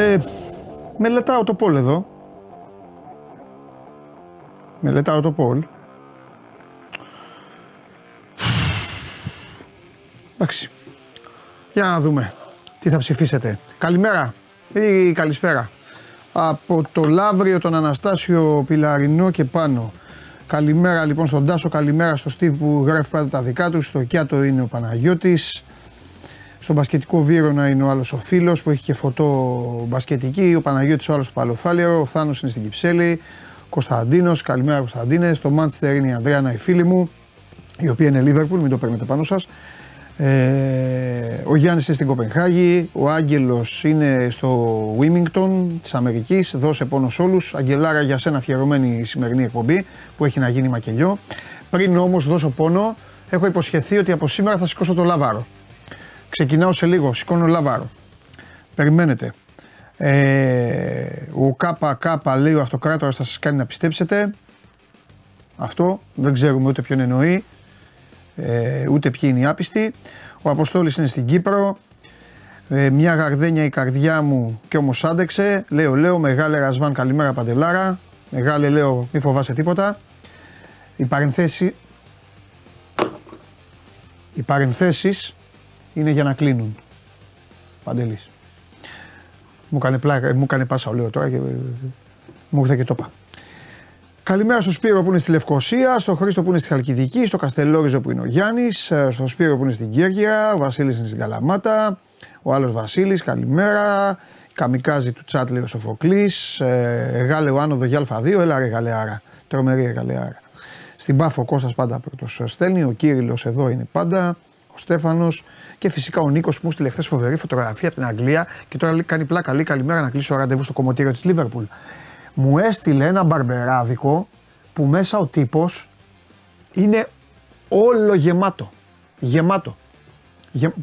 Ε, μελετάω το πόλ εδώ. Μελετάω το πόλ. Εντάξει. Για να δούμε τι θα ψηφίσετε. Καλημέρα ή καλησπέρα. Από το Λαύριο, τον Αναστάσιο Πιλαρινό και πάνω. Καλημέρα λοιπόν στον Τάσο, καλημέρα στο Στίβ που γράφει πάντα τα δικά του. Στο Κιάτο είναι ο Παναγιώτης. Στον μπασκετικό Βύρονα είναι ο άλλος ο φίλος που έχει και φωτό μπασκετική. Ο Παναγιώτης ο άλλος στο Παλαιοφάλιαρο. Ο Θάνος είναι στην Κυψέλη. Κωνσταντίνος, καλημέρα Κωνσταντίνε. Στο Μάντσεστερ είναι η Ανδριάνα η φίλη μου, η οποία είναι Λίβερπουλ, μην το παίρνετε πάνω σας. Ε, ο Γιάννης είναι στην Κοπενχάγη, ο Άγγελος είναι στο Wimington της Αμερικής, δώσε πόνο σε όλους. Αγγελάρα για σένα αφιερωμένη η σημερινή εκπομπή που έχει να γίνει μακελιό. Πριν όμως δώσω πόνο, έχω υποσχεθεί ότι από σήμερα θα σηκώσω το λαβάρο. Ξεκινάω σε λίγο, σηκώνω λαβάρο. Περιμένετε. Ε, ο ΚΚ λέει ο αυτοκράτορας θα σας κάνει να πιστέψετε. Αυτό δεν ξέρουμε ούτε ποιον εννοεί ε, ούτε ποιοι είναι οι άπιστοι. Ο Αποστόλης είναι στην Κύπρο. Ε, μια γαρδένια η καρδιά μου και όμως άντεξε. Λέω, λέω, μεγάλε Ρασβάν, καλημέρα Παντελάρα. Μεγάλε, λέω, μη φοβάσαι τίποτα. Οι παρενθέσει. Οι παρενθέσεις είναι για να κλείνουν. Παντελής. Μου έκανε, πλάκα, μου έκανε πάσα, λέω τώρα και μου ήρθε και το είπα. Καλημέρα στο Σπύρο που είναι στη Λευκοσία, στο Χρήστο που είναι στη Χαλκιδική, στο Καστελόριζο που είναι ο Γιάννης, ε, στο Σπύρο που είναι στην Κέρκυρα, ο Βασίλης είναι στην Καλαμάτα, ο άλλος Βασίλης, καλημέρα. Καμικάζι του Τσάτλε ο Σοφοκλής, ε, Γάλε ο Άνοδο Γιάλφα 2, έλα ρε Γαλεάρα. Τρομερή Γαλεάρα. Στην Πάφο Κώστας πάντα πρώτος στέλνει, ο Κύριλο εδώ είναι πάντα, ο Στέφανος και φυσικά ο Νίκος που μου στείλε χθες φοβερή φωτογραφία από την Αγγλία και τώρα κάνει πλάκα. Λέει καλημέρα να κλείσω ραντεβού στο κομμωτήριο της Λίβερπουλ μου έστειλε ένα μπαρμπεράδικο που μέσα ο τύπος είναι όλο γεμάτο. Γεμάτο.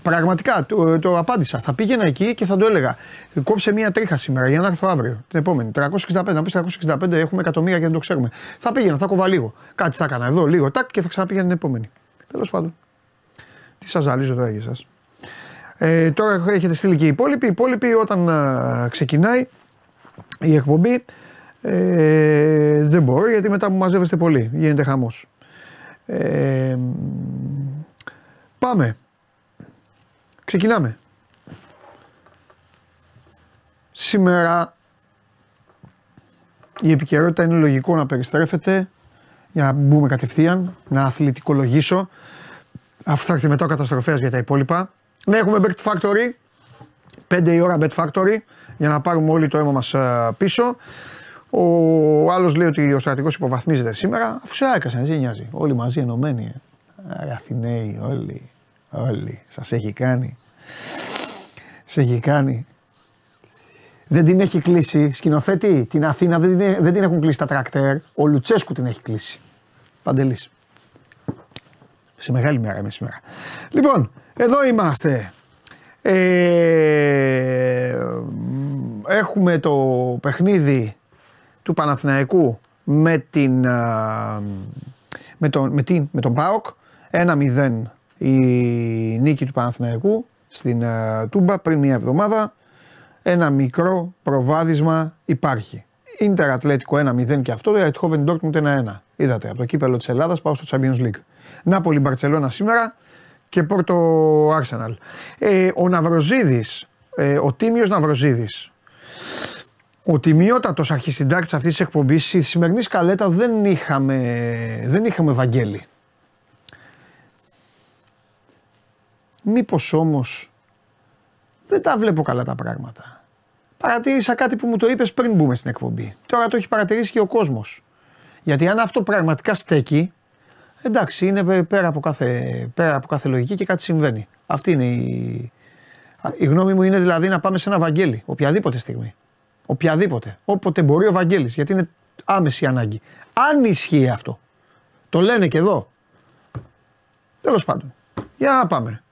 πραγματικά το, το απάντησα. Θα πήγαινα εκεί και θα το έλεγα. Κόψε μία τρίχα σήμερα για να έρθω αύριο. Την επόμενη. 365. Να πεις 365 έχουμε εκατομμύρια και δεν το ξέρουμε. Θα πήγαινα, θα κοβα λίγο. Κάτι θα έκανα εδώ, λίγο τάκ και θα ξαναπήγαινα την επόμενη. Τέλος πάντων. Τι σας ζαλίζω τώρα για εσά. Ε, τώρα έχετε στείλει και οι υπόλοιποι. Οι υπόλοιποι όταν α, ξεκινάει η εκπομπή ε, δεν μπορώ γιατί μετά μου μαζεύεστε πολύ. Γίνεται χαμός. Ε, πάμε. Ξεκινάμε. Σήμερα η επικαιρότητα είναι λογικό να περιστρέφεται για να μπούμε κατευθείαν, να αθλητικολογήσω. Αφού θα έρθει μετά ο καταστροφέας για τα υπόλοιπα. Να έχουμε Bet Factory. 5 η ώρα Bet Factory για να πάρουμε όλοι το αίμα μας ε, πίσω. Ο άλλος λέει ότι ο στρατηγός υποβαθμίζεται σήμερα, αφού σε άκασαν, δεν νοιάζει. Όλοι μαζί ενωμένοι. Άρα, Αθηναίοι, όλοι. Όλοι. Σας έχει κάνει. Σε έχει κάνει. Δεν την έχει κλείσει. Σκηνοθέτη, την Αθήνα δεν την, δεν την έχουν κλείσει τα τρακτέρ. Ο Λουτσέσκου την έχει κλείσει. Παντελής. Σε μεγάλη μέρα είμαι σήμερα. Λοιπόν, εδώ είμαστε. Ε, έχουμε το παιχνίδι του Παναθηναϊκού με, την, με, τον, με, την, με τον ΠΑΟΚ. 1-0 η νίκη του Παναθηναϊκού στην Τούμπα πριν μια εβδομάδα. Ένα μικρό προβάδισμα υπάρχει. Ιντερ Ατλέτικο 1-0 και αυτό, Eindhoven Dortmund 1-1. Είδατε, από το κύπελο της Ελλάδας πάω στο Champions League. Νάπολη Μπαρτσελώνα σήμερα και Πόρτο Arsenal. Ε, ο Ναυροζίδης, ε, ο Τίμιος Ναυροζίδης, ο τιμιότατος αρχισυντάκτης αυτής της εκπομπής, στη σημερινή σκαλέτα δεν είχαμε, δεν είχαμε Βαγγέλη. Μήπως όμως δεν τα βλέπω καλά τα πράγματα. Παρατήρησα κάτι που μου το είπες πριν μπούμε στην εκπομπή. Τώρα το έχει παρατηρήσει και ο κόσμος. Γιατί αν αυτό πραγματικά στέκει, εντάξει, είναι πέρα από κάθε, πέρα από κάθε λογική και κάτι συμβαίνει. Αυτή είναι η. Η γνώμη μου είναι δηλαδή να πάμε σε ένα Βαγγέλη, οποιαδήποτε στιγμή. Οποιαδήποτε. Όποτε μπορεί ο Βαγγέλης, γιατί είναι άμεση ανάγκη. Αν ισχύει αυτό. Το λένε και εδώ. Τέλος πάντων. Για να πάμε.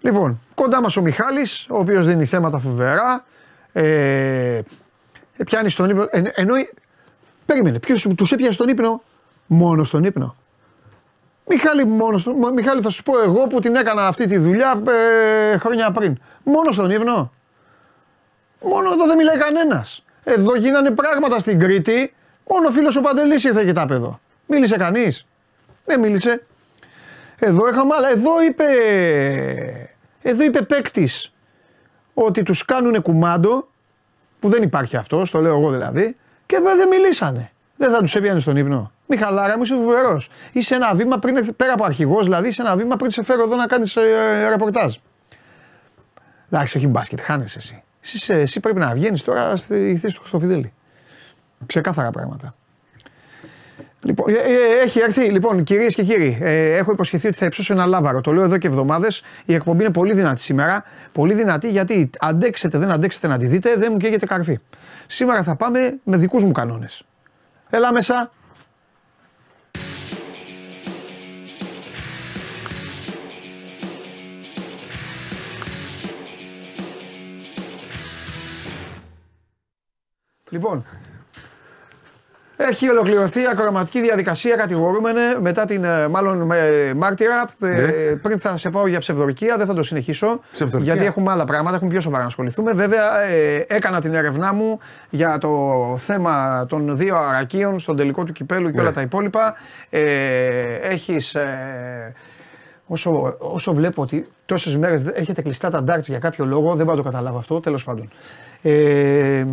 Λοιπόν, κοντά μας ο Μιχάλης, ο οποίος δίνει θέματα φοβερά. Ε, ε πιάνει στον ύπνο. Ε, ενώ, περίμενε, ποιος τους έπιασε στον ύπνο; Μόνος στον ύπνο. Μιχάλη, μόνος στον, Μιχάλη θα σου πω εγώ που την έκανα αυτή τη δουλειά ε, χρόνια πριν. Μόνος στον ύπνο. Μόνο εδώ δεν μιλάει κανένας. Εδώ γίνανε πράγματα στην Κρήτη. Μόνο ο φίλος ο Παντελής ήρθε και τα είπε εδώ. Μίλησε κανείς. Δεν μίλησε. Εδώ είχαμε άλλα. Εδώ είπε. Εδώ είπε παίκτης ότι τους κάνουν κουμάντο. Που δεν υπάρχει αυτός, το λέω εγώ δηλαδή. Και δεν μιλήσανε. Δεν θα τους έπιανε στον ύπνο. Μη χαλάρα, μου είσαι φοβερός. Είσαι ένα βήμα πριν, πέρα από αρχηγός, δηλαδή είσαι ένα βήμα πριν σε φέρω εδώ να κάνεις ε, ρεπορτάζ. Εντάξει, όχι μπάσκετ, χάνεσαι εσύ. Εσύ, εσύ πρέπει να βγαίνεις τώρα στη θέση του Χρυστοφιδέλη. Ξεκάθαρα πράγματα. Λοιπόν, ε, ε, έχει έρθει, λοιπόν, κυρίες και κύριοι, ε, έχω υποσχεθεί ότι θα υψώσω ένα λάβαρο. Το λέω εδώ και εβδομάδες. Η εκπομπή είναι πολύ δυνατή σήμερα. Πολύ δυνατή γιατί αντέξετε, δεν αντέξετε να τη δείτε, δεν μου καίγεται καρφί. Σήμερα θα πάμε με δικούς μου κανόνες. Έλα μέσα. Λοιπόν, έχει ολοκληρωθεί η ακροματική διαδικασία κατηγορούμενε μετά την ε, μάλλον ε, μάρτυρα. Ε, Ναι. πριν θα σε πάω για ψευδορκία, δεν θα το συνεχίσω. Ψευδορκία. Γιατί έχουμε άλλα πράγματα, έχουμε πιο σοβαρά να ασχοληθούμε. Βέβαια, ε, έκανα την έρευνά μου για το θέμα των δύο αρακίων στον τελικό του κυπέλου και Ναι. όλα τα υπόλοιπα. Ε, έχεις, ε, όσο, όσο βλέπω ότι τόσες μέρες έχετε κλειστά τα darts για κάποιο λόγο, δεν μπορώ να το καταλάβω αυτό, τέλος πάντων. Ε,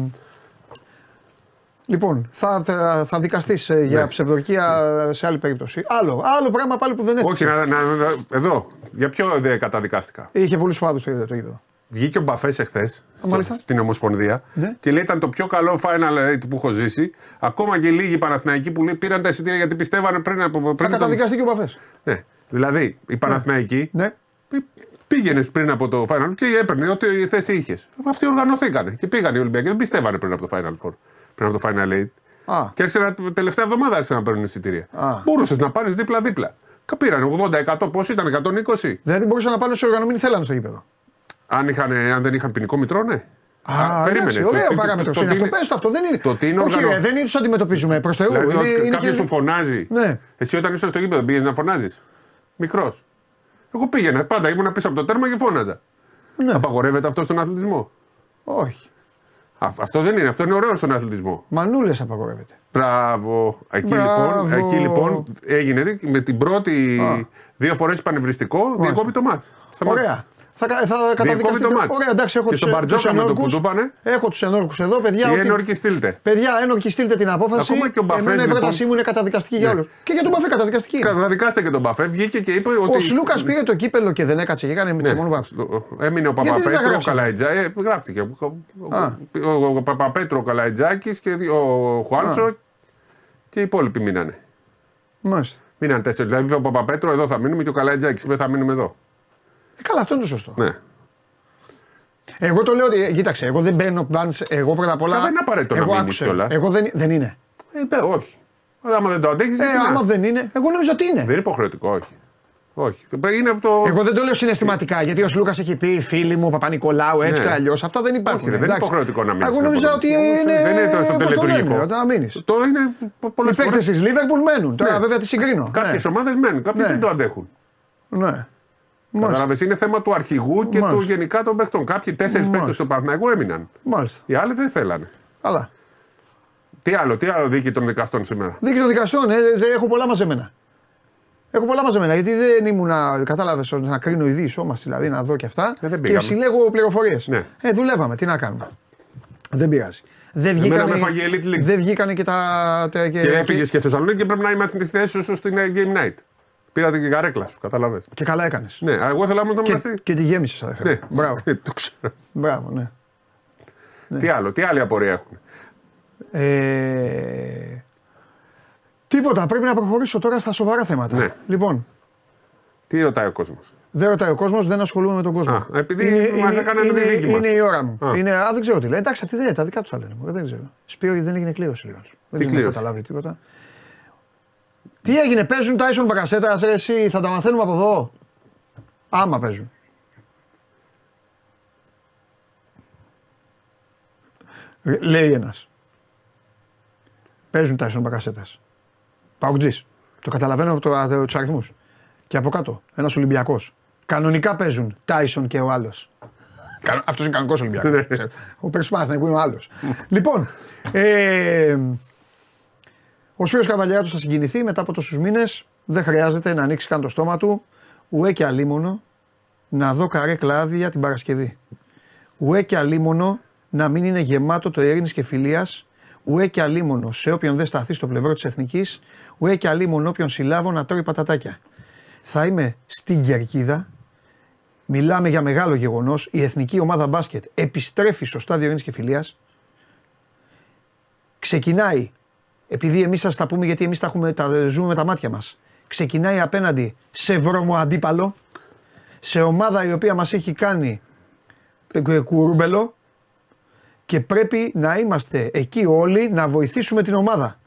Λοιπόν, θα, θα, θα δικαστείς για Ναι. ψευδορκία σε άλλη περίπτωση. Άλλο, άλλο πράγμα πάλι που δεν Όχι, έφτιαξε. να, να, να- εδώ. Για ποιο δεν καταδικάστηκα; Είχε πολλούς φάδου το είδε το είδο. Βγήκε ο Μπαφές εχθές μάλιστα. στην Ομοσπονδία Ναι. και λέει ήταν το πιο καλό final eight που έχω ζήσει. Ακόμα και λίγοι Παναθηναϊκοί που λέει, πήραν τα εισιτήρια γιατί πιστεύανε πριν από. Πριν Θα το- καταδικαστεί και ο Μπαφές. Ναι. Δηλαδή, οι Παναθηναϊκοί Ναι. πήγαινε πριν από το Final και έπαιρνε ό,τι θέση είχες. Αυτοί οργανωθήκανε και πήγαν οι Ολυμπιακοί. Δεν πιστεύανε πριν από το Final Four. Πριν από το Final Eight. Α. Και άρχισε να, τελευταία εβδομάδα άρχισαν να παίρνουν εισιτήρια. Α. Μπορούσες να πάρεις δίπλα-δίπλα. Κα- Πήραν 80%, πώ ήταν, 120. Δηλαδή μπορούσαν να πάνε σε οργανωμένοι θέλανε στο γήπεδο. Αν, είχαν, αν δεν είχαν ποινικό μητρό, ναι. Α, εντάξει, Το- ωραίο το- παράμετρος. το- Είναι το- αυτό. το- Πες το αυτό. Δεν είναι. το τι είναι Όχι, οργανω- ρε, δεν τους αντιμετωπίζουμε προς Θεού. Δηλαδή, είναι, είναι κάποιο και- του φωνάζει. Ναι. Εσύ όταν ήσουν στο γήπεδο πήγαινε να φωνάζεις; Μικρός. Εγώ πήγαινα πάντα, ήμουν πίσω από το τέρμα και φώναζα. Ναι. Απαγορεύεται αυτό στον αθλητισμό; Όχι. Α, αυτό δεν είναι, αυτό είναι ωραίο στον αθλητισμό. Μανούλες απαγορεύεται. Μπράβο. Εκεί, Μπράβο. Λοιπόν, εκεί λοιπόν έγινε με την πρώτη Α. δύο φορές πανευριστικό διακόπη το μάτς. Ωραία. Θα, κα- θα καταδικαστείτε. το μάτς. Ωραία, εντάξει, έχω Και τους στον Μπαρτζόκα με το που του είπανε. Έχω τους ενόρκου εδώ, παιδιά. Οι ότι- ένορκοι στείλτε. Παιδιά, ένορκοι στείλτε την απόφαση. Ακόμα και ο Μπαφές, Εμένα η λοιπόν. πρότασή μου είναι καταδικαστική για Ναι. όλους. Και για τον Μπαφέ καταδικαστική. είναι. Καταδικάστε και τον Μπαφέ. Βγήκε και είπε ότι. Ο Σλούκας πήρε το κύπελο και δεν έκατσε και έκανε με Ναι. μόνο πάνω. Έμεινε ο Γιατί δεν τα Παπαπέτρου, ο γράψανε. Καλαϊτζά. Ε, γράφτηκε. Ο, Α. ο, ο Παπαπέτρου, ο Καλαϊτζάκης και ο Χουάντσο και οι υπόλοιποι μείνανε. Μάλιστα. Μείναν τέσσερις. Δηλαδή είπε ο Παπαπέτρου, εδώ θα μείνουμε και ο Καλαϊτζάκης είπε θα μείνουμε εδώ. Ε, καλά, αυτό είναι το σωστό. Ναι. Εγώ το λέω ότι. ε, Κοίταξε, εγώ δεν μπαίνω μπαν. σε- Εγώ πρώτα απ' όλα. Και δεν είναι απαραίτητο να εγώ μείνεις άκουσα. κιόλας; Εγώ δεν, δεν είναι. Ε, δε, όχι. Άμα δεν το αντέχεις, Ε, άμα δεν είναι, εγώ νομίζω ότι είναι. δεν είναι υποχρεωτικό, όχι. Όχι. Είναι από το. Εγώ δεν το λέω συναισθηματικά γιατί ο Λούκας έχει πει φίλοι μου, Παπα-Νικολάου, έτσι Ναι. και αλλιώς. Αυτά δεν υπάρχουν. Όχι, ρε, δεν είναι εντάξει. υποχρεωτικό να μείνεις. Εγώ νόμιζα ότι είναι. Δεν είναι το στο πώς το λένε, τελετουργικό. Όταν μείνεις. Τώρα είναι πολλές Οι παίκτες της Λίβερπουλ μένουν. Τώρα Ναι. βέβαια τη συγκρίνω. Κάποιες ομάδες μένουν, κάποιες Ναι. δεν το αντέχουν. Ναι. Ναι. Μάλιστα. Κατάλαβες, είναι θέμα του αρχηγού και του Μάλιστα. γενικά των παιχτών. Κάποιοι τέσσερις Μάλιστα. παίκτες του Παναθηναϊκού έμειναν. Μάλιστα. Οι άλλοι δεν θέλανε. Αλλά. Τι άλλο, τι άλλο δίκη των δικαστών σήμερα; Δίκη των δικαστών, ε, ε, έχω πολλά μαζεμένα. Έχω πολλά μαζεμένα γιατί δεν ήμουν, κατάλαβες, να κρίνω ειδή σώμα, δηλαδή να δω και αυτά. Ε, δεν και πήγαμε. συλλέγω πληροφορίες. Ναι. Ε, δουλεύαμε, τι να κάνουμε. Δεν πειράζει. Δεν Εμένα βγήκανε, με έφαγε η Elite League. δεν βγήκανε και τα. τα και, Και έφυγες και Θεσσαλονίκη και πρέπει να είμαι στη θέση σου στην ε, Game Night. Πήρατε και καρέκλα σου, κατάλαβε. και καλά έκανες. Ναι, αλλά εγώ ήθελα να το Και, μεταξύ. και τη γέμισε, αδερφέ. Ναι, Μπράβο. Ε, το ξέρω. Μπράβο, ναι. Τι άλλο, τι άλλη απορία έχουν; Ε, τίποτα, πρέπει να προχωρήσω τώρα στα σοβαρά θέματα. Ναι. Λοιπόν, Τι ρωτάει ο κόσμος; δεν ρωτάει ο κόσμος, δεν ασχολούμαι με τον κόσμο. Α, επειδή μας έκαναν είναι, τη δίκη μας. είναι η ώρα μου. Α. Είναι, α, δεν ξέρω τι λέει. Εντάξει, αυτή δεν είναι, τα δικά του θα λένε. Εγώ Δεν ξέρω. Σπύρο δεν έγινε κλήρωση λίγο. Δεν ξέρω αν κλήρωση; καταλάβει τίποτα. Τι έγινε, παίζουν Tyson Μπακασέτα, εσύ θα τα μαθαίνουμε από εδώ; Άμα παίζουν. Ρε, Λέει ένας. Παίζουν Tyson Μπακασέτα. Παουτζής. Το καταλαβαίνω από το, τους αριθμούς. Και από κάτω, ένας Ολυμπιακός. Κανονικά παίζουν Τάισον και ο άλλος. Αυτός είναι κανονικός Ολυμπιακός. ο παίκτη του Παναθηναϊκού είναι ο άλλος. λοιπόν, ε, ο Σπύρος Καβαλιάτος θα συγκινηθεί μετά από τόσους μήνες. Δεν χρειάζεται να ανοίξει καν το στόμα του. Ουέ και αλίμονο να δω καρέ κλάδια την Παρασκευή. Ουέ και αλίμονο να μην είναι γεμάτο το ειρήνης και φιλίας. Ουέ και αλίμονο σε όποιον δεν σταθεί στο πλευρό της εθνικής. Ουέ και αλίμονο όποιον συλλάβω να τρώει πατατάκια. Θα είμαι στην κερκίδα. Μιλάμε για μεγάλο γεγονός. Η εθνική ομάδα μπάσκετ επιστρέφει στο στάδιο ειρήνης και φιλίας. Ξεκινάει, επειδή εμείς σας τα πούμε γιατί εμείς τα, τα ζούμε με τα μάτια μας. Ξεκινάει απέναντι σε βρώμο αντίπαλο, σε ομάδα η οποία μας έχει κάνει κουρούμπελο και πρέπει να είμαστε εκεί όλοι να βοηθήσουμε την ομάδα.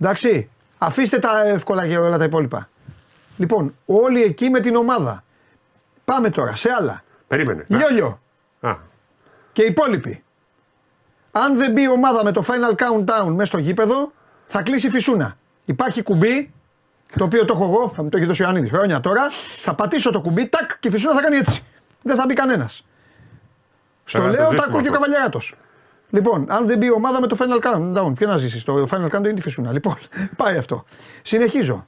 Εντάξει, αφήστε τα εύκολα και όλα τα υπόλοιπα. Λοιπόν, όλοι εκεί με την ομάδα. Πάμε τώρα σε άλλα. Περίμενε. Λιόλιο. Α, Και οι υπόλοιποι. Αν δεν μπει η ομάδα με το final countdown μέσα στο γήπεδο, θα κλείσει η φυσούνα. Υπάρχει κουμπί, το οποίο το έχω εγώ, θα μου το έχει δώσει ο Ιωαννίδης χρόνια τώρα. Θα πατήσω το κουμπί, τάκ, και η φυσούνα θα κάνει έτσι. Δεν θα μπει κανένας. Στο Πρέπει να το λέω, τα ζήσουμε ακούει και ο αυτό. Καβαλιαράτος. Λοιπόν, αν δεν μπει η ομάδα με το final countdown, ποιο να ζήσει. Το final countdown είναι τη φυσούνα. Λοιπόν, πάει αυτό. Συνεχίζω.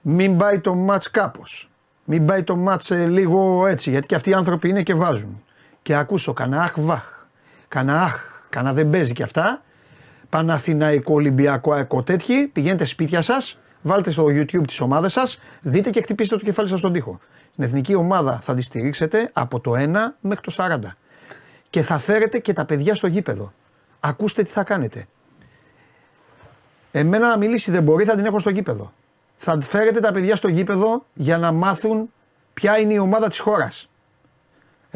Μην πάει το match κάπως. Μην πάει το match ε, λίγο έτσι, γιατί και αυτοί οι άνθρωποι είναι και βάζουν. Και ακούσω κανένα αχ βαχ, κανένα αχ, κανένα δεν παίζει και αυτά. Παναθηναϊκό, Ολυμπιακό, ΑΕΚΟ τέτοιοι, πηγαίνετε σπίτια σας, βάλτε στο YouTube τις ομάδες σας, δείτε και χτυπήστε το κεφάλι σας στον τοίχο. Την εθνική ομάδα θα τη στηρίξετε από το 1 μέχρι το 40. Και θα φέρετε και τα παιδιά στο γήπεδο. Ακούστε τι θα κάνετε. Εμένα να μιλήσει δεν μπορεί, θα την έχω στο γήπεδο. Θα φέρετε τα παιδιά στο γήπεδο για να μάθουν ποια είναι η ομάδα της χώρας.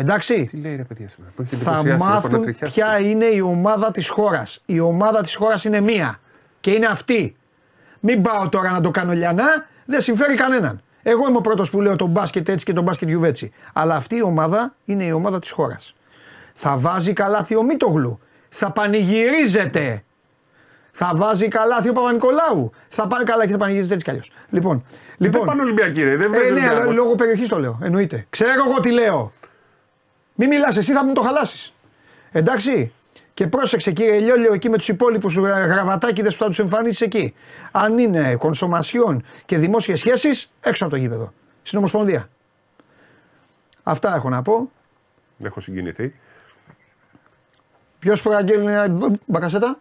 Εντάξει. τι λέει ρε παιδιά σήμερα. Που έχετε Θα εντυπωσιάσει, έχω να μάθουν τριχιάσει. ποια είναι η ομάδα της χώρας. Η ομάδα της χώρας είναι μία. Και είναι αυτή. Μην πάω τώρα να το κάνω λιανά, δεν συμφέρει κανέναν. Εγώ είμαι ο πρώτος που λέω το μπάσκετ έτσι και το μπάσκετ γιουβέτσι. Αλλά αυτή η ομάδα είναι η ομάδα της χώρας. Θα βάζει καλάθι ο Μίτογλου. Θα πανηγυρίζεται. Θα βάζει καλάθι ο Παπα-Νικολάου. Θα πάνε καλά και θα πανηγυρίζεται έτσι κι αλλιώς. Λοιπόν, Δεν λοιπόν πάνε Ολυμπιακοί, ρε. Δεν ε, παίζουν ναι, αλλά Ολυμπιακός. λόγω περιοχής το λέω. Εννοείται. Ξέρω εγώ τι λέω. Μην μιλάς, εσύ θα μου το χαλάσεις. Εντάξει. Και πρόσεξε κύριε Λιόλιο εκεί με τους υπόλοιπους γραβατάκιδες που θα τους εμφανίσεις εκεί. Αν είναι κονσομασιόν και δημόσιες σχέσεις, έξω από το γήπεδο. Στην Ομοσπονδία. Αυτά έχω να πω. Έχω συγκινηθεί. Ποιος προαγγέλνει μπακασέτα;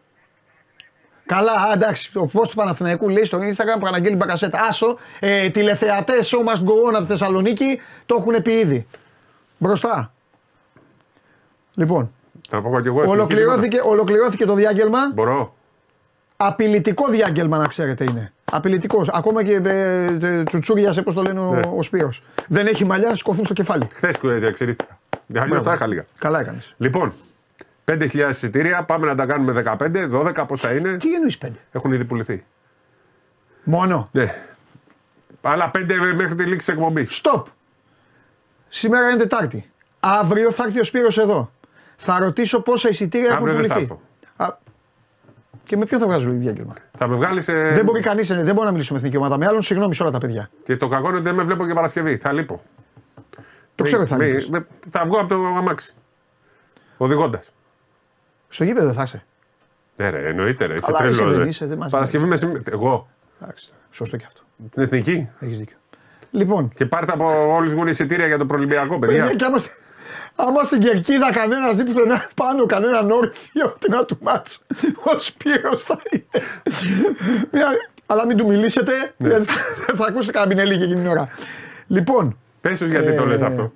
Καλά, α, εντάξει. Ο post του Παναθηναϊκού λέει στο Instagram προαναγγέλνει μπακασέτα. Άσο, ε, τηλεθεατές show must go on από τη Θεσσαλονίκη το έχουν πει ήδη. Μπροστά. Λοιπόν, Θα πω και εγώ. εθνική ολοκληρώθηκε, ολοκληρώθηκε το διάγγελμα. τίποτα. Μπορώ. Απειλητικό διάγγελμα να ξέρετε είναι. Απειλητικός. Ακόμα και ε, ε, τσουτσούριασε, πώς το λένε ο, Ναι. ο Σπύρος. Δεν έχει μαλλιά να σηκωθούν στο κεφάλι. Χθες διαξερίστηκα. Αλλιώ τα είχα λίγα. Καλά έκανες. Λοιπόν, 5.000 εισιτήρια. Πάμε να τα κάνουμε 15, 12 πόσα είναι. Τι εννοείς πέντε; Έχουν ήδη πουληθεί. Μόνο; Ναι. Άλλα 5 μέχρι τη λήξη της εκπομπής. Στοπ. Σήμερα είναι Τετάρτη. Αύριο θα έρθει ο Σπύρος εδώ. Θα ρωτήσω πόσα εισιτήρια έχουν Αύριο δεν θα πουληθεί. έρθω. Α, και με ποιον θα βγάζω διάγγελμα. Θα με βγάλεις σε. Δεν μπορεί κανείς, δεν μπορεί να μιλήσει με εθνική ομάδα. Με άλλον συγγνώμη σε όλα τα παιδιά. Και το κακό είναι ότι δεν με βλέπω και Παρασκευή. Θα λείπω. Το ξέρω ότι θα Μη- λείπεις. με- Θα βγω από το αμάξι. Οδηγώντας. Στο γήπεδο δεν θα είσαι. Ναι, ρε, εννοείται. Ρε. Είσαι Καλά, τρελός. εσύ δεν ρε. είσαι, δεν μας Παρασκευή μεσημέρι. Εγώ. Εντάξει, σωστό και αυτό. Την εθνική. Έχεις δίκιο. Λοιπόν, Και πάρτε από όλους μου εισιτήρια για το προελπιακό, παιδιά. Παιδιά, και άμα, στη- άμα στην κερκίδα κανένας δει πουθενά πάνω, κανέναν όρθιο την να του μάτς, ο Σπύρος θα είναι. Μια- αλλά μην του μιλήσετε, Ναι. γιατί θα, θα ακούσετε καμπινέλη και εκείνη την ώρα. Λοιπόν, Πες τους γιατί το Ε, λες αυτό.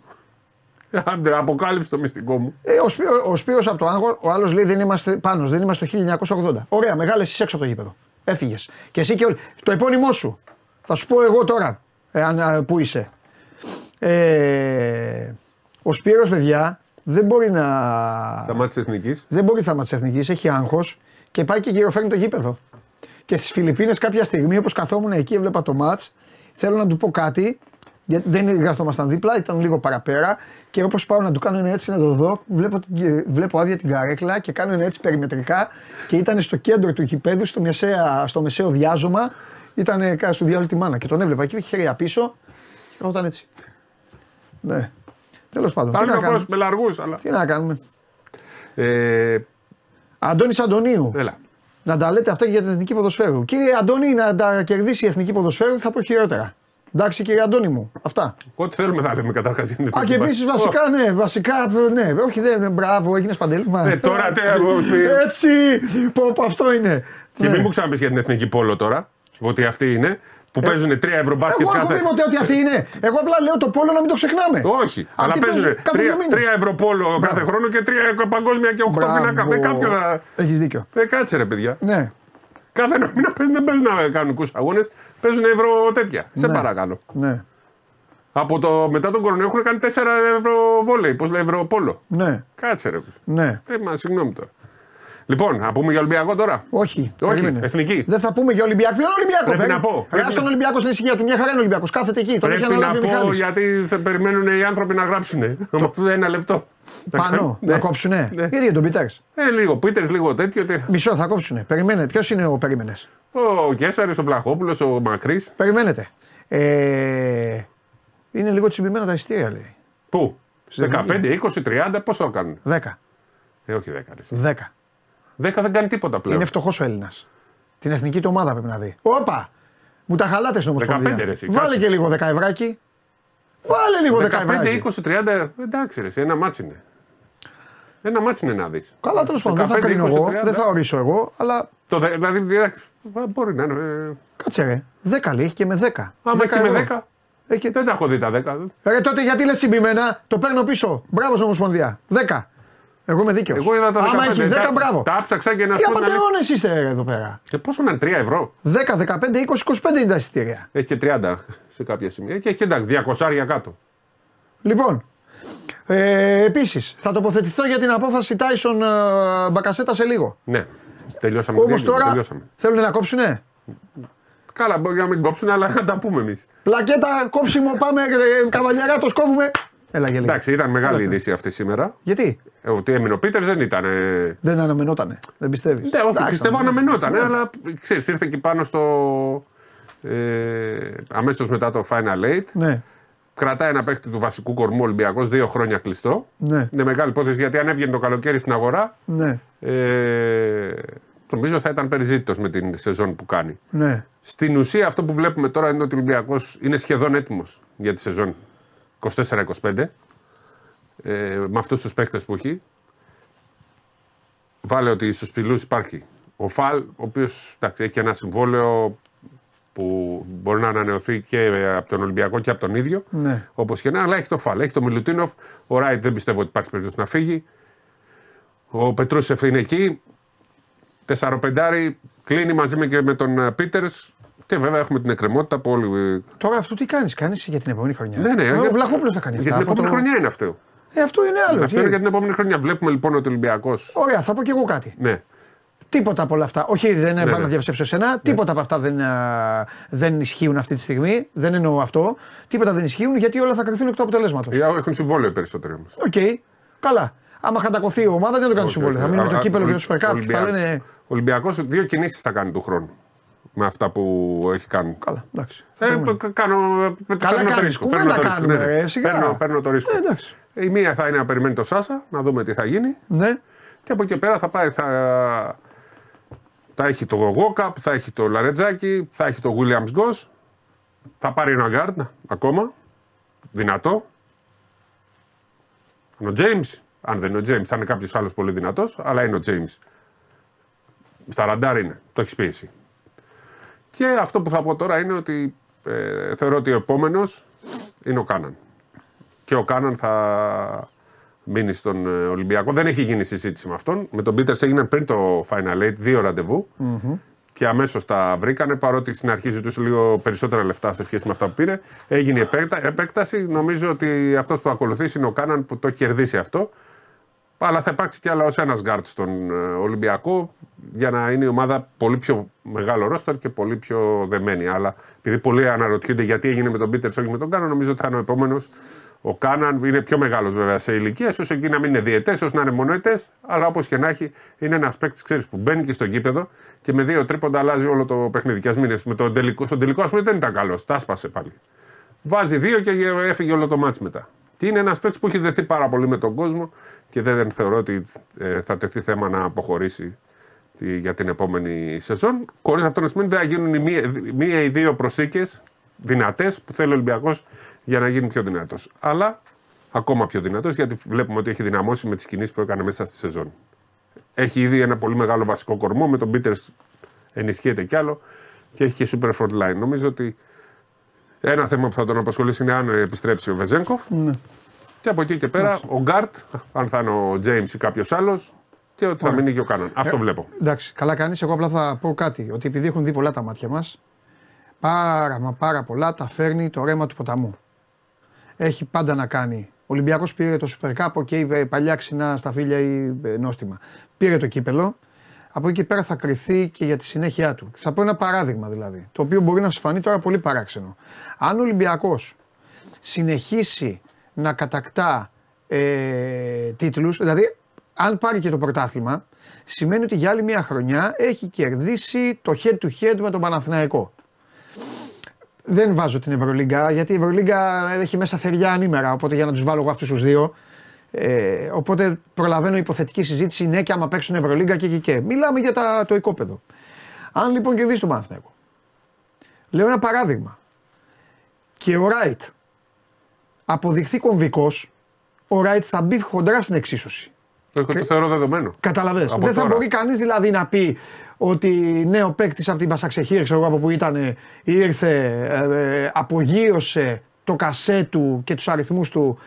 Άντε, αποκάλυψε το μυστικό μου. Ε, ο, Σπύρο, ο Σπύρος από το Άγχο, ο άλλος λέει δεν είμαστε πάνω, δεν είμαστε το 1980. Ωραία, μεγάλες εσύ έξω από το γήπεδο. Έφυγες. Και εσύ και όλοι. Το επώνυμό σου. Θα σου πω εγώ τώρα εάν, α, που είσαι. Ε, ο Σπύρος, παιδιά, δεν μπορεί να. Στα μάτια της εθνικής. Δεν μπορεί θέμα της εθνικής, έχει άγχος και πάει και γυροφέρνει το γήπεδο. Και στις Φιλιππίνες κάποια στιγμή, όπως καθόμουν εκεί, έβλεπα το ματ, θέλω να του πω κάτι. Γιατί δεν καθόμασταν δίπλα, ήταν λίγο παραπέρα. Και όπως πάω να του κάνω ένα έτσι να το δω, βλέπω, την- βλέπω άδεια την καρέκλα και κάνω ένα έτσι περιμετρικά. Και ήταν στο κέντρο του γηπέδου, στο, μεσαία, στο μεσαίο διάζωμα. Ήταν στο διάλογο τη μάνα. Και τον έβλεπα εκεί, είχε χέρια πίσω. Και εγώ ήταν έτσι. Ναι. Τέλος πάντων. Τι Θα να, είναι κάνουμε; με λαργούς, αλλά. τι να κάνουμε; Ε, Αντώνη Αντωνίου. έλα. Να τα λέτε αυτά και για την εθνική ποδοσφαίρου. Κύριε Αντώνη, να τα κερδίσει η εθνική ποδοσφαίρου θα πω χειρότερα. Εντάξει, κύριε Αντώνη μου. Αυτά. Ό,τι θέλουμε θα λέμε καταρχάς. Α, και επίση βασικά, ναι, βασικά, ναι, όχι, δεν, μπράβο, έγινες παντέλημα. Ε, τώρα τι, Έτσι, εγώ, τι- Έτσι, πω, πω, αυτό είναι. Και Ναι. μην μου ξαναπείς για την εθνική πόλο τώρα. Ότι αυτή είναι. Που παίζουν 3 ευρώ μπάσκετ Εγώ έχω κάθε. πει ποτέ ότι αυτή είναι. Εγώ απλά λέω το πόλο να μην το ξεχνάμε. Όχι. Αλλά Αυτοί παίζουν κάθε δύο 3, μήνες. ευρώ πόλο κάθε χρόνο και 3 παγκόσμια και 8 πινάκα. Με κάποιο θα. Έχεις δίκιο. Ε, κάτσε ρε παιδιά. Ναι, Κάθε ένα μήνα παίζουν, δεν παίζουν να κάνουν αγώνες. Παίζουν ευρώ τέτοια. Σε Ναι. παρακαλώ. ναι, Από το, μετά τον κορονοϊό έχουν κάνει 4 ευρώ βόλεϊ. Πώς λέει ευρώ πόλο. ναι, Κάτσε ρε. ναι. Ε, μα συγγνώμη τώρα. Λοιπόν, να πούμε για Ολυμπιακό τώρα. Όχι. Όχι, περίμενε. εθνική. Δεν θα πούμε για Ολυμπιακό. Ποιο είναι Ολυμπιακό, Πρέπει περί- να πω. Ρε, Πρέπει στον να- Ολυμπιακό στην ησυχία του. Μια χαρά είναι Ολυμπιακός. Κάθεται εκεί. Τον έχει Πρέπει να αναλάβει ο πω Μιχάλης. γιατί θα περιμένουν οι άνθρωποι να γράψουν. ένα λεπτό. Πάνω, Ναι. να κόψουνε. Ναι. Γιατί για τον Πίτερ. Ε, λίγο Πίτερς, λίγο τέτοιο. τε- Μισό θα κόψουνε. Περιμένε. Ποιος είναι ο περίμενες; Ο Κέσσαρη, ο Βλαχόπουλος, ο Μακρύς. Περιμένετε. Ε, είναι λίγο τσιμπημένα τα ειστήρια λέει. Πού; Στην 15, 20, 30, πώς το κάνουν; 10. Ε, όχι 10. ρε. 10. 10 δεν κάνει τίποτα πλέον. Είναι φτωχός ο Έλληνας. Την εθνική του ομάδα πρέπει να δει. Όπα! Μου τα χαλάτε στην 15 Ομοσπονδία. ρε, εσύ, Βάλε κάτσε. και λίγο δεκαευράκι. Βάλε λίγο δεκαευράκι. 15, 20, 30, εντάξει, ρε, εσύ, ένα μάτσι είναι. Ένα μάτσι είναι να δεις. Καλά, τέλος πάντων. Δεν θα 15, κρίνω 20, εγώ, 30. δεν θα ορίσω εγώ, αλλά Το, δε- δηλαδή, εντάξει, α, μπορεί να είναι. ε, κάτσε ρε. 10 λέει, έχει και με 10. Άμα έχει με ευρώ. 10, Έχει και- δεν τα έχω δει τα 10. Ρε τότε γιατί λες συμπημένα, το παίρνω πίσω. Μπράβο στην Ομοσπονδία. 10. Εγώ είμαι δίκαιος. Εγώ είδα τα 15. Άμα έχεις 10, τα, μπράβο. Τα άψαξα και να Τι σου πω την αλήθεια. απαταιώνε είστε ρε, εδώ πέρα; Και πόσο να είναι 3 ευρώ. 10, 15, 20, 25 είναι τα εισιτήρια. Έχει και 30 σε κάποια σημεία. Και έχει και εντάξει, 200 κάτω. Λοιπόν, ε, επίσης θα τοποθετηθώ για την απόφαση Τάισον ε, Μπακασέτα σε λίγο. Ναι, τελειώσαμε. το Όμως διάλειμμα, τώρα τελειώσαμε. θέλουν να κόψουνε; Καλά, μπορεί να μην κόψουν, αλλά να τα πούμε εμείς. Πλακέτα, κόψιμο, πάμε, ε, καβαλιαρά, το σκόβουμε. Έλα για λίγο. Εντάξει, ήταν μεγάλη Έλα, είδηση αυτή σήμερα. Γιατί; Ε, Ότι έμεινε ο Πίτερ δεν ήταν. ε, δεν αναμενότανε, δεν πιστεύεις; Ναι, όχι, πιστεύω αναμενόταν, αλλά ξέρεις, ήρθε εκεί πάνω στο. Ε, αμέσως μετά το Final Eight. Ναι, Κρατάει ένα παίχτη του βασικού κορμού Ολυμπιακός δύο χρόνια κλειστό. ναι, Είναι μεγάλη υπόθεση γιατί αν έβγαινε το καλοκαίρι στην αγορά, ναι, ε, νομίζω θα ήταν περιζήτητος με την σεζόν που κάνει. ναι. Στην ουσία αυτό που βλέπουμε τώρα είναι ότι ο Ολυμπιακός είναι σχεδόν έτοιμος για τη σεζόν 24-25 ε, με αυτούς τους παίχτες που έχει. Βάλε ότι στους πυλούς υπάρχει ο Φαλ, ο οποίος εντάξει, έχει ένα συμβόλαιο που μπορεί να ανανεωθεί και από τον Ολυμπιακό και από τον ίδιο. Ναι. Όπως και να, αλλά έχει το Φαλ. Έχει το Μιλουτίνοφ. Ο Ράιτ δεν πιστεύω ότι υπάρχει περίπτωση να φύγει. Ο Πετρούσεφ είναι εκεί. Τεσσαροπεντάρι κλείνει μαζί με, και με τον Πίτερς. Και βέβαια έχουμε την εκκρεμότητα που όλοι. Τώρα αυτό τι κάνεις, κάνεις για την επόμενη χρονιά. Ναι, ναι. Ε, για- Ο Βλαχόπουλος θα κάνει Για αυτά. την από επόμενη το- χρονιά είναι αυτό. Ε, αυτό είναι άλλο. Αυτό τι- είναι για την επόμενη χρονιά. Βλέπουμε λοιπόν ότι ο Ολυμπιακός. Ωραία, θα πω και εγώ κάτι. Ναι. Τίποτα από όλα αυτά. Όχι, δεν ναι, ναι. να διαψεύσω εσένα. Τίποτα από αυτά δεν, α, δεν ισχύουν αυτή τη στιγμή. Δεν εννοώ αυτό. Τίποτα δεν ισχύουν γιατί όλα θα κριθούν εκ του αποτελέσματος. Έχουν συμβόλαιο οι περισσότεροι όμως. Οκ. Καλά. Άμα χαντακωθεί η ομάδα δεν το κάνει συμβόλαιο. Θα μείνει με το κύπελο και το Super Cup. Θα λένε. Ο Ολυμπιακός δύο κινήσεις θα κάνει του χρόνου. Με αυτά που έχει κάνει. Καλά, εντάξει. Ε, π- κάνω, παίρνω το κάνεις. ρίσκο. Κουβέντα παίρνω το ρίσκο, κάνουμε, ναι, ναι. ρε, σιγά. Παίρνω, παίρνω το ρίσκο. Ε, εντάξει. Η μία θα είναι να περιμένει το Σάσα, να δούμε τι θα γίνει. Ναι. Και από εκεί πέρα θα πάει, θα, θα έχει το Γόκαπ, θα έχει το Λαρεντζάκη, θα έχει το Williams Goss. Θα πάρει ένα γκάρντ ακόμα. Δυνατό. Είναι ο James. Αν δεν είναι ο James, θα είναι κάποιος άλλος πολύ δυνατός, αλλά είναι ο James. Στα ραντάρ είναι. Το έχεις πει εσύ. Και αυτό που θα πω τώρα είναι ότι ε, θεωρώ ότι ο επόμενος είναι ο Κάναν. Και ο Κάναν θα μείνει στον ε, Ολυμπιακό. Δεν έχει γίνει συζήτηση με αυτόν. Με τον Πίτερς έγιναν πριν το Final Eight δύο ραντεβού. Και αμέσως τα βρήκανε παρότι στην αρχή ζητούσε λίγο περισσότερα λεφτά σε σχέση με αυτά που πήρε. Έγινε η επέκτα- επέκταση. Νομίζω ότι αυτός που θα ακολουθήσει είναι ο Κάναν που το έχει κερδίσει αυτό. Αλλά θα υπάρξει κι άλλο ένας γκάρτ στον ε, Ολυμπιακό για να είναι η ομάδα πολύ πιο μεγάλο ρόστερ και πολύ πιο δεμένη. Αλλά επειδή πολλοί αναρωτιούνται γιατί έγινε με τον Πίτερς, όχι με τον Κάναν, νομίζω ότι θα είναι ο επόμενος. Ο Κάναν είναι πιο μεγάλος βέβαια σε ηλικία, ίσως εκεί να μην είναι διετές, ίσως να είναι μονοετές. Αλλά όπως και να έχει, είναι ένας παίκτης, ξέρεις, που μπαίνει και στο γήπεδο και με δύο τρίποντα αλλάζει όλο το παιχνίδι. Και ας μην είναι με τον τελικό, στον τελικό, ας πούμε, δεν ήταν καλός. Τα έσπασε πάλι. Βάζει δύο και έφυγε όλο το μάτς μετά. Και είναι ένας παίκτης που έχει δεθεί πάρα πολύ με τον κόσμο και δεν θεωρώ ότι ε, θα τεθεί θέμα να αποχωρήσει τη- για την επόμενη σεζόν. Χωρίς αυτό να σημαίνει ότι θα γίνουν οι μία, μία ή δύο προσθήκες δυνατές που θέλει ο Ολυμπιακός για να γίνει πιο δυνατός. Αλλά ακόμα πιο δυνατός γιατί βλέπουμε ότι έχει δυναμώσει με τις κινήσεις που έκανε μέσα στη σεζόν. Έχει ήδη ένα πολύ μεγάλο βασικό κορμό. Με τον Πίτερς ενισχύεται κι άλλο και έχει και super front line. Νομίζω ότι ένα θέμα που θα τον απασχολήσει είναι αν επιστρέψει ο Βεζένκοφ. Και από εκεί και πέρα ο Γκάρτ, αν θα είναι ο Τζέιμς ή κάποιος άλλος, και ότι θα μείνει και ο Κάναν. Αυτό βλέπω. Εντάξει, καλά κάνεις. Εγώ απλά θα πω κάτι. Ότι επειδή έχουν δει πολλά τα μάτια μας, πάρα μα πάρα πολλά τα φέρνει το ρέμα του ποταμού. Έχει πάντα να κάνει. Ο Ολυμπιακός πήρε το Super Cup, OK, okay, παλιά ξινά σταφύλια ή ε, νόστιμα. Πήρε το κύπελο. Από εκεί και πέρα θα κρυθεί και για τη συνέχεια του. Θα πω ένα παράδειγμα δηλαδή, το οποίο μπορεί να σου φανεί τώρα πολύ παράξενο. Αν ο Ολυμπιακός συνεχίσει να κατακτά ε, τίτλους, δηλαδή αν πάρει και το πρωτάθλημα, σημαίνει ότι για άλλη μια χρονιά έχει κερδίσει το head to head με τον Παναθηναϊκό. Δεν βάζω την Ευρωλίγκα, γιατί η Ευρωλίγκα έχει μέσα θεριά ανήμερα, οπότε για να τους βάλω εγώ αυτούς τους δύο. Ε, οπότε προλαβαίνω υποθετική συζήτηση, ναι και άμα παίξουν Ευρωλίγκα και και και. Μιλάμε για τα, το οικόπεδο. Αν λοιπόν κερδίσει τον Παναθηναϊκό, λέω ένα παράδειγμα, και ο Ράιτ αποδειχθεί κομβικός, ο Ράιτ θα μπει χοντρά στην εξίσωση. Εγώ το θεωρώ δεδομένο. Καταλαβέ. Από Δεν θα τώρα. μπορεί κανείς δηλαδή να πει ότι ναι, ο παίκτης από την Πασαξεχήρ, ξέρω εγώ από που ήταν, ήρθε, ε, ε, απογείωσε το κασέ του και τους αριθμούς του.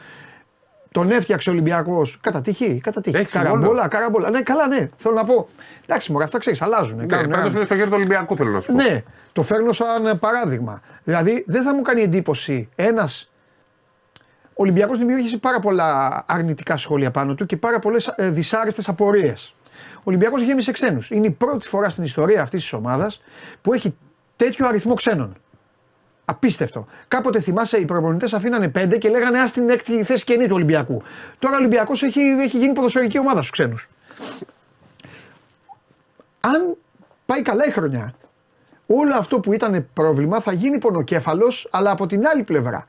Τον έφτιαξε ο Ολυμπιακός. Κατά τύχη, κατά τύχη. Έχει Καραμπόλα, συμβόλαιο. καραμπόλα. Ναι, καλά, ναι. Θέλω να πω. Εντάξει, μωρέ, αυτά ξέρεις, αλλάζουν. Ναι, κάνουν Πάντω ένα- είναι στο χέρι του Ολυμπιακού, θέλω να σου πω. ναι, το φέρνω σαν ε, παράδειγμα. Δηλαδή δεν θα μου κάνει εντύπωση ένα. Ο Ολυμπιακός δημιούργησε πάρα πολλά αρνητικά σχόλια πάνω του και πάρα πολλές ε, δυσάρεστες απορίες. Ο Ολυμπιακός γέμισε ξένους. Είναι η πρώτη φορά στην ιστορία αυτής της ομάδας που έχει τέτοιο αριθμό ξένων. Απίστευτο. Κάποτε θυμάσαι οι προπονητές αφήνανε πέντε και λέγανε Α την έκτη θέση καινή του Ολυμπιακού. Τώρα ο Ολυμπιακός έχει, έχει γίνει ποδοσφαιρική ομάδα στους ξένους. Αν πάει καλά η χρονιά, όλο αυτό που ήταν πρόβλημα θα γίνει πονοκέφαλος, αλλά από την άλλη πλευρά.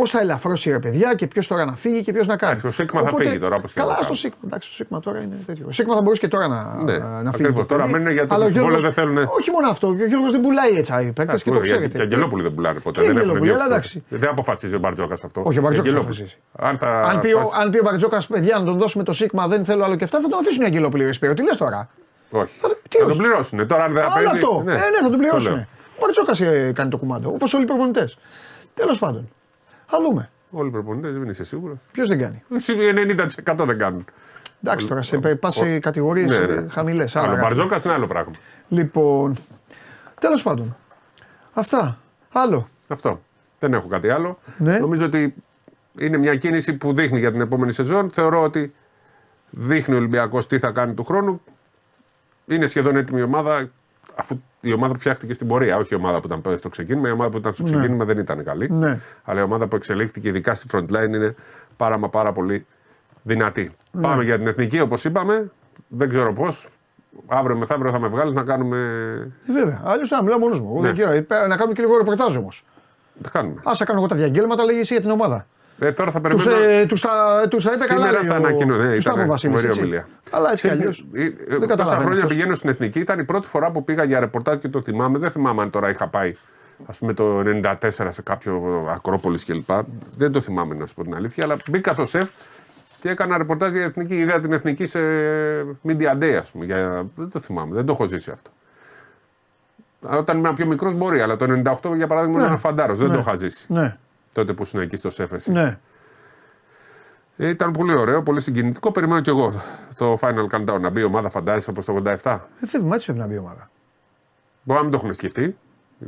Πώς θα ελαφρώσει ρε παιδιά και ποιος τώρα να φύγει και ποιος να κάνει. Εντάξει, ο Σίγμα θα φύγει τώρα, όπως και Καλά, να στο κάνει. Σίγμα. Εντάξει, το Σίγμα τώρα είναι τέτοιο. Ο Σίγμα θα μπορούσε και τώρα να, Ναι, να, να φύγεις. ακριβώς. το Τώρα παιδί. μένουν γιατί Αλλά το ο Γιώργος- συμβόλαιος δεν θέλουνε. Όχι μόνο αυτό. Και ο Γιώργος δεν πουλάει έτσι οι παίκτες και το Εντάξει, ξέρετε. γιατί Και Αγγελόπουλοι δεν πουλάνε ποτέ. Και Δεν, έχουν Αγγελόπουλοι, δύο αλλά φορές. εντάξει. δεν αποφασίζει ο Μπαρτζόκας αυτό. Όχι, ο Μπαρτζόκας Αγγελόπουλοι. αποφασίζει. Αν, θα Αν πει, ο, πας- αν πει ο Μπαρτζόκας, παιδιά, να τον δώσουμε το Σίγμα, δεν θέλω άλλο και αυτά, θα τον αφήσουν οι Αγγελόπουλοι. ρε Σπύρο. Τι λες τώρα; Όχι. τι Θα όχι. τον πληρώσουν. Τώρα αν δεν θα Άλλο παίζει. αυτό. Ε, ναι, θα τον το πληρώσουν. λέω. Ο Μπαρτζόκας ε, κάνει το κουμάντο. Όπως όλοι οι προπονητές. Τέλος πάντων. Θα δούμε. Όλοι οι προπονητές δεν είσαι σίγουρος. Ποιος δεν κάνει; 90% δεν κάνουν. Εντάξει τώρα, σε πας σε κατηγορίες Ναι, ναι. χαμηλές. Αλλά ο Μπαρτζόκα είναι άλλο πράγμα. Λοιπόν. Τέλος πάντων. Αυτά. Άλλο. Αυτό. Δεν έχω κάτι άλλο. Ναι. Νομίζω ότι είναι μια κίνηση που δείχνει για την επόμενη σεζόν. Θεωρώ ότι δείχνει ο Ολυμπιακός τι θα κάνει του χρόνου. Είναι σχεδόν έτοιμη η ομάδα, αφού η ομάδα που φτιάχτηκε στην πορεία, όχι η ομάδα που ήταν στο ξεκίνημα. Η ομάδα που ήταν στο ξεκίνημα δεν ήταν καλή. Ναι. Αλλά η ομάδα που εξελίχθηκε, ειδικά στη front line, είναι πάρα μα πάρα πολύ δυνατή. Ναι. Πάμε για την εθνική, όπως είπαμε. Δεν ξέρω πώς. Αύριο μεθαύριο θα με βγάλεις να κάνουμε. Ε, βέβαια. Αλλιώς να μιλάω μόνος μου. Εγώ Ναι. δεν ξέρω. Ε, Να κάνουμε και λίγο ρεπορτάζ όμως. Τα κάνουμε. Άσα κάνω εγώ τα διαγγέλματα, λέγει εσύ για την ομάδα. Ε, τώρα θα Τους περιμένω. ε, τους τα, τους τα είπε καλά. Σήμερα λέει θα ο- ανακοινώ. Ναι, τους τα είπε ο ήταν Βασίλης, φοβερή έτσι. ομιλία. Αλλά έτσι κι Ξέρεις, αλλιώς. ε, ε, Δεν Τόσα καταλαβαίνω χρόνια αυτός. πηγαίνω στην εθνική. Ήταν η πρώτη φορά που πήγα για ρεπορτάζ και το θυμάμαι. Δεν θυμάμαι αν τώρα είχα πάει ας πούμε το 94 σε κάποιο Ακρόπολης κλπ. Δεν το θυμάμαι να σου πω την αλήθεια. Αλλά μπήκα στο σεφ και έκανα ρεπορτάζ για εθνική. Είδα την εθνική σε Media Day, ας πούμε. Για... Δεν το θυμάμαι. Δεν το έχω ζήσει αυτό. Όταν ήμουν πιο μικρός μπορεί, αλλά το 98 για παράδειγμα Ναι. ήμουν φαντάρος. Δεν Ναι. το είχα ζήσει. Ναι, Τότε που ήσουν εκεί στο σεφ εσύ. ναι. Ε, Ήταν πολύ ωραίο, πολύ συγκινητικό. Περιμένω κι εγώ το Final Countdown να μπει η ομάδα, φαντάζεσαι όπως το 87. Ε, φεύγουμε, έτσι πρέπει να μπει η ομάδα. Μπορεί να μην το έχουν σκεφτεί.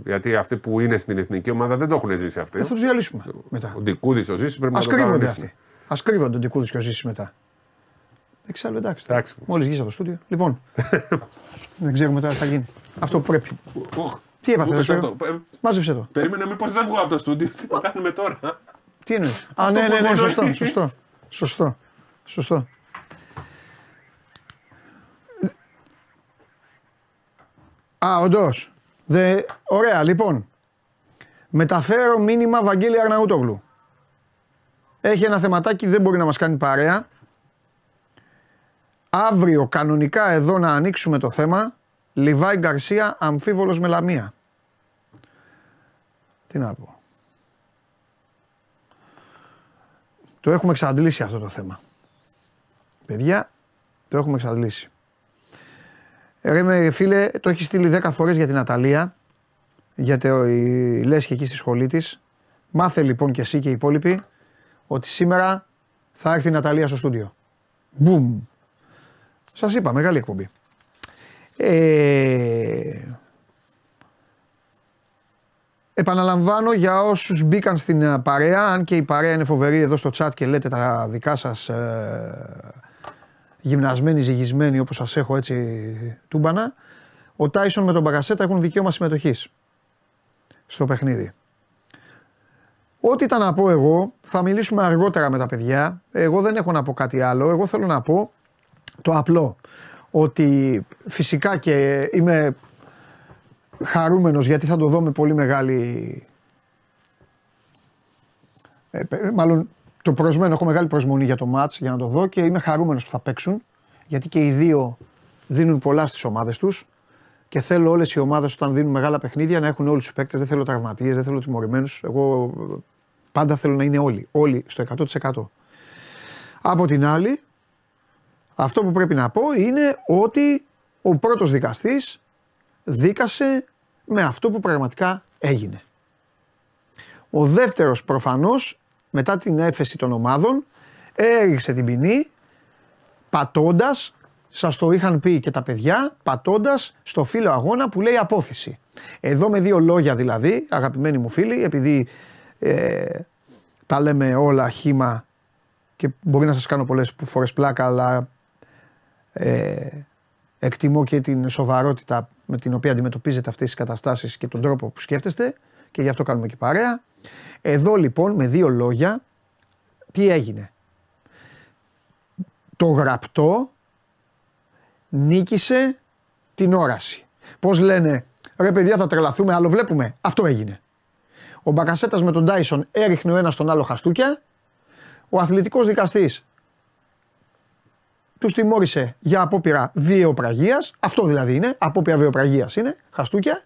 Γιατί αυτοί που είναι στην εθνική ομάδα δεν το έχουν ζήσει αυτοί. Ε, θα τους διαλύσουμε μετά. Ο Ντικούδης, ο Ζήσης πρέπει Α να το κρύβονται κανονίσουν. αυτοί. Α κρύβονται τον Τικούδη και ο Ζήσης μετά. Εξάλλου εντάξει. Εντάξει. Μόλις βγεις από το στούντιο. Λοιπόν. δεν ξέρουμε τώρα τι θα γίνει. Αυτό που πρέπει. Οχ, Τι έπαθε, μου ρε πέσε Σπύρο; το. Ε, Μάζεψε το. Περίμενα μήπως δεν βγω από το στούντιο. Τι θα κάνουμε τώρα; Τι εννοείς; Α, ναι, που ναι, ναι, εννοείς. σωστό, σωστό. Σωστό. Σωστό. Α, όντως. Ωραία, λοιπόν. Μεταφέρω μήνυμα Βαγγέλη Αρναούτογλου. Έχει ένα θεματάκι, δεν μπορεί να μας κάνει παρέα. Αύριο κανονικά εδώ να ανοίξουμε το θέμα. Λιβάη Γκαρσία, αμφίβολος με λαμία. Τι να πω. Το έχουμε εξαντλήσει αυτό το θέμα. Παιδιά, το έχουμε εξαντλήσει. Ρε φίλε, το έχει στείλει 10 φορές για την Αταλία. Γιατί λες και εκεί στη σχολή της. Μάθε λοιπόν και εσύ και οι υπόλοιποι ότι σήμερα θα έρθει η Ναταλία στο στούντιο. Μπουμ. Σας είπα, μεγάλη εκπομπή. Ε, επαναλαμβάνω για όσους μπήκαν στην ε, παρέα, αν και η παρέα είναι φοβερή εδώ στο chat και λέτε τα δικά σας ε, γυμνασμένοι, ζυγισμένοι όπως σας έχω έτσι τούμπανα, ο Τάισον με τον Μπαγκασέτα έχουν δικαίωμα συμμετοχής στο παιχνίδι. Ό,τι ήταν να πω εγώ, θα μιλήσουμε αργότερα με τα παιδιά. Εγώ δεν έχω να πω κάτι άλλο. Εγώ θέλω να πω το απλό. Ότι φυσικά και είμαι χαρούμενος γιατί θα το δω με πολύ μεγάλη... Ε, μάλλον το προσμένο, έχω μεγάλη προσμονή για το μάτς για να το δω και είμαι χαρούμενος που θα παίξουν γιατί και οι δύο δίνουν πολλά στις ομάδες τους και θέλω όλες οι ομάδες όταν δίνουν μεγάλα παιχνίδια να έχουν όλους τους παίκτες. Δεν θέλω τραυματίες, δεν θέλω τιμωρημένους. Εγώ πάντα θέλω να είναι όλοι. Όλοι στο 100%. Από την άλλη, αυτό που πρέπει να πω είναι ότι ο πρώτος δικαστής δίκασε με αυτό που πραγματικά έγινε. Ο δεύτερος προφανώς μετά την έφεση των ομάδων έριξε την ποινή πατώντας Σας το είχαν πει και τα παιδιά, πατώντας στο φύλλο αγώνα που λέει απόθεση. Εδώ με δύο λόγια δηλαδή, αγαπημένοι μου φίλοι, επειδή ε, τα λέμε όλα χήμα και μπορεί να σας κάνω πολλές φορές πλάκα, αλλά ε, εκτιμώ και την σοβαρότητα με την οποία αντιμετωπίζετε αυτές τις καταστάσεις και τον τρόπο που σκέφτεστε και γι' αυτό κάνουμε και παρέα. Εδώ λοιπόν με δύο λόγια, τι έγινε; Το γραπτό νίκησε την όραση. Πώς λένε, ρε παιδιά θα τρελαθούμε, άλλο βλέπουμε. Αυτό έγινε. Ο Μπακασέτας με τον Τάισον έριχνε ο ένας τον άλλο χαστούκια. Ο αθλητικός δικαστής τους τιμώρησε για απόπειρα βιαιοπραγία. Αυτό δηλαδή είναι. Απόπειρα βιαιοπραγία είναι. Χαστούκια.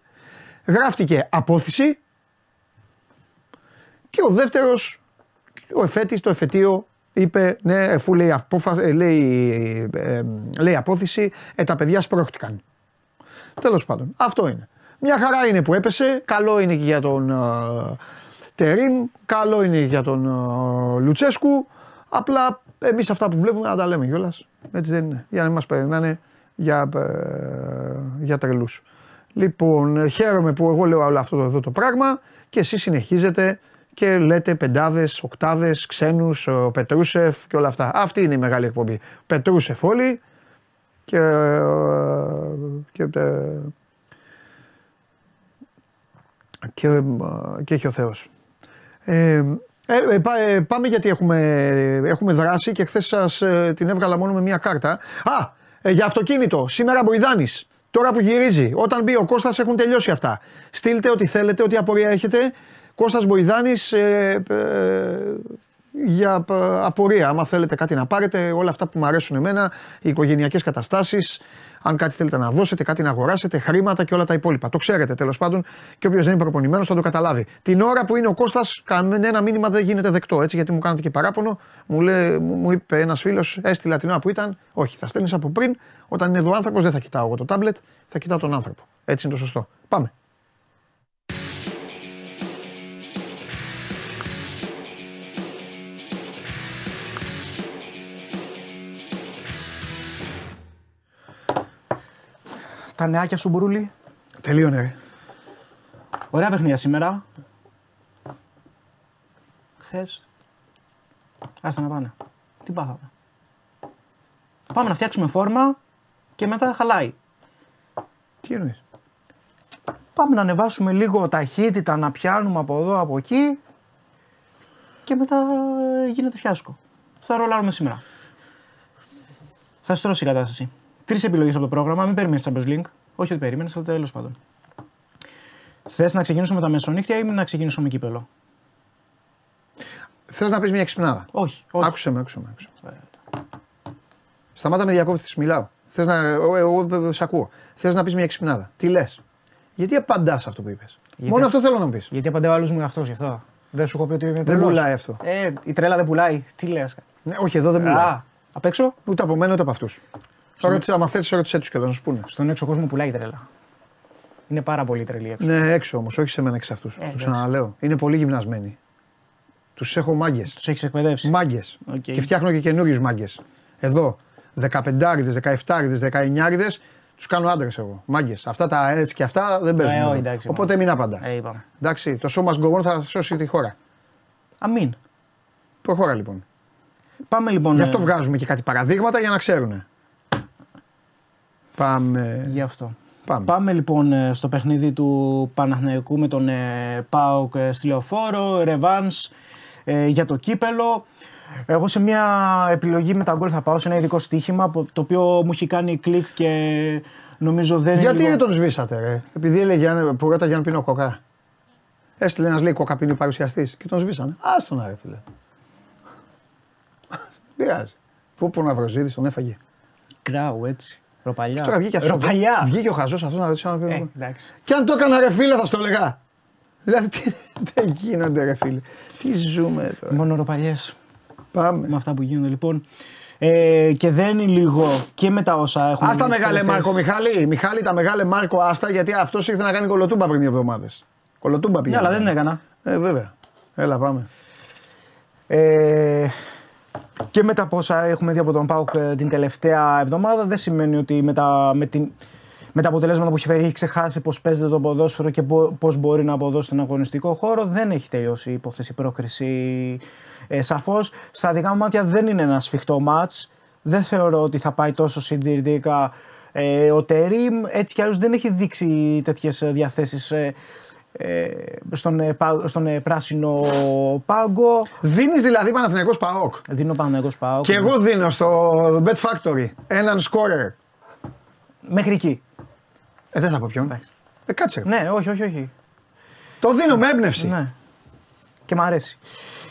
Γράφτηκε απόθεση. Και ο δεύτερος, ο εφέτης, το εφετείο είπε ναι, εφού λέει, απόφα, ε, λέει, ε, λέει απόθεση, ε, τα παιδιά σπρώχτηκαν. Τέλος πάντων, αυτό είναι. Μια χαρά είναι που έπεσε, καλό είναι και για τον ε, Τερίμ, καλό είναι για τον ε, Λουτσέσκου. Απλά εμείς αυτά που βλέπουμε να τα λέμε κιόλας. Έτσι δεν είναι. Για να μην μας περνάνε για, ε, για τρελούς. Λοιπόν, χαίρομαι που εγώ λέω όλο αυτό εδώ το πράγμα και εσείς συνεχίζετε και λέτε πεντάδες, οκτάδες, ξένους, ο Πετρούσεφ και όλα αυτά. Αυτή είναι η μεγάλη εκπομπή. Πετρούσεφ όλοι και. και, και, και έχει ο Θεός. Ε, ε, ε, πάμε γιατί έχουμε, έχουμε δράσει και χθες σας ε, την έβγαλα μόνο με μια κάρτα. Α, για αυτοκίνητο. Σήμερα Μποϊδάνης. Τώρα που γυρίζει. Όταν μπει ο Κώστας έχουν τελειώσει αυτά. Στείλτε ό,τι θέλετε, ό,τι απορία έχετε. Κώστας Μποϊδάνης ε, ε, για ε, απορία. Άμα θέλετε κάτι να πάρετε, όλα αυτά που μου αρέσουν εμένα, οι οικογενειακές καταστάσεις, αν κάτι θέλετε να δώσετε, κάτι να αγοράσετε, χρήματα και όλα τα υπόλοιπα. Το ξέρετε τέλος πάντων και όποιος δεν είναι προπονημένος θα το καταλάβει. Την ώρα που είναι ο Κώστας, ένα μήνυμα δεν γίνεται δεκτό. Έτσι, γιατί μου κάνατε και παράπονο, μου, λέει, μου είπε ένας φίλος, έστειλα την ώρα που ήταν. Όχι, θα στέλνεις από πριν. Όταν είναι εδώ ο άνθρωπος, δεν θα κοιτάω εγώ το τάμπλετ, θα κοιτάω τον άνθρωπο. Έτσι είναι το σωστό. Πάμε. Τα νεάκια σου μπουρούλι. Τελείωνε. Ρε. Ωραία παιχνίδια σήμερα. Χθες. Άστα να πάνε. Τι πάθαμε. Πάμε να φτιάξουμε φόρμα και μετά χαλάει. Τι εννοείς; Πάμε να ανεβάσουμε λίγο ταχύτητα, να πιάνουμε από εδώ, από εκεί και μετά γίνεται φιάσκο. Θα ρολάρουμε σήμερα. Θα στρώσει η κατάσταση. Τρεις επιλογές από το πρόγραμμα, μην περιμένεις Champions League. Όχι ότι περίμενες, αλλά τέλος πάντων. Θες να ξεκινήσουμε με τα μεσονύχτια ή να ξεκινήσουμε με κύπελο; Θες να πεις μια εξυπνάδα. Όχι, όχι. Άκουσε με, άκουσε με. Άκουσε. με. Σταμάτα με διακόπτη, μιλάω. Θες να, εγώ, εγώ, εγώ σε ακούω. Θες να πεις μια εξυπνάδα. Τι λες; Γιατί απαντάς αυτό που είπες; Μόνο αυτό θέλω να πεις. Γιατί απαντάει ο άλλο μου αυτό γι' αυτό. Δεν σου έχω πει ότι είμαι Δεν τρελός. πουλάει αυτό. Ε, η τρέλα δεν πουλάει. Τι λες; Ναι, όχι, εδώ δεν πουλάει. Α, απ' έξω. Ούτε από μένα ούτε από αυτούς. Ρώτησε, άμα θέλεις, ρώτησε τους και θα σου πούνε. Στον έξω κόσμο πουλάει η τρέλα. Είναι πάρα πολύ τρελή έξω. Ναι, έξω όμως, όχι σε μένα και σε αυτούς. εντάξει. τους ξαναλέω. Είναι πολύ γυμνασμένοι. Τους έχω μάγκες. Τους έχεις εκπαιδεύσει. Μάγκες. Οκ. Και φτιάχνω και καινούριους μάγκες. Εδώ, 15άρηδες, 17άρηδες, 19άρηδες, τους κάνω άντρες εγώ. Μάγκες. Αυτά τα έτσι και αυτά δεν παίζουν. Ε, εδώ. όχι, εντάξει, Οπότε μην απαντάς. Ε, είπαμε. Εντάξει, το σώμα γκογόν θα σώσει τη χώρα. Αμήν. Προχώρα λοιπόν. Πάμε λοιπόν. Γι' αυτό ε, βγάζουμε και κάτι παραδείγματα για να ξέρουν. Πάμε. Γι' αυτό. Πάμε. Πάμε λοιπόν ε, στο παιχνίδι του Παναθηναϊκού με τον ε, ΠΑΟΚ ε, στη Λεωφόρο, Ρεβάνς ε, για το κύπελο. Εγώ σε μια επιλογή με τα γκολ θα πάω σε ένα ειδικό στοίχημα που- το οποίο μου έχει κάνει κλικ και νομίζω δεν είναι Γιατί λίγο- τον σβήσατε, ρε; Επειδή έλεγε αν- που ρώταγε αν πίνω κοκά. Έστειλε ένας λέει κοκά πίνει παρουσιαστής και τον σβήσανε. Άστον άρε φίλε. Δεν πειράζει. Πού που να βραζίδι τον έφαγε. Κράου έτσι. Ροπαλιά. Τώρα βγήκε αυτό. Ροπαλιά. Βγήκε ο χαζός αυτός να ρωτήσει αν Ε, πίνω. εντάξει. Και αν το έκανα ρε φίλε θα στο λέγα. Δηλαδή τι δεν γίνονται ρε φίλε. Τι ζούμε τώρα. Μόνο ροπαλιές. Πάμε. με αυτά που γίνονται λοιπόν. Ε, και δεν είναι λίγο και με τα όσα έχουμε Άστα δει τις μεγάλε τελευταίες- Μάρκο Μιχάλη. Μιχάλη τα μεγάλε Μάρκο άστα γιατί αυτός ήθελε να κάνει κολοτούμπα πριν δύο εβδομάδες. Κολοτούμπα Ναι, πήγε. αλλά δεν την έκανα. Ε, βέβαια. Έλα πάμε. Ε, και μετά από όσα έχουμε δει από τον Πάουκ ε, την τελευταία εβδομάδα, δεν σημαίνει ότι με τα, με την, με τα αποτελέσματα που έχει φέρει έχει ξεχάσει πώ παίζεται το ποδόσφαιρο και πώ μπορεί να αποδώσει τον αγωνιστικό χώρο. Δεν έχει τελειώσει η υπόθεση πρόκριση. Ε, Σαφώς στα δικά μου μάτια δεν είναι ένα σφιχτό ματ. Δεν θεωρώ ότι θα πάει τόσο συντηρητικά. Ε, ο Τερίμ έτσι κι αλλιώ δεν έχει δείξει τέτοιες διαθέσεις ε, ε, στον, ε, πα- στον ε, πράσινο πάγκο. Δίνεις δηλαδή Παναθηναϊκός ΠΑΟΚ; Δίνω πάνω πάω. Και εγώ δίνω στο Bet Factory έναν σκόρερ. Μέχρι εκεί. Ε, δεν θα πω ποιον. Εντάξει. Ε, κάτσε. ρε. Ναι, όχι, όχι, όχι. Το δίνω με έμπνευση. Ναι. Και μ' αρέσει.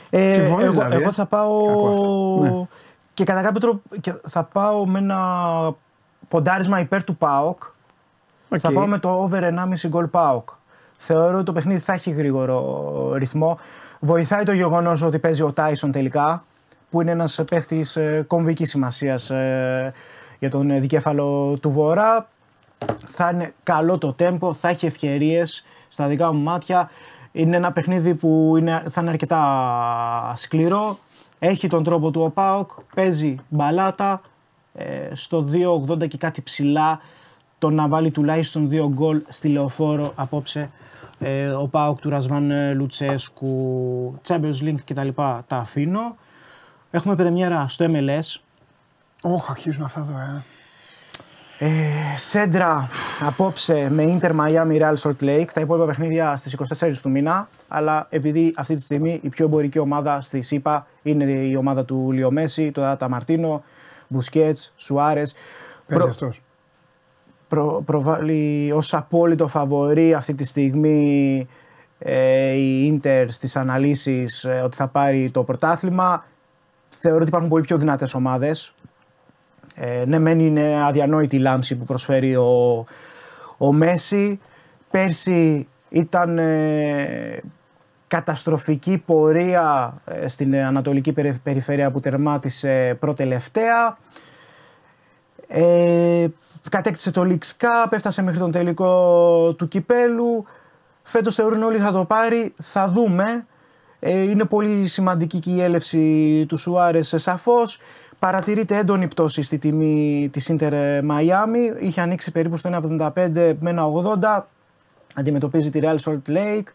Ε, Συμφωνείς εγώ, δηλαδή, ε; εγώ θα πάω. Κακό αυτό. Ναι. Και κατά κάποιο τρόπο και θα πάω με ένα ποντάρισμα υπέρ του ΠΑΟΚ. Οκ. Θα πάω με το over 1,5 γκολ ΠΑΟΚ. Θεωρώ ότι το παιχνίδι θα έχει γρήγορο ρυθμό. Βοηθάει το γεγονός ότι παίζει ο Τάισον τελικά, που είναι ένας παίχτης κομβικής σημασίας για τον ε, δικέφαλο του Βορρά. Θα είναι καλό το τέμπο, θα έχει ευκαιρίες στα δικά μου μάτια. Είναι ένα παιχνίδι που είναι, θα είναι αρκετά σκληρό. Έχει τον τρόπο του ο ΠΑΟΚ, παίζει μπαλάτα. Ε, στο 2.80 και κάτι ψηλά το να βάλει τουλάχιστον δύο γκολ στη λεωφόρο απόψε ε, ο ΠΑΟΚ του Ρασβάν ε, Λουτσέσκου, Champions League κτλ. Τα αφήνω. Έχουμε πρεμιέρα στο MLS. Όχ, αρχίζουν αυτά τώρα. ε. Ε, Σέντρα απόψε με Inter Miami Real Salt Lake. Τα υπόλοιπα παιχνίδια στις 24 του μήνα. Αλλά επειδή αυτή τη στιγμή η πιο εμπορική ομάδα στη ΣΥΠΑ είναι η ομάδα του Λιομέση, το Τάτα Μαρτίνο, Μπουσκέτς, Σουάρες. Παίζει αυτός. Προ, προβάλλει ως απόλυτο φαβορή αυτή τη στιγμή ε, η Ίντερ στις αναλύσεις ε, ότι θα πάρει το πρωτάθλημα. Θεωρώ ότι υπάρχουν πολύ πιο δυνατές ομάδες. Ε, ναι, μεν είναι αδιανόητη η λάμψη που προσφέρει ο, ο Μέση. Πέρσι ήταν ε, καταστροφική πορεία ε, στην ανατολική περι- περιφέρεια που τερμάτισε προτελευταία. Ε, κατέκτησε το Leagues Cup, έφτασε μέχρι τον τελικό του κυπέλου. Φέτος θεωρούν όλοι θα το πάρει, θα δούμε. Ε, είναι πολύ σημαντική και η έλευση του Σουάρες ε, σαφώς. Παρατηρείται έντονη πτώση στη τιμή της Inter Miami. Είχε ανοίξει περίπου στο 1,75 με 1,80. Αντιμετωπίζει τη Real Salt Lake.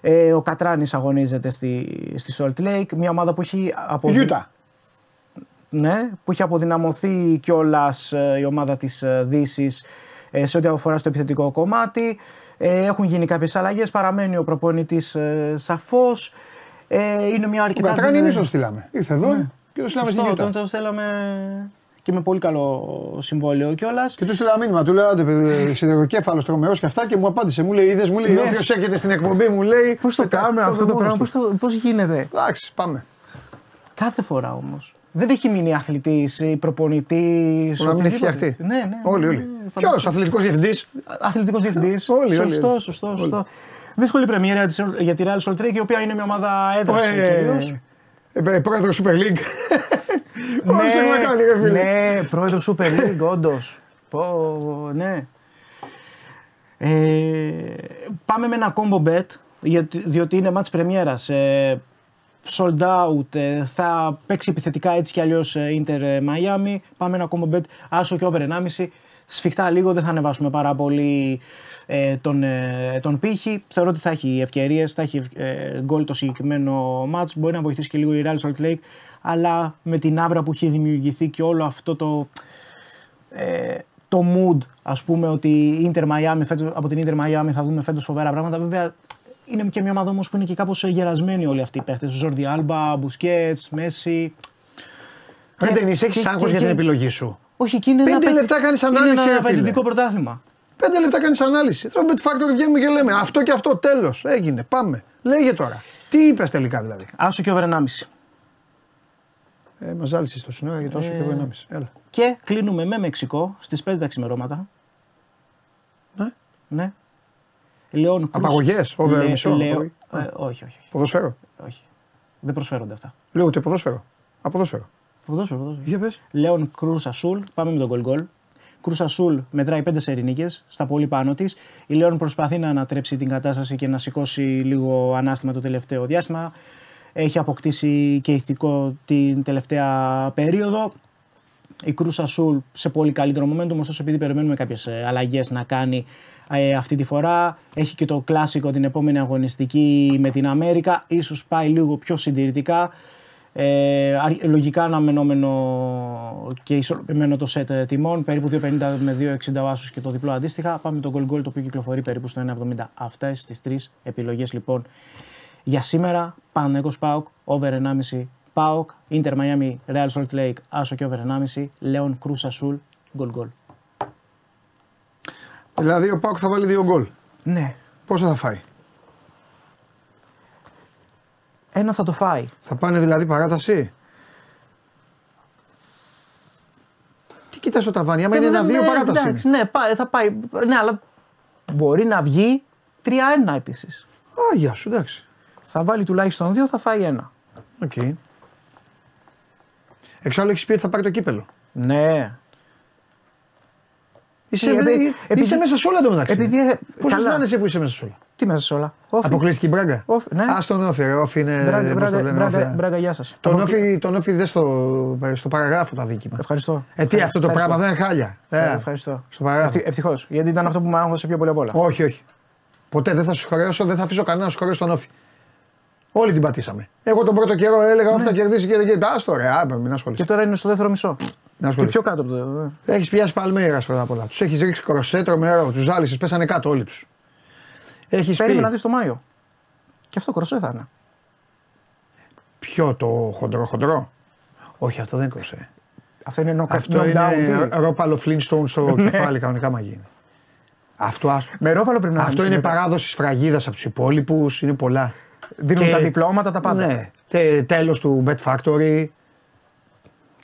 Ε, ο Κατράνης αγωνίζεται στη, στη Salt Lake. Μια ομάδα που έχει αποδει- Γιούτα. Ναι, που έχει αποδυναμωθεί κιόλας η ομάδα της Δύσης σε ό,τι αφορά στο επιθετικό κομμάτι. Ε, έχουν γίνει κάποιες αλλαγές. Παραμένει ο προπονητής σαφώς. Ε, είναι μια Ο αρκετά. Κατράνη δυνα- εμεί το στείλαμε. Ήρθε εδώ και το στείλαμε στην Σωστό, Γιούτα. τον το στέλναμε και με πολύ καλό συμβόλαιο κιόλας. Και του στείλα μήνυμα, του λέω άντε παιδί, σιδεροκέφαλο τρομερός και αυτά και μου απάντησε. Μου λέει: Είδες, μου λέει: Ναι. Όποιος έρχεται στην εκπομπή μου λέει. Πώς το κάνουμε αυτό το πράγμα, πώς πώ πώς γίνεται; Εντάξει, πάμε. Κάθε φορά όμως. Δεν έχει μείνει αθλητής ή προπονητής. Μπορεί να μην έχει φτιαχτεί. Ναι, ναι. Όλοι, όλοι. Ποιος, αθλητικός διευθυντής. Αθλητικός διευθυντής. Όλοι, όλοι. Σωστό, σωστό, σωστό. Δύσκολη πρεμιέρα της- για τη Real Salt Lake, η οποία είναι μια ομάδα έδραση κυρίως. ε, Πρόεδρος Super League. Πώς έχουμε κάνει, ρε φίλε; ναι, πρόεδρος Super League, όντως. ναι. Ε, πάμε με ένα combo bet, γιατί, διότι είναι match πρεμιέρας. Ε, sold out, ε, θα παίξει επιθετικά έτσι κι αλλιώς ε, Inter ε, Miami. Πάμε ένα combo bet, άσο και over 1,5. Σφιχτά λίγο, δεν θα ανεβάσουμε πάρα πολύ ε, τον, ε, τον πύχη. Θεωρώ ότι θα έχει ευκαιρίες, θα έχει ε, γκολ το συγκεκριμένο match. Μπορεί να βοηθήσει και λίγο η Real Salt Lake, αλλά με την άβρα που έχει δημιουργηθεί και όλο αυτό το, ε, το mood, ας πούμε, ότι η Inter Miami, φέτος, από την Inter Miami θα δούμε φέτος φοβερά πράγματα. Βέβαια, είναι και μια ομάδα όμως που είναι και κάπως γερασμένοι όλοι αυτοί οι παίχτες. Ζόρντι Άλμπα, Μπουσκέτς, Μέση. Ρε Και- Ντενίς, έχεις και- άγχος και- για την και- επιλογή σου; Όχι, και είναι Πέντε ένα απαι- λεπτά κάνεις είναι ανάλυση, ένα ρε φίλε. απαιτητικό πρωτάθλημα. Πέντε λεπτά κάνεις ανάλυση. Τώρα Bet Factory βγαίνουμε και λέμε αυτό και αυτό. Τέλος. Έγινε. Πάμε. Λέγε τώρα. Τι είπες τελικά δηλαδή; Άσο και over 1,5. Ε, Μας ζάλισες το σύνορα για τόσο και εγώ 1,5. Έλα. Και κλείνουμε με Μεξικό στις 5 τα ξημερώματα. Ναι. Ναι. Λεόν Κρούς. Απαγωγές, over Λε- μισό, Λεό- όχι. ε, όχι, όχι, όχι, Ποδόσφαιρο. όχι. Δεν προσφέρονται αυτά. Λέω ούτε ποδόσφαιρο. Αποδόσφαιρο. Ποδόσφαιρο, ποδόσφαιρο. Για πες. Λέων Κρούς Ασούλ, πάμε με τον γκολ γκολ. Κρούς Ασούλ μετράει 5 σερινίκες, στα πολύ πάνω της. Η Λέων προσπαθεί να ανατρέψει την κατάσταση και να σηκώσει λίγο ανάστημα το τελευταίο διάστημα. Έχει αποκτήσει και ηθικό την τελευταία περίοδο. Η Κρούσα Σουλ σε πολύ καλύτερο momentum, ωστόσο επειδή περιμένουμε κάποιες αλλαγές να κάνει ε, αυτή τη φορά. Έχει και το κλάσικο την επόμενη αγωνιστική με την Αμέρικα. Ίσως πάει λίγο πιο συντηρητικά. Ε, αρ- λογικά αναμενόμενο και ισορροπημένο το σετ ε, τιμών, περίπου 2,50 με 2,60 ο Άσος και το διπλό αντίστοιχα. Πάμε με το goal goal το οποίο κυκλοφορεί περίπου στο 1,70. Αυτές τις τρεις επιλογές λοιπόν για σήμερα. Πανέκος Πάοκ, over 1,5 Πάοκ, Inter Miami, Real Salt Lake, Άσο και over 1,5, Λέον Κρούσα Σουλ, goal goal. Δηλαδή ο Πάουκ θα βάλει δύο γκολ. Ναι. Πόσο θα φάει; Ένα θα το φάει. Θα πάνε δηλαδή παράταση; Τι κοιτάς το ταβάνι, άμα είναι Ε, ένα-δύο ναι, παράταση; εντάξει, ναι, πάει, θα πάει. Ναι, αλλά μπορεί να βγει 3-1 επίσης. Α, γεια σου, εντάξει. Θα βάλει τουλάχιστον δύο, θα φάει ένα. Οκ. Εξάλλου έχεις πει ότι θα πάρει το κύπελο. Ναι. Είσαι, Ε, επει- ε, επειδή- είσαι μέσα σε όλα το μεταξύ. επειδή, ε, Πώς καλά. αισθάνεσαι που είσαι μέσα σε όλα. Τι μέσα σε όλα. Όφι. Αποκλείστηκε η Μπράγκα. Όφι, ναι. Α τον Όφι, ρε. Όφι είναι. Μπράγκα, πώς το μπράγκα, λένε, μπράγκα, Όφι, ε. μπράγκα, γεια σας. Τον Όφι, τον Όφι δες στο, στο παραγράφο το αδίκημα. Ευχαριστώ. Ε, τι αυτό το Ευχαριστώ. πράγμα δεν είναι χάλια. Ε, Ε, ευχαριστώ. Στο παραγράφο. Ευτυχώς. Γιατί ήταν αυτό που με άγχωσε πιο πολύ απ' όλα. Όχι, όχι. Ποτέ δεν θα σου χρεώσω, δεν θα αφήσω κανένα να σου χρεώσει τον Όφι. Όλοι την πατήσαμε. Εγώ τον πρώτο καιρό έλεγα ότι θα κερδίσει και δεν κερδίσει. Α τώρα, α, μην Και ασχολείσαι. τώρα είναι στο δεύτερο μισό. Μην Και ασχολείσαι. πιο κάτω από το. ε. Έχεις πιάσει παλμέρα πρώτα απ' όλα. Τους έχεις ρίξει κροσέ, τρομερό. Τους ζάλισες, πέσανε κάτω όλοι τους. Έχεις Περίμενα να πει. δεις το Μάιο. Και αυτό κροσέ θα είναι. Ποιο το χοντρό, χοντρό; Όχι, αυτό δεν είναι κροσέ. Αυτό είναι knock- Αυτό knockdown. είναι τι; ρόπαλο Flintstone στο Ναι. κεφάλι, κανονικά μα γίνει. Αυτό, άστο. Με ρόπαλο πρέπει να Αυτό είναι παράδοση φραγίδα από τους υπόλοιπους, είναι πολλά. Δίνουν Και- τα διπλώματα, τα πάντα. Ναι. Τέλος του Bet Factory.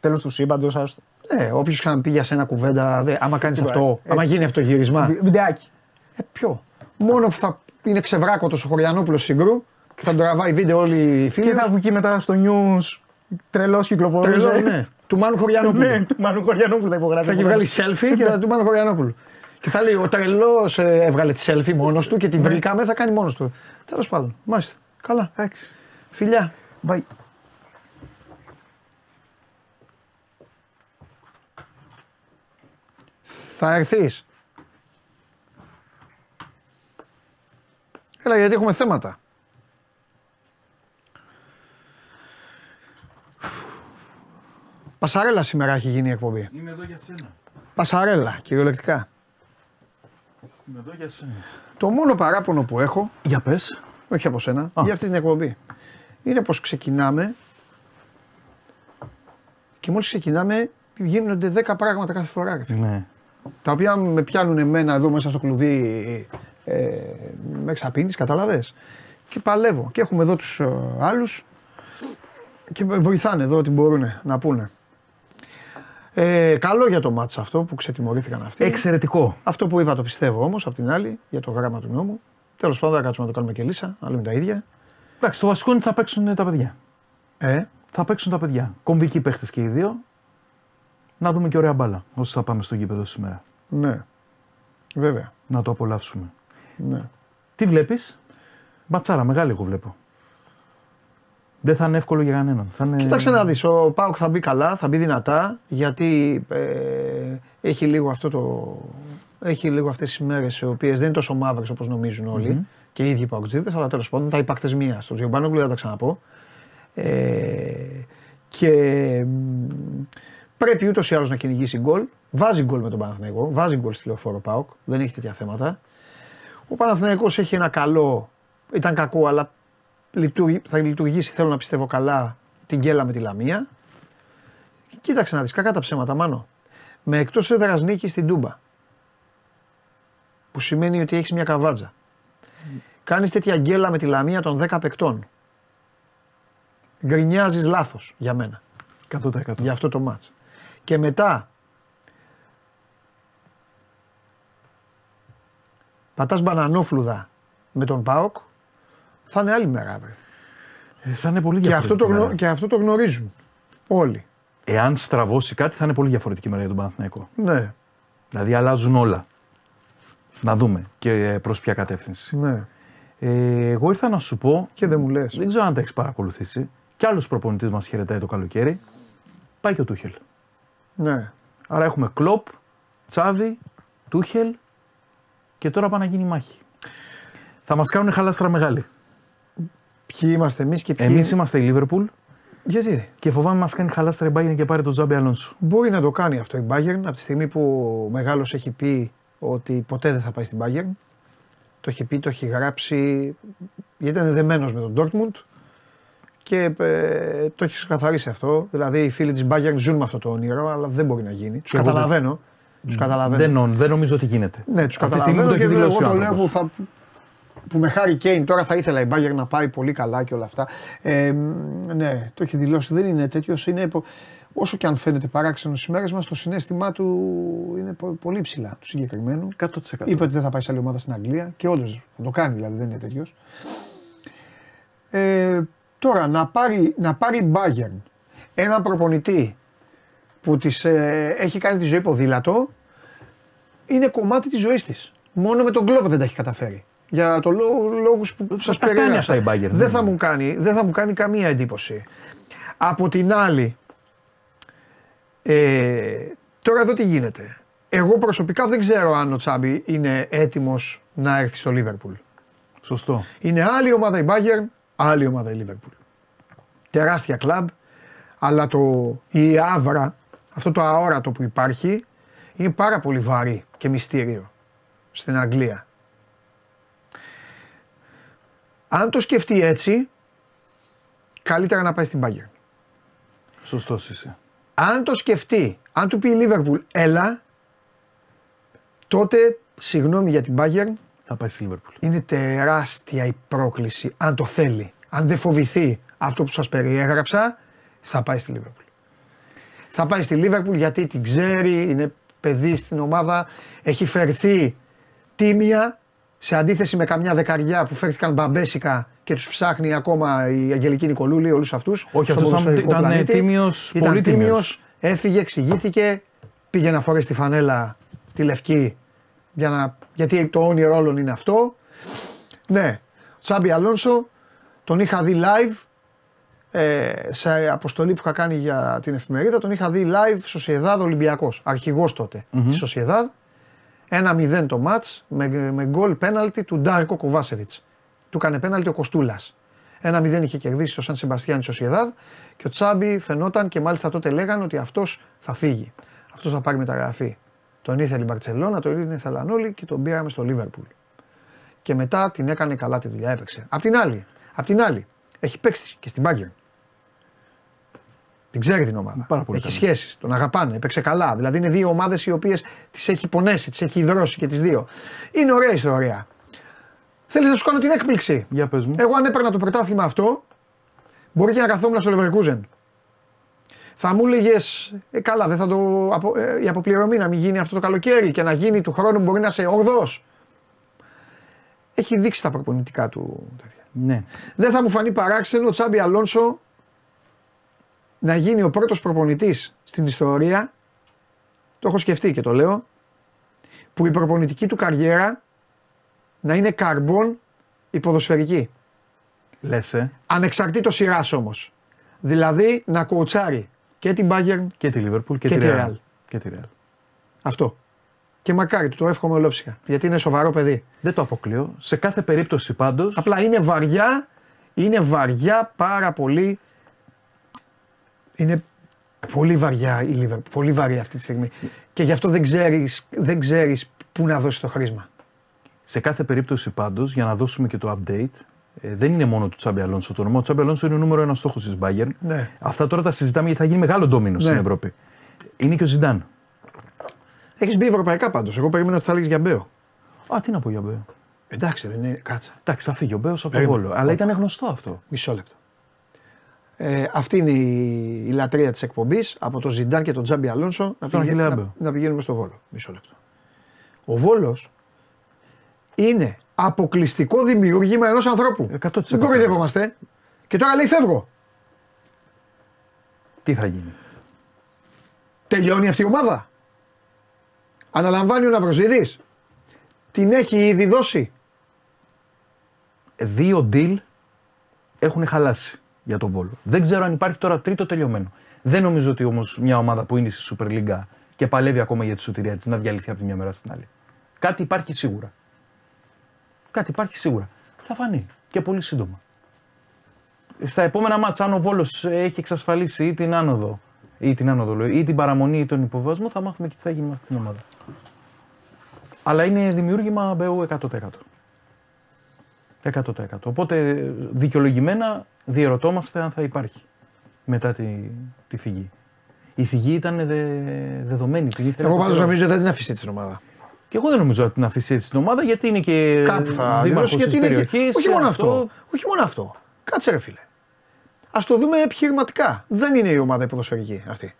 Τέλος του σύμπαντος, άστο. Ναι, όποιος ξαναπεί για σένα κουβέντα, δε, άμα κάνεις Τίποτα. αυτό, άμα Έτσι. γίνει αυτό το γύρισμα. Βι- Βιντεάκι. Ε, ποιο; Μόνο που θα είναι ξεβράκωτο ο Χωριανόπουλος συγκρού και θα τον τραβάει βίντεο όλοι οι φίλοι. Και θα βγει μετά στο news τρελός κυκλοφορούσε. Τρελός, ναι. Του Μάνου Χωριανόπουλου. Ναι, του Μάνου Χωριανόπουλου θα υπογράφει. Θα έχει βγάλει selfie και θα του Μάνου Χωριανόπουλου. Και θα λέει: Ο τρελός έβγαλε τη selfie μόνος του και την Ναι. βρήκαμε, θα κάνει μόνος του. Τέλος πάντων. Μάλιστα. Καλά. Εντάξει. Φιλιά. Bye. Θα έρθεις; Έλα, γιατί έχουμε θέματα. Πασαρέλα σήμερα έχει γίνει η εκπομπή. Είμαι εδώ για σένα. Πασαρέλα, κυριολεκτικά. Είμαι εδώ για σένα. Το μόνο παράπονο που έχω, Για πες. Όχι από σένα, για αυτή την εκπομπή, είναι πως ξεκινάμε και μόλις ξεκινάμε γίνονται 10 πράγματα κάθε φορά. ρε φίλε. Ναι. Τα οποία με πιάνουν εμένα εδώ μέσα στο κλουβί ε, με εξαπίνεις, καταλαβες. Και παλεύω. Και έχουμε εδώ τους ε, άλλους. Και βοηθάνε εδώ ό,τι μπορούν να πούνε. Ε, καλό για το μάτς αυτό που ξετιμωρήθηκαν αυτοί. Εξαιρετικό. Αυτό που είπα το πιστεύω όμως απ' την άλλη για το γράμμα του νόμου. Τέλος πάντων, δεν κάτσουμε να το κάνουμε και λύσα, να λέμε τα ίδια. Εντάξει, το βασικό είναι ότι θα παίξουν τα παιδιά. Ε, Θα παίξουν τα παιδιά. Κομβικοί παίχτες και οι δύο. Να δούμε και ωραία μπάλα όσοι θα πάμε στο γήπεδο σήμερα. ναι. Βέβαια. Να το απολαύσουμε. Ναι. Τι βλέπεις, Ματσάρα, μεγάλη εγώ βλέπω. Δεν θα είναι εύκολο για κανέναν. Θα είναι... Κοίταξε να δεις, ο Πάοκ θα μπει καλά, θα μπει δυνατά, γιατί ε, έχει λίγο αυτό το... Έχει λίγο αυτές τις μέρες οι οποίες δεν είναι τόσο μαύρες όπως νομίζουν όλοι και οι ίδιοι οι Παοκτζίδες, αλλά τέλος πάντων τα υπάκθες μία στο Τζιομπάνογκλου, δεν θα τα ξαναπώ. Ε, και μ, πρέπει ούτως ή άλλως να κυνηγήσει γκολ. Βάζει γκολ με τον Παναθηναϊκό, βάζει γκολ στη λεωφόρο Πάοκ, δεν έχει τέτοια θέματα. Ο Παναθηναϊκός έχει ένα καλό, ήταν κακό, αλλά λειτουργεί, θα λειτουργήσει, θέλω να πιστεύω καλά, την γκέλα με τη Λαμία. Κοίταξε να δεις, κακά τα ψέματα, μάνο. Με εκτός έδρας νίκης στην Τούμπα. Που σημαίνει ότι έχεις μια καβάτζα. Κάνεις τέτοια γκέλα με τη Λαμία των 10 παικτών. Γκρινιάζεις λάθος για μένα, 100%. για αυτό το μάτς. Και μετά πατάς μπανανόφλουδα με τον ΠΑΟΚ, θα είναι άλλη μέρα αύριο. Ε, θα είναι πολύ Και αυτό, διαφορετική το γνω- μέρα. και αυτό το γνωρίζουν όλοι. Εάν στραβώσει κάτι, θα είναι πολύ διαφορετική μέρα για τον Παναθηναϊκό. Ναι, Δηλαδή αλλάζουν όλα. Να δούμε και προς ποια κατεύθυνση. ναι. Ε, εγώ ήρθα να σου πω, Και δεν μου λες. δεν ξέρω αν τα έχεις παρακολουθήσει, κι άλλος προπονητής μας χαιρετάει το καλοκαίρι. Πάει και ο Τούχελ. Ναι. Άρα έχουμε Κλοπ, Τσάβη, Τούχελ και τώρα πάει να γίνει μάχη. Θα μας κάνουν χαλάστρα μεγάλη. Ποιοι είμαστε εμείς και ποιοι... Εμείς είμαστε η Λίβερπουλ Γιατί; και φοβάμαι μας κάνει χαλάστρα η Bayern και πάρει τον Τζάμπι Αλόνσο. Μπορεί να το κάνει αυτό η Bayern από τη στιγμή που ο Μεγάλος έχει πει ότι ποτέ δεν θα πάει στην Bayern. Το έχει πει, το έχει γράψει, γιατί ήταν δεμένος με τον Dortmund και ε, το έχει ξεκαθαρίσει αυτό. Δηλαδή οι φίλοι της Bayern ζουν με αυτό το όνειρο, αλλά δεν μπορεί να γίνει. Τους εγώ δεν- καταλαβαίνω. Τους καταλαβαίνω. Δεν, νο- δεν νομίζω ότι γίνεται. Ναι, τους Από τη στιγμή που καταλαβαίνω το και έχει εγώ δηλώσει ο το λέω άνθρωπος. που, θα, που με χάρη Κέιν τώρα θα ήθελα η Bayern να πάει πολύ καλά και όλα αυτά. Ε, μ, ναι, το έχει δηλώσει. Δεν είναι τέτοιος. Είναι, υπο- όσο και αν φαίνεται παράξενο στι μέρε μα, το συνέστημά του είναι πο- πολύ ψηλά του συγκεκριμένου. 100%. Είπε ότι δεν θα πάει σε άλλη ομάδα στην Αγγλία και όντως θα το κάνει δηλαδή, δεν είναι τέτοιος. Ε, τώρα να πάρει, να πάρει η Bayern έναν προπονητή που της, ε, έχει κάνει τη ζωή ποδήλατο είναι κομμάτι της ζωής της. Μόνο με τον Κλόπ δεν τα έχει καταφέρει. Για το λόγο, λόγους που σας τα κάνει περιέγραψα. αυτά η Bayern, Δεν δεν θα, είναι. μου κάνει, δεν θα μου κάνει καμία εντύπωση. Από την άλλη, ε, τώρα εδώ τι γίνεται. Εγώ προσωπικά δεν ξέρω αν ο Τσάμπι είναι έτοιμος να έρθει στο Λίβερπουλ. Σωστό. Είναι άλλη ομάδα η Bayern, άλλη ομάδα η Liverpool. Τεράστια κλαμπ, αλλά το, η άβρα, αυτό το αόρατο που υπάρχει, είναι πάρα πολύ βαρύ και μυστήριο στην Αγγλία. Αν το σκεφτεί έτσι, καλύτερα να πάει στην Bayern. Σωστός είσαι. Αν το σκεφτεί, αν του πει η Liverpool, έλα, τότε, συγγνώμη για την Bayern, Θα πάει στη Λίβερπουλ. είναι τεράστια η πρόκληση. Αν το θέλει, αν δεν φοβηθεί αυτό που σας περιέγραψα, θα πάει στη Λίβερπουλ. Θα πάει στη Λίβερπουλ γιατί την ξέρει, είναι παιδί στην ομάδα, έχει φερθεί τίμια σε αντίθεση με καμιά δεκαριά που φέρθηκαν μπαμπέσικα και τους ψάχνει ακόμα η Αγγελική Νικολούλη, όλους αυτούς. Όχι, στον αυτός ήταν- ποδοσφαιρικό ήταν, ε, πλανήτη. τίμιος, Ήταν πολύ τίμιος. τίμιος, έφυγε, εξηγήθηκε, πήγε να φορέσει τη φανέλα τη λευκή για να, γιατί το όνειρο όλων είναι αυτό. Ναι, Τσάμπι Αλόνσο, τον είχα δει live ε, σε αποστολή που είχα κάνει για την εφημερίδα, τον είχα δει live Σοσιεδάδ Ολυμπιακός, αρχηγός τότε της Σοσιεδάδ. 1-0 το μάτς με, με γκολ πέναλτι του Ντάρκο Κοβάσεβιτς. Του έκανε πέναλτι ο Κοστούλας. 1-0 είχε κερδίσει το Σαν Σεμπαστιάν η Σοσιεδάδ και ο Τσάμπι φαινόταν και μάλιστα τότε λέγανε ότι αυτός θα φύγει. Αυτός θα πάρει μεταγραφή. Τον ήθελε η Μπαρτσελώνα, τον ήθελαν όλοι και τον πήραμε στο Λίβερπουλ. Και μετά την έκανε καλά τη δουλειά, έπαιξε. Απ' την άλλη, απ' την άλλη έχει παίξει και στην Bayern. Την ξέρει την ομάδα. Πάρα πολύ έχει καλή. σχέσεις, τον αγαπάνε, έπαιξε καλά. Δηλαδή είναι δύο ομάδες οι οποίες τις έχει πονέσει, τις έχει υδρώσει και τις δύο. Είναι ωραία ιστορία. Θέλεις να σου κάνω την έκπληξη. Για πες μου. Εγώ αν έπαιρνα το πρωτάθλημα αυτό, Μπορεί και να καθόμουν στο Leverkusen. Θα μου έλεγες, ε, καλά, δεν θα το, απο, ε, η αποπληρωμή να μην γίνει αυτό το καλοκαίρι και να γίνει του χρόνου μπορεί να είσαι 8 Έχει δείξει τα προπονητικά του τέτοια. Ναι. Δεν θα μου φανεί παράξενο ο Τσάμπι Αλόνσο να γίνει ο πρώτος προπονητής στην ιστορία, το έχω σκεφτεί και το λέω, που η προπονητική του καριέρα να είναι καρμπών υποδοσφαιρική. Λες, ε. Ανεξαρτήτως σειράς όμως. Δηλαδή να κουουουτσάρει και την Bayern Και τη Liverpool και, Και τη τη Real. Real. Και τη Real. αυτό. Και μακάρι του το εύχομαι ολόψυχα. Γιατί είναι σοβαρό παιδί. Δεν το αποκλείω. Σε κάθε περίπτωση πάντω. Απλά είναι βαριά, είναι βαριά πάρα πολύ. Είναι πολύ βαριά η Liverpool, πολύ βαριά αυτή τη στιγμή. Και γι' αυτό δεν ξέρεις, δεν ξέρεις πού να δώσεις το χρήσμα. Σε κάθε περίπτωση πάντως, για να δώσουμε και το update, ε, δεν είναι μόνο του Τσάμπι Αλόνσο το όνομα. Ο Τσάμπι Αλόνσο είναι ο νούμερο ένας στόχος της Bayern. Ναι. Αυτά τώρα τα συζητάμε γιατί θα γίνει μεγάλο ντόμινο στην Ναι. Ευρώπη. Είναι και ο Ζιντάν. Έχεις μπει ευρωπαϊκά πάντως. Εγώ περίμενα ότι θα έλεγες για Μπέο. Α, τι να πω για Μπέο. Εντάξει, δεν είναι. Κάτσα. Εντάξει, θα φύγει ο Μπέος από το Περίμενε. Βόλο. Αλλά ήταν γνωστό αυτό. Μισό λεπτό. Ε, αυτή είναι η, η λατρεία της εκπομπής από τον Ζιντάν και τον Τζάμπι Αλόνσο να, Στον πηγα- Αχιλλέα να, Μπέο. να πηγαίνουμε στο Βόλο. Μισό λεπτό. Ο Βόλος είναι αποκλειστικό δημιούργημα ενός ανθρώπου. 100%. Δεν κοροϊδευόμαστε. Και τώρα λέει φεύγω. Τι θα γίνει; Τελειώνει αυτή η ομάδα. Αναλαμβάνει ο Ναυροζίδης. Την έχει ήδη δώσει. Δύο deal έχουν χαλάσει για τον Βόλο. Δεν ξέρω αν υπάρχει τώρα τρίτο τελειωμένο. Δεν νομίζω ότι όμως μια ομάδα που είναι στη Super League και παλεύει ακόμα για τη σωτηρία της να διαλυθεί από τη μια μέρα στην άλλη. Κάτι υπάρχει σίγουρα. Κάτι υπάρχει σίγουρα. Θα φανεί και πολύ σύντομα. Στα επόμενα μάτσα, αν ο Βόλος έχει εξασφαλίσει ή την άνοδο, ή την άνοδο λέω, ή την παραμονή ή τον υποβασμό, θα μάθουμε και τι θα γίνει με αυτή την ομάδα. Αλλά είναι δημιούργημα Μπεού 100%. 100%. Οπότε δικαιολογημένα διερωτόμαστε αν θα υπάρχει μετά τη, τη φυγή. Η φυγή ήταν δε, δεδομένη. Την ήθελε Εγώ από πάντως καιρό. νομίζω δεν την αφήσει έτσι την ομάδα. Και εγώ δεν νομίζω ότι την αφήσει έτσι την ομάδα γιατί είναι και Κάπου θα δήμαρχος δώσει της γιατί είναι. και- περιοχής. Όχι μόνο αυτό. Όχι μόνο αυτό. Κάτσε ρε φίλε. Α το δούμε επιχειρηματικά. Δεν είναι η ομάδα η ποδοσφαιρική αυτή.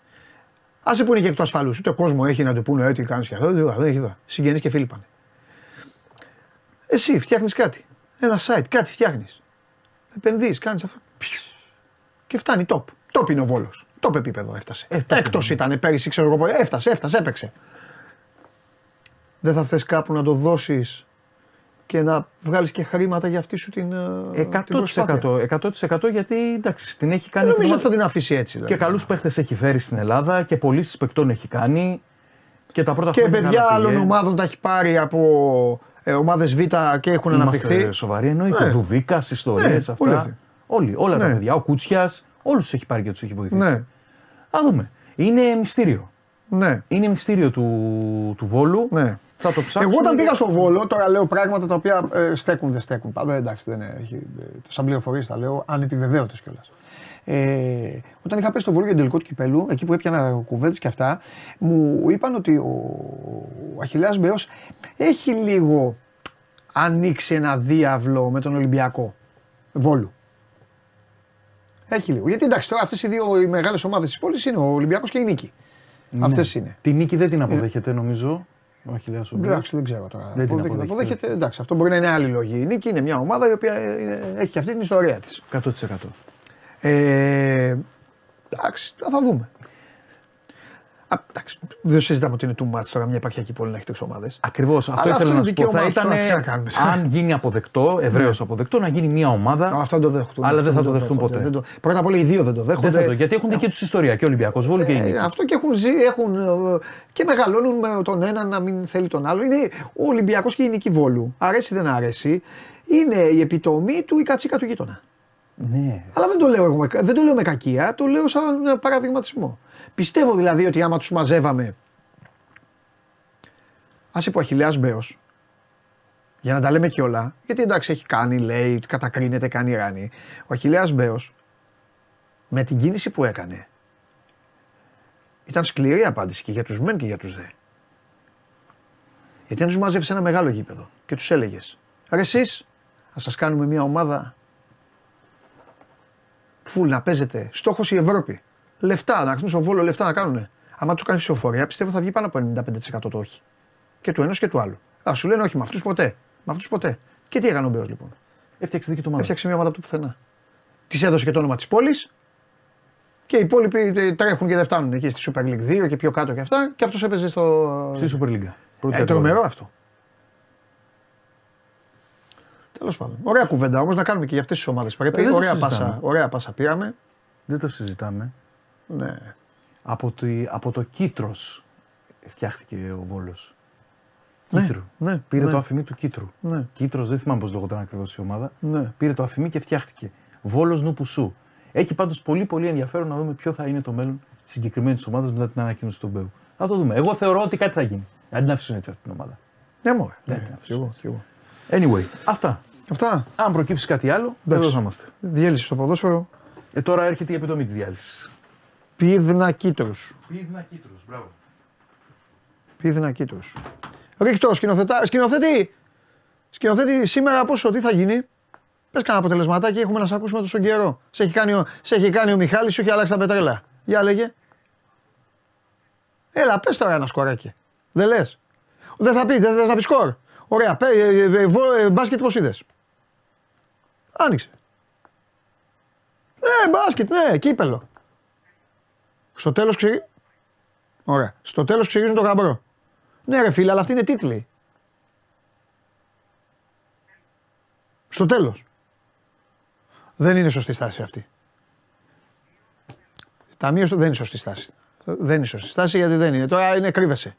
Άσε που είναι και εκ του ασφαλούς. Ούτε κόσμο έχει να του πούνε «Ε, τι κάνεις και αυτό. Δεν δεν έχει. Συγγενείς και φίλοι πάνε. Εσύ φτιάχνεις κάτι. Ένα site, κάτι φτιάχνεις. Επενδύεις, κάνεις αυτό. Και φτάνει top. Top είναι ο Βόλος. Top επίπεδο έφτασε. Ε, top Έκτος ήταν πέρυσι, ξέρω εγώ. πότε. Έφτασε, έφτασε, έπαιξε. Δεν θα θες κάπου να το δώσεις και να βγάλεις και χρήματα για αυτή σου την. ε, την προσπάθεια. 100%, 100% γιατί εντάξει, την έχει κάνει. Δεν την νομίζω ότι θα ομάδα- την αφήσει έτσι. Και Δηλαδή. καλούς παίχτες έχει φέρει στην Ελλάδα και πωλήσει παικτών έχει κάνει. Και τα πρώτα Και χρόνια παιδιά καλά άλλων πήγε. ομάδων τα έχει πάρει από ε, ομάδες Β και έχουν Είμαστε αναπτυχθεί. σοβαροί. Εννοείται. Ναι. Ο Δουβίκας, ιστορίε Ναι, αυτά. όλοι αυτοί. Όλοι, όλα τα Ναι. παιδιά. Ο Κούτσια, όλους του έχει πάρει και τους έχει βοηθήσει. Ναι, Α δούμε. Είναι μυστήριο. ναι. Είναι μυστήριο του, του Βόλου. Ναι. Θα το ψάξουμε. Εγώ όταν και- πήγα στο Βόλο, τώρα λέω πράγματα τα οποία ε, στέκουν, δεν στέκουν. Πάμε, εντάξει, δεν έχει, ε, σαν πληροφορίε τα λέω, ανεπιβεβαίωτες κιόλας. Ε, όταν είχα πέσει στο Βόλο για τον τελικό του κυπέλου, εκεί που έπιανα κουβέντες και αυτά, μου είπαν ότι ο, ο Αχιλέας Μπέος έχει λίγο ανοίξει ένα διάβλο με τον Ολυμπιακό Βόλου. Έχει λίγο. Γιατί εντάξει, τώρα αυτές οι δύο οι μεγάλες ομάδες της πόλης είναι ο Ολυμπιακός και η Νίκη. Ναι. Αυτές είναι. Τη νίκη δεν την αποδέχεται νομίζω. Ο Αχιλέας ο Μπέος. Εντάξει, δεν ξέρω τώρα. Δεν την Αποδέχεται, αποδέχεται. αποδέχεται, εντάξει, αυτό μπορεί να είναι άλλη λόγη. Η Νίκη είναι μια ομάδα η οποία είναι- έχει αυτή την ιστορία της. 100%. Ε, εντάξει, θα δούμε. Α, εντάξει, δεν συζητάμε ότι είναι too much τώρα μια επαρχιακή πόλη να έχει τρει ομάδε. Ακριβώς. Αυτό αυτό ήθελα είναι να σου πω. Θα δικαίωμά τους, ήταν, τώρα τι να κάνουμε. αν γίνει αποδεκτό, ευρέως αποδεκτό, να γίνει μια ομάδα. Αυτό δεν το δέχονται. Αλλά δεν Αυτό θα το δεχτούν δέχονται. ποτέ. Δεν το- πρώτα απ' όλα οι δύο δεν το δέχονται. Δεν θα το, γιατί έχουν δική τους ιστορία και ο Ολυμπιακός Βόλου και η Ε, Νίκη. αυτό και έχουν, ζει, έχουν ε, και μεγαλώνουν με τον ένα να μην θέλει τον άλλο. Είναι ο Ολυμπιακός και η Νίκη Βόλου. Αρέσει δεν αρέσει. Είναι η επιτομή του η κατσίκα του γείτονα. Ναι. Αλλά δεν το λέω, εγώ, με- δεν το λέω με κακία, το λέω σαν ε, παραδειγματισμό. Πιστεύω δηλαδή ότι άμα τους μαζεύαμε. Άσε που ο Αχιλέας Μπέος, για να τα λέμε και όλα, γιατί εντάξει έχει κάνει, λέει, κατακρίνεται, κάνει ράνι. Ο Αχιλέας Μπέος, με την κίνηση που έκανε, ήταν σκληρή απάντηση και για τους μεν και για τους δε. Γιατί αν τους μάζευε σε ένα μεγάλο γήπεδο και τους έλεγες, ρε εσείς, θα σας κάνουμε μια ομάδα Φουλ να παίζετε. Στόχος η Ευρώπη. Λεφτά, να χτίσουν στο βόλο λεφτά να κάνουν. Άμα τους κάνεις ψηφοφορία, πιστεύω θα βγει πάνω από 95% το όχι. Και του ενός και του άλλου. Α σου λένε όχι, με αυτούς ποτέ. Με αυτούς ποτέ. Και τι έκανε ο Μπέος λοιπόν; Έφτιαξε δική του ομάδα. Έφτιαξε μια ομάδα από το πουθενά. Της έδωσε και το όνομα της πόλης. Και οι υπόλοιποι ε, τρέχουν και δεν φτάνουν εκεί στη Super League 2 και πιο κάτω και αυτά. Και αυτός έπαιζε στο. Στη Super League. Πρώτη Ε, κατηγορία. τρομερό αυτό. Τέλος πάντων. Ωραία κουβέντα όμως να κάνουμε και για αυτές τις ομάδες. Πρέπει. Ε, δεν το ωραία, συζητάμε. πάσα, ωραία πάσα πήραμε. Δεν το συζητάμε. Ναι. Από, το, από το Κίτρος φτιάχτηκε ο Βόλος. Ναι, Κίτρου. ναι, Πήρε ναι. το αφημί του Κίτρου. Ναι. Κίτρος, δεν θυμάμαι πώς λεγόταν ακριβώς η ομάδα. Ναι. Πήρε το αφημί και φτιάχτηκε. Βόλος Νουπουσού. Έχει πάντως πολύ πολύ ενδιαφέρον να δούμε ποιο θα είναι το μέλλον συγκεκριμένης ομάδας μετά την ανακοίνωση του Μπέου. Θα το δούμε. Εγώ θεωρώ ότι κάτι θα γίνει. Αν την αφήσουν έτσι αυτή την ομάδα. Ναι, μωρέ. Ναι, Ναι, ναι, κι εγώ, κι εγώ. Anyway, αυτά. Αυτά. Αν προκύψει κάτι άλλο, Εντάξει. εδώ θα είμαστε. Διέλυση στο ποδόσφαιρο. Ε, τώρα έρχεται η επιτομή της διάλυσης. Πίδνα κίτρους. Πίδνα Κίτρος, μπράβο. Πίδνα κίτρους. Ρίχτο, σκηνοθετά, σκηνοθέτη. Σκηνοθέτη, σήμερα πόσο, τι θα γίνει; Πες κανένα αποτελεσματάκι, έχουμε να σε ακούσουμε τόσο καιρό. Σε έχει κάνει ο, σε έχει κάνει ο Μιχάλης, σου έχει αλλάξει τα πετρέλα. Για λέγε. Έλα, πες τώρα ένα σκοράκι. Δεν λες. Δεν θα πεις, δεν θες να πεις σκορ. Ωραία, πέ, ε, ε, ε, βο- ε, μπάσκετ πώς είδες. Άνοιξε. Ναι, μπάσκετ, ναι, κύπελο. Στο τέλος ξε... Ωραία. Στο τέλος ξεγίζουν το γαμπρό. Ναι, ρε φίλε, αλλά αυτή είναι τίτλοι. Στο τέλος. Δεν είναι σωστή στάση αυτή. Ταμείο του δεν είναι σωστή στάση. Δεν είναι σωστή στάση γιατί δεν είναι. Τώρα είναι κρύβεσαι.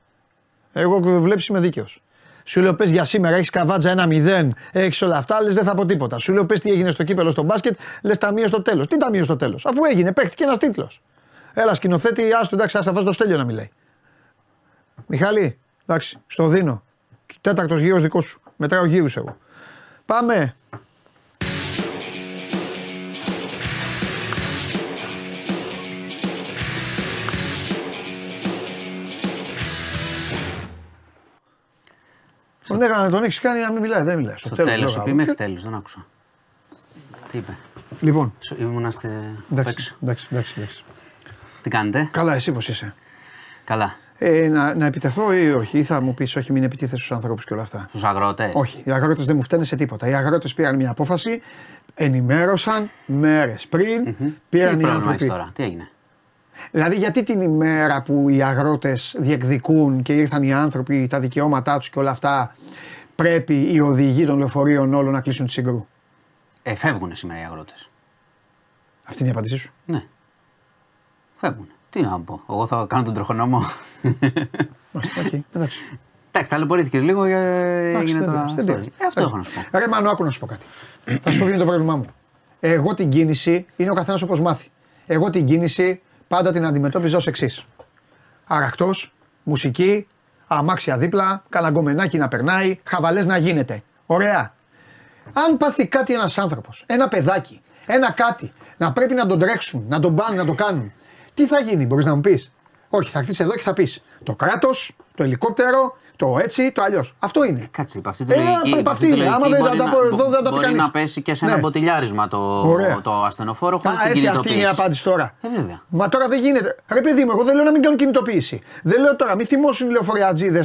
Εγώ βλέπεις είμαι δίκαιος. Σου λέω πες για σήμερα, έχεις καβάτζα ένα μηδέν, έχεις όλα αυτά, λες δεν θα πω τίποτα. Σου λέω πες τι έγινε στο κύπελο στο μπάσκετ, λες ταμείο στο τέλος. Τι ταμείο στο τέλος, αφού έγινε, παίχτηκε ένας τίτλος. Έλα σκηνοθέτη, άστο εντάξει, άσα βάζει το στέλιο να μιλάει. Μιχάλη, εντάξει, στο δίνω. Τέταρτος γύρος δικός σου. Μετράω γύρους εγώ. Πάμε. Τον, έκανα, τον έχεις κάνει να μην μιλάει, δεν μιλάει. Στο, Στο τέλος, τέλος, λέω, είπε γάμο. μέχρι τέλος, δεν άκουσα. Τι είπε. Λοιπόν, Σου- Ήμουνα στη. εντάξει, παίξω. εντάξει, εντάξει, εντάξει. Τι κάνετε, Καλά, εσύ πώς είσαι; καλά. Ε, να, να επιτεθώ ή όχι, ή θα μου πεις όχι, μην επιτίθεσαι στους ανθρώπους και όλα αυτά; Στους αγρότες. Όχι, οι αγρότες δεν μου φταίνε σε τίποτα. Οι αγρότες πήραν μια απόφαση, ενημέρωσαν μέρες πριν, Τι πήραν οι πρόβλημα άνθρωποι. έχεις τώρα, τι έγινε; Δηλαδή, γιατί την ημέρα που οι αγρότες διεκδικούν και ήρθαν οι άνθρωποι, τα δικαιώματά τους και όλα αυτά, πρέπει οι οδηγοί των λεωφορείων όλων να κλείσουν τη Συγγρού; Ε, φεύγουν σήμερα οι αγρότες. Αυτή είναι η απάντησή σου; Ναι. Φεύγουν. Τι να πω. Εγώ θα κάνω τον τροχονόμο. Μάλιστα, οκ, εντάξει. Εντάξει, ταλαιπωρήθηκες λίγο και Εντάξει, έγινε δεν τώρα. πειράζει, δεν story. πειράζει. Ε, αυτό έχω να σου πω. Ρε Μάνο, άκου να σου πω κάτι. θα σου πω ποιο είναι το πρόβλημά μου. Εγώ την κίνηση είναι ο καθένας όπως μάθει. Εγώ την κίνηση πάντα την αντιμετώπιζα ως εξής. Αρακτό, μουσική, αμάξια δίπλα, καναγκομενάκι να περνάει, χαβαλές να γίνεται. Ωραία. Αν πάθει κάτι ένας άνθρωπος, ένα παιδάκι, ένα κάτι, να πρέπει να τον τρέξουν, να τον πάνε, να το κάνουν, τι θα γίνει, μπορείς να μου πεις; Όχι, θα έρθεις εδώ και θα πεις το κράτος, το ελικόπτερο, το έτσι, το αλλιώς. Αυτό είναι. Κάτσε, υπ' αυτή τη Ε, λογική, υπ' υπ' αυτή αυτή τη είναι. Άμα λογική δεν μπορεί τα να- πω εδώ, δεν τα πει Μπορεί κανείς. να πέσει και σε ένα Ναι. μποτιλιάρισμα το, Ωραία. το ασθενοφόρο χωρίς Α, την έτσι αυτή είναι η κινητοποίηση. απάντηση τώρα. Ε, βέβαια. Μα τώρα δεν γίνεται. Ρε παιδί μου, εγώ δεν λέω να μην κάνουν κινητοποίηση. Δεν λέω τώρα, μην θυμώσουν οι λεωφοριατζίδε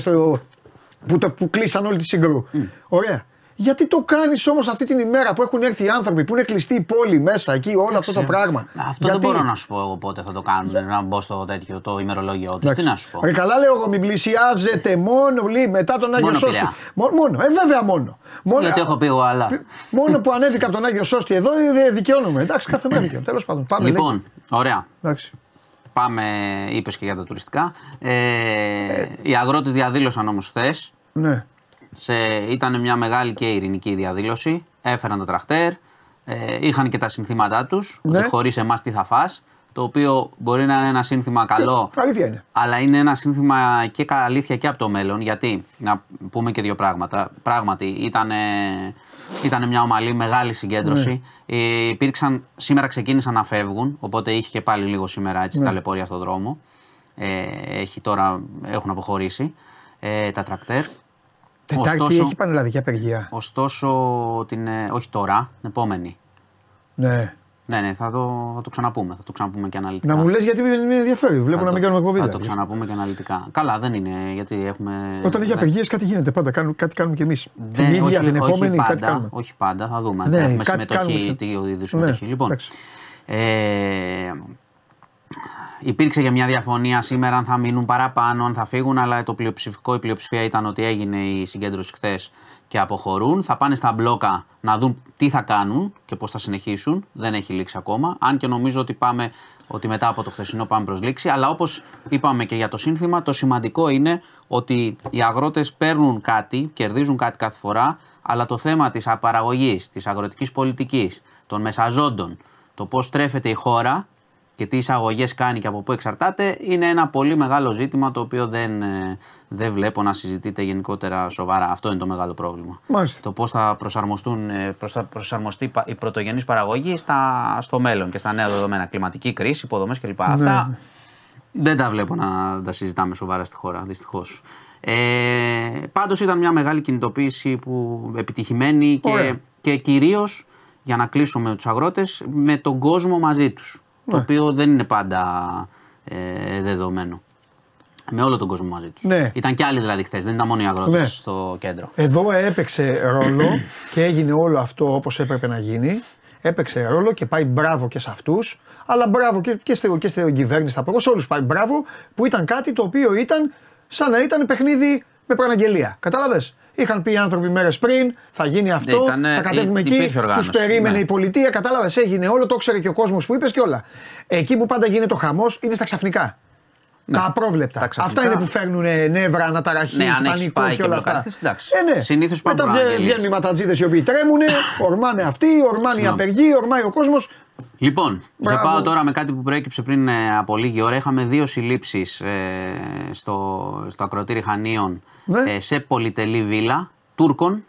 που, το- που κλείσαν όλη τη συγκρού. Ωραία. Γιατί το κάνεις όμως αυτή την ημέρα που έχουν έρθει οι άνθρωποι, που είναι κλειστή η πόλη μέσα εκεί, όλο αυτό το πράγμα. Αυτό Γιατί; δεν μπορώ να σου πω εγώ πότε θα το κάνουν, να μπω στο τέτοιο το ημερολόγιο τους. Τι Εντάξει. να σου πω. Ρε καλά λέω εγώ, μην πλησιάζετε μόνο λί, μετά τον Άγιο Μόνο Σώστη. Πειραιά. Μό- Μόνο, ε βέβαια μόνο. μόνο Γιατί έχω πει εγώ άλλα. Μόνο που ανέβηκα από τον Άγιο Σώστη εδώ ε, δικαιώνομαι. Εντάξει, κάθε μέρα δικαιώνομαι. Τέλος πάντων. Πάμε, Λοιπόν, ωραία. λέει. Εντάξει. Πάμε, είπες και για τα τουριστικά. Ε, οι αγρότες διαδήλωσαν όμως χθες. Ναι. Σε, ήταν μια μεγάλη και ειρηνική διαδήλωση. Έφεραν τα τραχτέρ. Ε, είχαν και τα συνθήματά τους. Ναι. Ότι χωρίς εμάς τι θα φας Το οποίο μπορεί να είναι ένα σύνθημα καλό. Αλήθεια είναι. Αλλά είναι ένα σύνθημα και κα- αλήθεια και από το μέλλον. Γιατί, να πούμε και δύο πράγματα. Πράγματι, ήταν, ήταν μια ομαλή μεγάλη συγκέντρωση. Ε, υπήρξαν, σήμερα ξεκίνησαν να φεύγουν, οπότε είχε και πάλι λίγο σήμερα έτσι, ταλαιπωρία στον δρόμο. Ε, έχει τώρα, έχουν αποχωρήσει ε, τα τρακτέρ. Τετάρτη Ωστόσο- έχει πανελλαδική απεργία. Ωστόσο, την, ε, όχι τώρα, την επόμενη. Ναι. Ναι, ναι, θα το, θα το ξαναπούμε. Θα το ξαναπούμε και αναλυτικά. Να μου λες γιατί με, με ενδιαφέρει. Βλέπω Θα να το- μην κάνουμε εκπομπή. Θα το δηλαδή. ξαναπούμε και αναλυτικά. Καλά, δεν είναι γιατί έχουμε. Όταν έχει δεν- απεργίες, κάτι γίνεται πάντα. Κάνουμε, κάτι κάνουμε κι εμείς. Την δεν- ίδια, όχι- την όχι επόμενη, πάντα, κάτι κάνουμε. Όχι πάντα, θα δούμε. Ναι, Ναι, έχουμε κάτι συμμετοχή, κάνουμε. τι είδου Ναι, συμμετοχή. λοιπόν, εντάξει. ε, υπήρξε και μια διαφωνία σήμερα αν θα μείνουν παραπάνω, αν θα φύγουν, αλλά το πλειοψηφικό, η πλειοψηφία ήταν ότι έγινε η συγκέντρωση χθες και αποχωρούν. Θα πάνε στα μπλόκα να δουν τι θα κάνουν και πώς θα συνεχίσουν. Δεν έχει λήξει ακόμα. Αν και νομίζω ότι, πάμε, ότι μετά από το χθεσινό πάμε προς λήξη. Αλλά όπως είπαμε και για το σύνθημα, το σημαντικό είναι ότι οι αγρότες παίρνουν κάτι, κερδίζουν κάτι κάθε φορά, αλλά το θέμα της απαραγωγής, της αγροτικής πολιτικής, των μεσαζόντων, το πώς τρέφεται η χώρα και τι εισαγωγές κάνει και από πού εξαρτάται, είναι ένα πολύ μεγάλο ζήτημα το οποίο δεν, ε, δεν βλέπω να συζητείται γενικότερα σοβαρά. Αυτό είναι το μεγάλο πρόβλημα. Μάλιστα. Το πώς θα προσαρμοστούν, ε, πώς θα προσαρμοστεί πα- η πρωτογενής παραγωγή στα, στο μέλλον και στα νέα δεδομένα. Κλιματική κρίση, υποδομές κλπ. Αυτά δεν τα βλέπω να τα συζητάμε σοβαρά στη χώρα, δυστυχώς. Ε, Πάντως ήταν μια μεγάλη κινητοποίηση που επιτυχημένη και, Ωραία. και κυρίως για να κλείσω με τους αγρότες με τον κόσμο μαζί τους. Το οποίο δεν είναι πάντα ε, δεδομένο. Με όλο τον κόσμο μαζί τους. Ναι. Ήταν και άλλοι δηλαδή χθες, δεν ήταν μόνο οι αγρότες Ναι. στο κέντρο. Εδώ έπαιξε ρόλο και έγινε όλο αυτό όπως έπρεπε να γίνει. Έπαιξε ρόλο και πάει μπράβο και σε αυτούς. Αλλά μπράβο και, και, στη, και στην κυβέρνηση, στα σε όλους πάει μπράβο που ήταν κάτι το οποίο ήταν σαν να ήταν παιχνίδι με προαναγγελία. Κατάλαβες; Είχαν πει οι άνθρωποι μέρες πριν, θα γίνει αυτό, Ήτανε- θα κατέβουμε ή- εκεί. υπήρχε οργάνωση, Του περίμενε ναι. η πολιτεία, κατάλαβες. Έγινε όλο, το ήξερε και ο κόσμος που είπες και όλα. Εκεί που πάντα γίνεται ο χαμός είναι στα ξαφνικά. Τα απρόβλεπτα. Ναι. Τα ξαφνικά. Αυτά είναι που φέρνουν ε, νεύρα, αναταραχή, Ναι, αν έχεις πανικό πάει και και όλα αυτά. μπλοκαριστείς, εντάξει. Ε, ναι. Συνήθως υπάρχουν Μετά βγα- προαναγγελίες. βγαίνουν οι ματατζίδες οι οποίοι τρέμουν, ορμάνε αυτοί, ορμάνε οι Συγγνώμη. απεργοί, ορμάει ο κόσμος. Λοιπόν, Μπράβο. σε πάω τώρα με κάτι που προέκυψε πριν ε, από λίγη ώρα. Είχαμε δύο συλλήψεις στο, στο ακροτήρι Χανίων Ναι. ε, σε πολυτελή βίλα Τούρκων.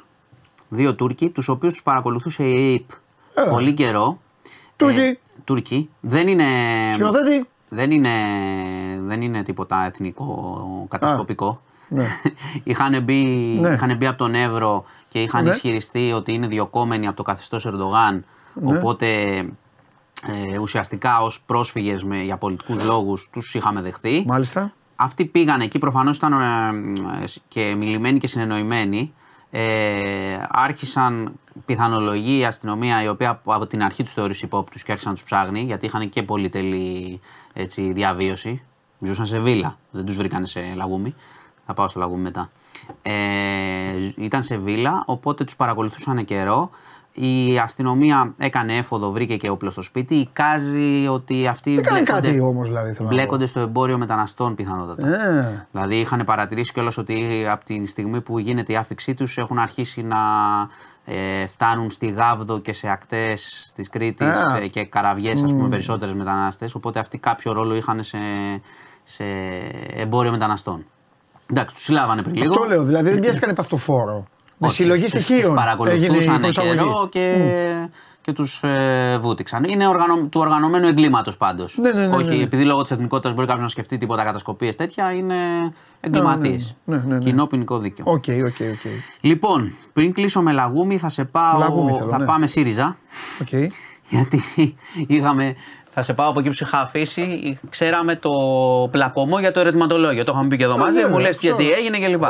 Δύο Τούρκοι, τους οποίους τους παρακολουθούσε η ΑΕΠ Ε. πολύ καιρό. Τούρκοι. Ε, Τούρκοι. Δεν είναι. Σκηνοθέτη. Δεν είναι, δεν είναι τίποτα εθνικό κατασκοπικό. ναι. είχαν, μπει, Ναι. είχαν μπει από τον Εύρο και είχαν Ναι. ισχυριστεί ότι είναι διοκόμενοι από το καθεστώς Ερντογάν. Ναι. Οπότε ε, ουσιαστικά ως πρόσφυγες με, για πολιτικούς λόγους τους είχαμε δεχθεί. Μάλιστα. Αυτοί πήγαν εκεί, προφανώς ήταν ε, ε, και μιλημένοι και συνεννοημένοι. Ε, άρχισαν πιθανολογεί η αστυνομία η οποία από- από την αρχή τους θεωρούσε υπόπτους και άρχισαν να τους ψάχνει γιατί είχαν και πολυτελή έτσι, διαβίωση. Ζούσαν σε βίλα, δεν τους βρήκαν σε λαγούμι. Θα πάω στο λαγούμι μετά. Ε, ήταν σε βίλα, οπότε τους παρακολουθούσαν καιρό. Η αστυνομία έκανε έφοδο, βρήκε και όπλο στο σπίτι. Εικάζει ότι αυτοί Δεν έκανε μπλέκονται- κάτι όμως δηλαδή. Θέλω να πω. μπλέκονται στο εμπόριο μεταναστών πιθανότατα. Ε, Δηλαδή είχαν παρατηρήσει κιόλας ότι από τη στιγμή που γίνεται η άφηξή τους έχουν αρχίσει να ε, φτάνουν στη Γάβδο και σε ακτές της Κρήτης Α. ε, και καραβιές ας πούμε περισσότερες μετανάστες οπότε αυτοί κάποιο ρόλο είχαν σε, σε εμπόριο μεταναστών. Εντάξει, τους συλλάβανε πριν λίγο. αυτό λέω. Δηλαδή δεν πιάστηκαν επ' αυτοφώρω. Με Όχι, συλλογή τους- στοιχείων. Τους έγινε η παρακολουθούσαν προσαγωγή. καιρό και, και τους ε, βούτηξαν. Είναι οργανω, του οργανωμένου εγκλήματος πάντως. Ναι, ναι, ναι, Όχι, ναι, ναι. επειδή λόγω της εθνικότητας μπορεί κάποιος να σκεφτεί τίποτα κατασκοπίες τέτοια, είναι εγκληματίες. ναι, ναι, ναι, ναι. Κοινό ποινικό δίκαιο. OK, OK, OK. Λοιπόν, πριν κλείσω με λαγούμι, θα σε πάω. Λαγούμι θέλω, θα ναι. πάμε ΣΥΡΙΖΑ. Οκ. Γιατί είχαμε. Θα σε πάω από εκεί που σε είχα αφήσει. Ξέραμε το πλακωμό για το ερωτηματολόγιο. Το είχαμε πει και εδώ Α, μαζί. βέβαια, Μου λες ξέρω. γιατί έγινε κλπ.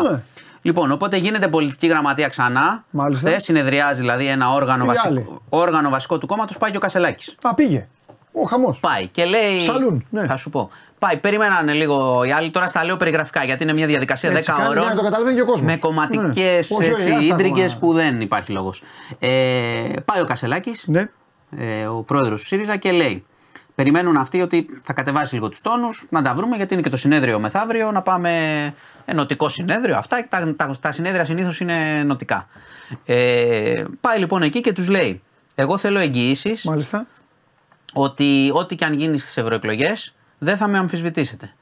Ναι. Λοιπόν, οπότε γίνεται πολιτική γραμματεία ξανά. Μάλιστα. Χθε συνεδριάζει δηλαδή ένα όργανο, Οι βασικό, άλλοι. όργανο βασικό του κόμματος. Πάει και ο Κασελάκης. Α, πήγε. Ο χαμός. Πάει και λέει. Σαλούν, ναι. Θα σου πω. Πάει, περιμένανε λίγο οι άλλοι. Τώρα στα λέω περιγραφικά γιατί είναι μια διαδικασία 10 Έτσι κάνει ώρων. για να το καταλαβαίνει και ο κόσμος. Με κομματικές Ναι. Όχι, όχι, άστα ίντριγκες ακόμα. που δεν υπάρχει λόγος. Ε, πάει ο Κασελάκης, Ναι. ε, ο πρόεδρος του ΣΥΡΙΖΑ και λέει. Περιμένουν αυτοί ότι θα κατεβάσει λίγο τους τόνους, να τα βρούμε γιατί είναι και το συνέδριο μεθαύριο, να πάμε ενωτικό συνέδριο. Αυτά τα, τα, τα συνέδρια συνήθως είναι ενωτικά. Ε, πάει λοιπόν εκεί και τους λέει: Εγώ θέλω εγγυήσεις Μάλιστα. ότι ό,τι και αν γίνει στις ευρωεκλογές δεν θα με αμφισβητήσετε.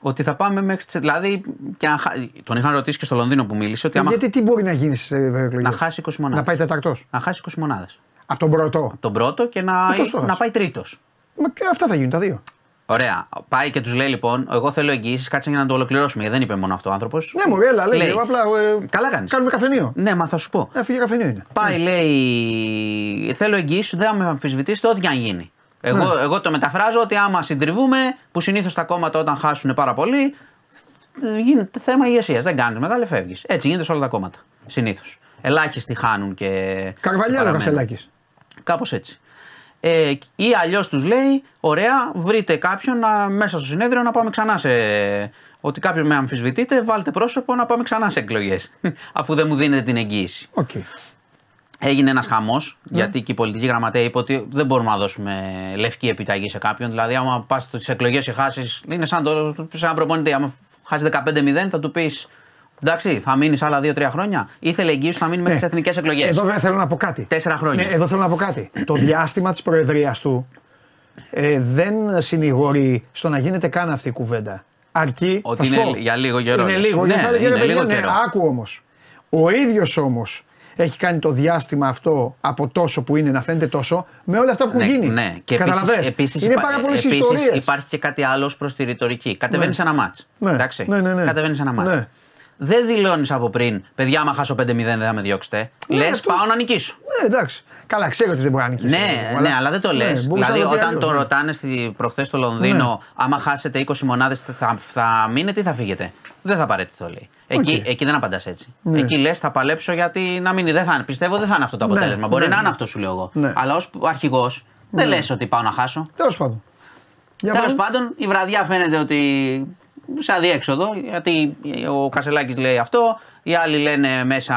Ότι θα πάμε μέχρι. τις- Δηλαδή, και αν χα- τον είχαν ρωτήσει και στο Λονδίνο που μίλησε ότι άμα Γιατί τι μπορεί να γίνει στις ευρωεκλογές; να χάσει 20 μονάδες. Να πάει τεταρτός. Να χάσει 20 μονάδες. Από τον πρώτο. Τον πρώτο και να, Ε, πώς το να βάζεις. πάει τρίτος. Μα και αυτά θα γίνουν τα δύο. Ωραία. Πάει και τους λέει λοιπόν: Εγώ θέλω εγγύηση, κάτσε για να το ολοκληρώσουμε. Γιατί δεν είπε μόνο αυτό ο άνθρωπος. Ναι, μου έλα, λέει. εγώ Απλά, ε, Καλά κάνεις. Κάνουμε καφενείο. Ναι, μα θα σου πω. Έφυγε καφενείο είναι. Πάει, λέει: Θέλω εγγύηση, δεν θα με αμφισβητήσετε ό,τι και αν γίνει. Εγώ, Ναι. εγώ το μεταφράζω ότι άμα συντριβούμε, που συνήθως τα κόμματα όταν χάσουν πάρα πολύ, γίνεται θέμα ηγεσίας. Δεν κάνεις μεγάλη, φεύγεις. Έτσι γίνεται σε όλα τα κόμματα. Συνήθως. Ελάχιστοι χάνουν και. Καρβαλιάρο παραμένουν. Κασελάκης. Κάπως έτσι. Ε, ή αλλιώς τους λέει: Ωραία, βρείτε κάποιον να, μέσα στο συνέδριο να πάμε ξανά σε. Ότι κάποιον με αμφισβητείτε, βάλτε πρόσωπο να πάμε ξανά σε εκλογές. Αφού δεν μου δίνετε την εγγύηση. Οκ. Έγινε ένας χαμός, Ναι. γιατί και η πολιτική γραμματεία είπε ότι δεν μπορούμε να δώσουμε λευκή επιταγή σε κάποιον. Δηλαδή, άμα πας στις εκλογές και χάσεις, είναι σαν, το, σαν ένα προπονητή. Άμα χάσεις 15-0, θα του πεις Εντάξει, θα μείνεις άλλα 2-3 χρόνια; Ήθελε εγγύηση να μείνει μέχρι τι εθνικές εκλογές; Ναι. Εδώ βέβαια θέλω να πω κάτι. Τέσσερα χρόνια. Ναι, εδώ θέλω να πω κάτι. το διάστημα της προεδρίας του ε, δεν συνηγορεί στο να γίνεται καν αυτή η κουβέντα. Αρκεί. Ότι θα σου είναι πω, για λίγο καιρό, Είναι λες. λίγο. Ναι, γιατί θα έλεγε, είναι ρε παιδιά, λίγο ναι, καιρό. άκου όμως. Ο ίδιος όμως έχει κάνει το διάστημα αυτό από τόσο που είναι να φαίνεται τόσο με όλα αυτά που Ναι, έχουν γίνει. ναι. Και Καταλαβες; επίσης, επίσης, είναι υπά- πάρα πολλές επίσης ιστορίες. υπάρχει και κάτι άλλο προς τη ρητορική. Κατεβαίνεις σε ένα μάτς. Ναι. Εντάξει. Ναι, ναι, ναι. Κατεβαίνεις σε ένα μάτς. Ναι. Δεν δηλώνεις από πριν, παιδιά, άμα χάσω 5-0 δεν θα με διώξετε. Ναι, Λες, αυτό- πάω να νικήσω. Ναι, εντάξει. Καλά, ξέρω ότι δεν μπορεί να νικήσεις. Ναι, ρε παιδί μου, ναι, αλλά δεν το λες. ναι, μπορούσε δηλαδή, να το πει όταν αλλιώς, το ναι. ρωτάνε προχθές στο Λονδίνο, άμα χάσετε 20 μονάδες θα, θα μείνετε ή θα φύγετε; Δεν θα παραιτηθώ, λέει. Εκεί, Οκ. εκεί δεν απαντάς έτσι. Ναι. Εκεί λες, θα παλέψω γιατί να μείνει. Δεν θα είναι. Πιστεύω δεν θα είναι αυτό το Ναι, αποτέλεσμα. Μπορεί ναι, να είναι ναι. αυτό, σου λέω εγώ. Ναι. Αλλά ως αρχηγός δεν λες ότι πάω να χάσω. Τέλος πάντων. Για Τέλος πάμε. πάντων, η βραδιά φαίνεται ότι σε αδιέξοδο, γιατί ο Κασελάκης λέει αυτό, οι άλλοι λένε μέσα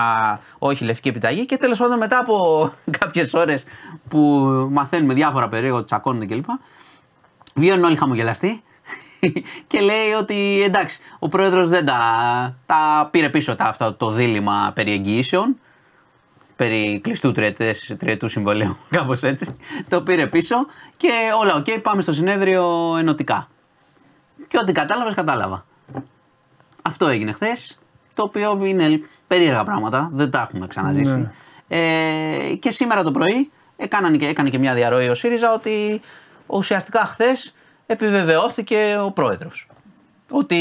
όχι λευκή επιταγή και τέλος πάντων μετά από κάποιες ώρες που μαθαίνουμε διάφορα περίεργα ότι τσακώνονται κλπ. Βγαίνουν όλοι χαμογελαστοί και λέει ότι εντάξει, ο πρόεδρος δεν τα, τα πήρε πίσω τα, αυτό το δίλημμα περί εγγυήσεων περί κλειστού τριετές, τριετού συμβολαίου, κάπως έτσι. Το πήρε πίσω και όλα οκ, πάμε στο συνέδριο ενωτικά. Και ό,τι κατάλαβες, κατάλαβα. Αυτό έγινε χθες. Το οποίο είναι περίεργα πράγματα, δεν τα έχουμε ξαναζήσει. Ναι. Ε, και σήμερα το πρωί έκαναν και, έκανε και μια διαρροή ο ΣΥΡΙΖΑ ότι ουσιαστικά χθες επιβεβαιώθηκε ο πρόεδρος. Ότι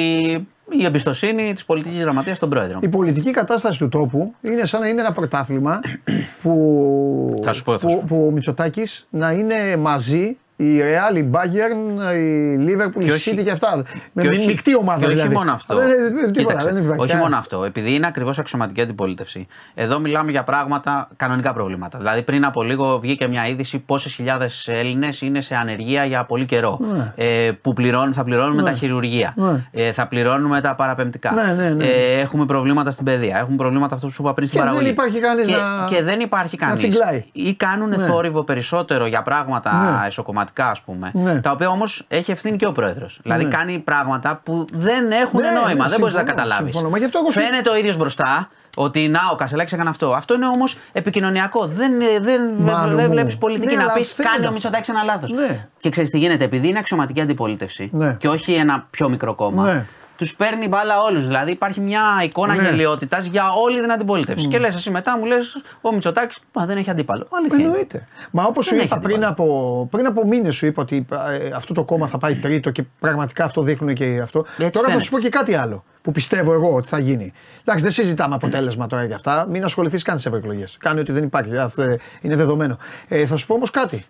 η εμπιστοσύνη της πολιτικής γραμματείας στον πρόεδρο. Η πολιτική κατάσταση του τόπου είναι σαν να είναι ένα πρωτάθλημα που, Θα σου πω, θα που, σου πω. που ο Μητσοτάκης να είναι μαζί η Real, η Bayern, η Liverpool, η City και αυτά. Με και mi- μεικτή ομάδα και όχι δηλαδή. μόνο αυτό. Δεν, δεν, τίποτα, Κοίταξε, δεν υπάρχει. όχι Α, μόνο αυτό. Επειδή είναι ακριβώς αξιωματική αντιπολίτευση. Εδώ μιλάμε για πράγματα, κανονικά προβλήματα. Δηλαδή, πριν από λίγο βγήκε μια είδηση πόσες χιλιάδες Έλληνες είναι σε ανεργία για πολύ καιρό. Ναι. Ε, που πληρώνουν, θα πληρώνουμε Ναι. τα χειρουργεία. Ναι. Ε, θα πληρώνουμε τα παραπεμπτικά. Ναι, ναι, ναι. Ε, έχουμε προβλήματα στην παιδεία. Έχουμε προβλήματα αυτό που σου είπα πριν στην Και δεν παραγωγή. υπάρχει κανείς και, να- και δεν υπάρχει να κανείς. τσιγκλάει. Ή κάνουν Ναι. θόρυβο περισσότερο για πράγματα Ναι. Εσωκομματικά, ας πούμε. Ναι. Τα οποία όμως έχει ευθύνη και ο πρόεδρος. Δηλαδή Ναι. κάνει πράγματα που δεν έχουν Ναι, νόημα. ναι, δεν μπορείς να συμφωνώ, καταλάβεις. συμφωνώ. Μα γι' αυτό εγώ σου- Φαίνεται ο ίδιος μπροστά ότι να, ο Κασελάκης έκανε αυτό. Αυτό είναι όμως επικοινωνιακό. Δεν, δεν, Μάλλον δεν μου. βλέπεις πολιτική Ναι, να αλλά πεις φαίνεται κάνει ο αυτό. Μητσοτάκης ένα λάθος. Ναι. Και ξέρεις τι γίνεται, επειδή είναι αξιωματική αντιπολίτευση Ναι. και όχι ένα πιο μικρό κόμμα. Ναι. Τους παίρνει μπάλα όλους. Δηλαδή υπάρχει μια εικόνα Ναι. γελιότητας για όλη την αντιπολίτευση. Και λες εσύ μετά μου λες ο Μητσοτάκης, μα δεν έχει αντίπαλο. Αλήθεια. είναι. Εννοείται. Μα όπως σου Δεν είπα έχει πριν αντίπαλο. από, πριν από μήνες, σου είπα ότι ε, αυτό το κόμμα θα πάει τρίτο και πραγματικά αυτό δείχνουν και αυτό. τώρα θα φαίνεται. σου πω και κάτι άλλο που πιστεύω εγώ ότι θα γίνει. Εντάξει, δεν συζητάμε αποτέλεσμα τώρα για αυτά. Μην ασχοληθείς καν στι ευρωεκλογές. Κάνει ότι δεν υπάρχει. Αυτό είναι δεδομένο. Ε, θα σου πω όμως κάτι.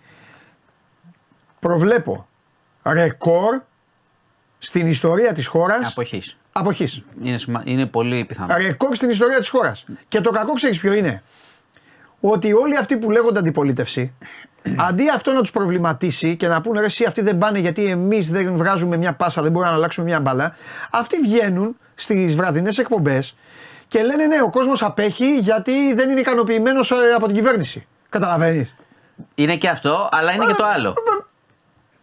Προβλέπω ρεκόρ στην ιστορία της χώρα Αποχής. αποχής. Είναι, σημα- είναι πολύ πιθανό. Ρεκόρ στην ιστορία της χώρας. Και το κακό ξέρεις ποιο είναι; Ότι όλοι αυτοί που λέγονται αντιπολίτευση, αντί αυτό να τους προβληματίσει και να πούνε ρε, εσύ αυτοί δεν πάνε γιατί εμείς δεν βγάζουμε μια πάσα, δεν μπορούμε να αλλάξουμε μια μπαλά, αυτοί βγαίνουν στις βραδινές εκπομπές και λένε ναι, ο κόσμος απέχει γιατί δεν είναι ικανοποιημένος από την κυβέρνηση. Καταλαβαίνεις; Είναι και αυτό, αλλά είναι και το άλλο.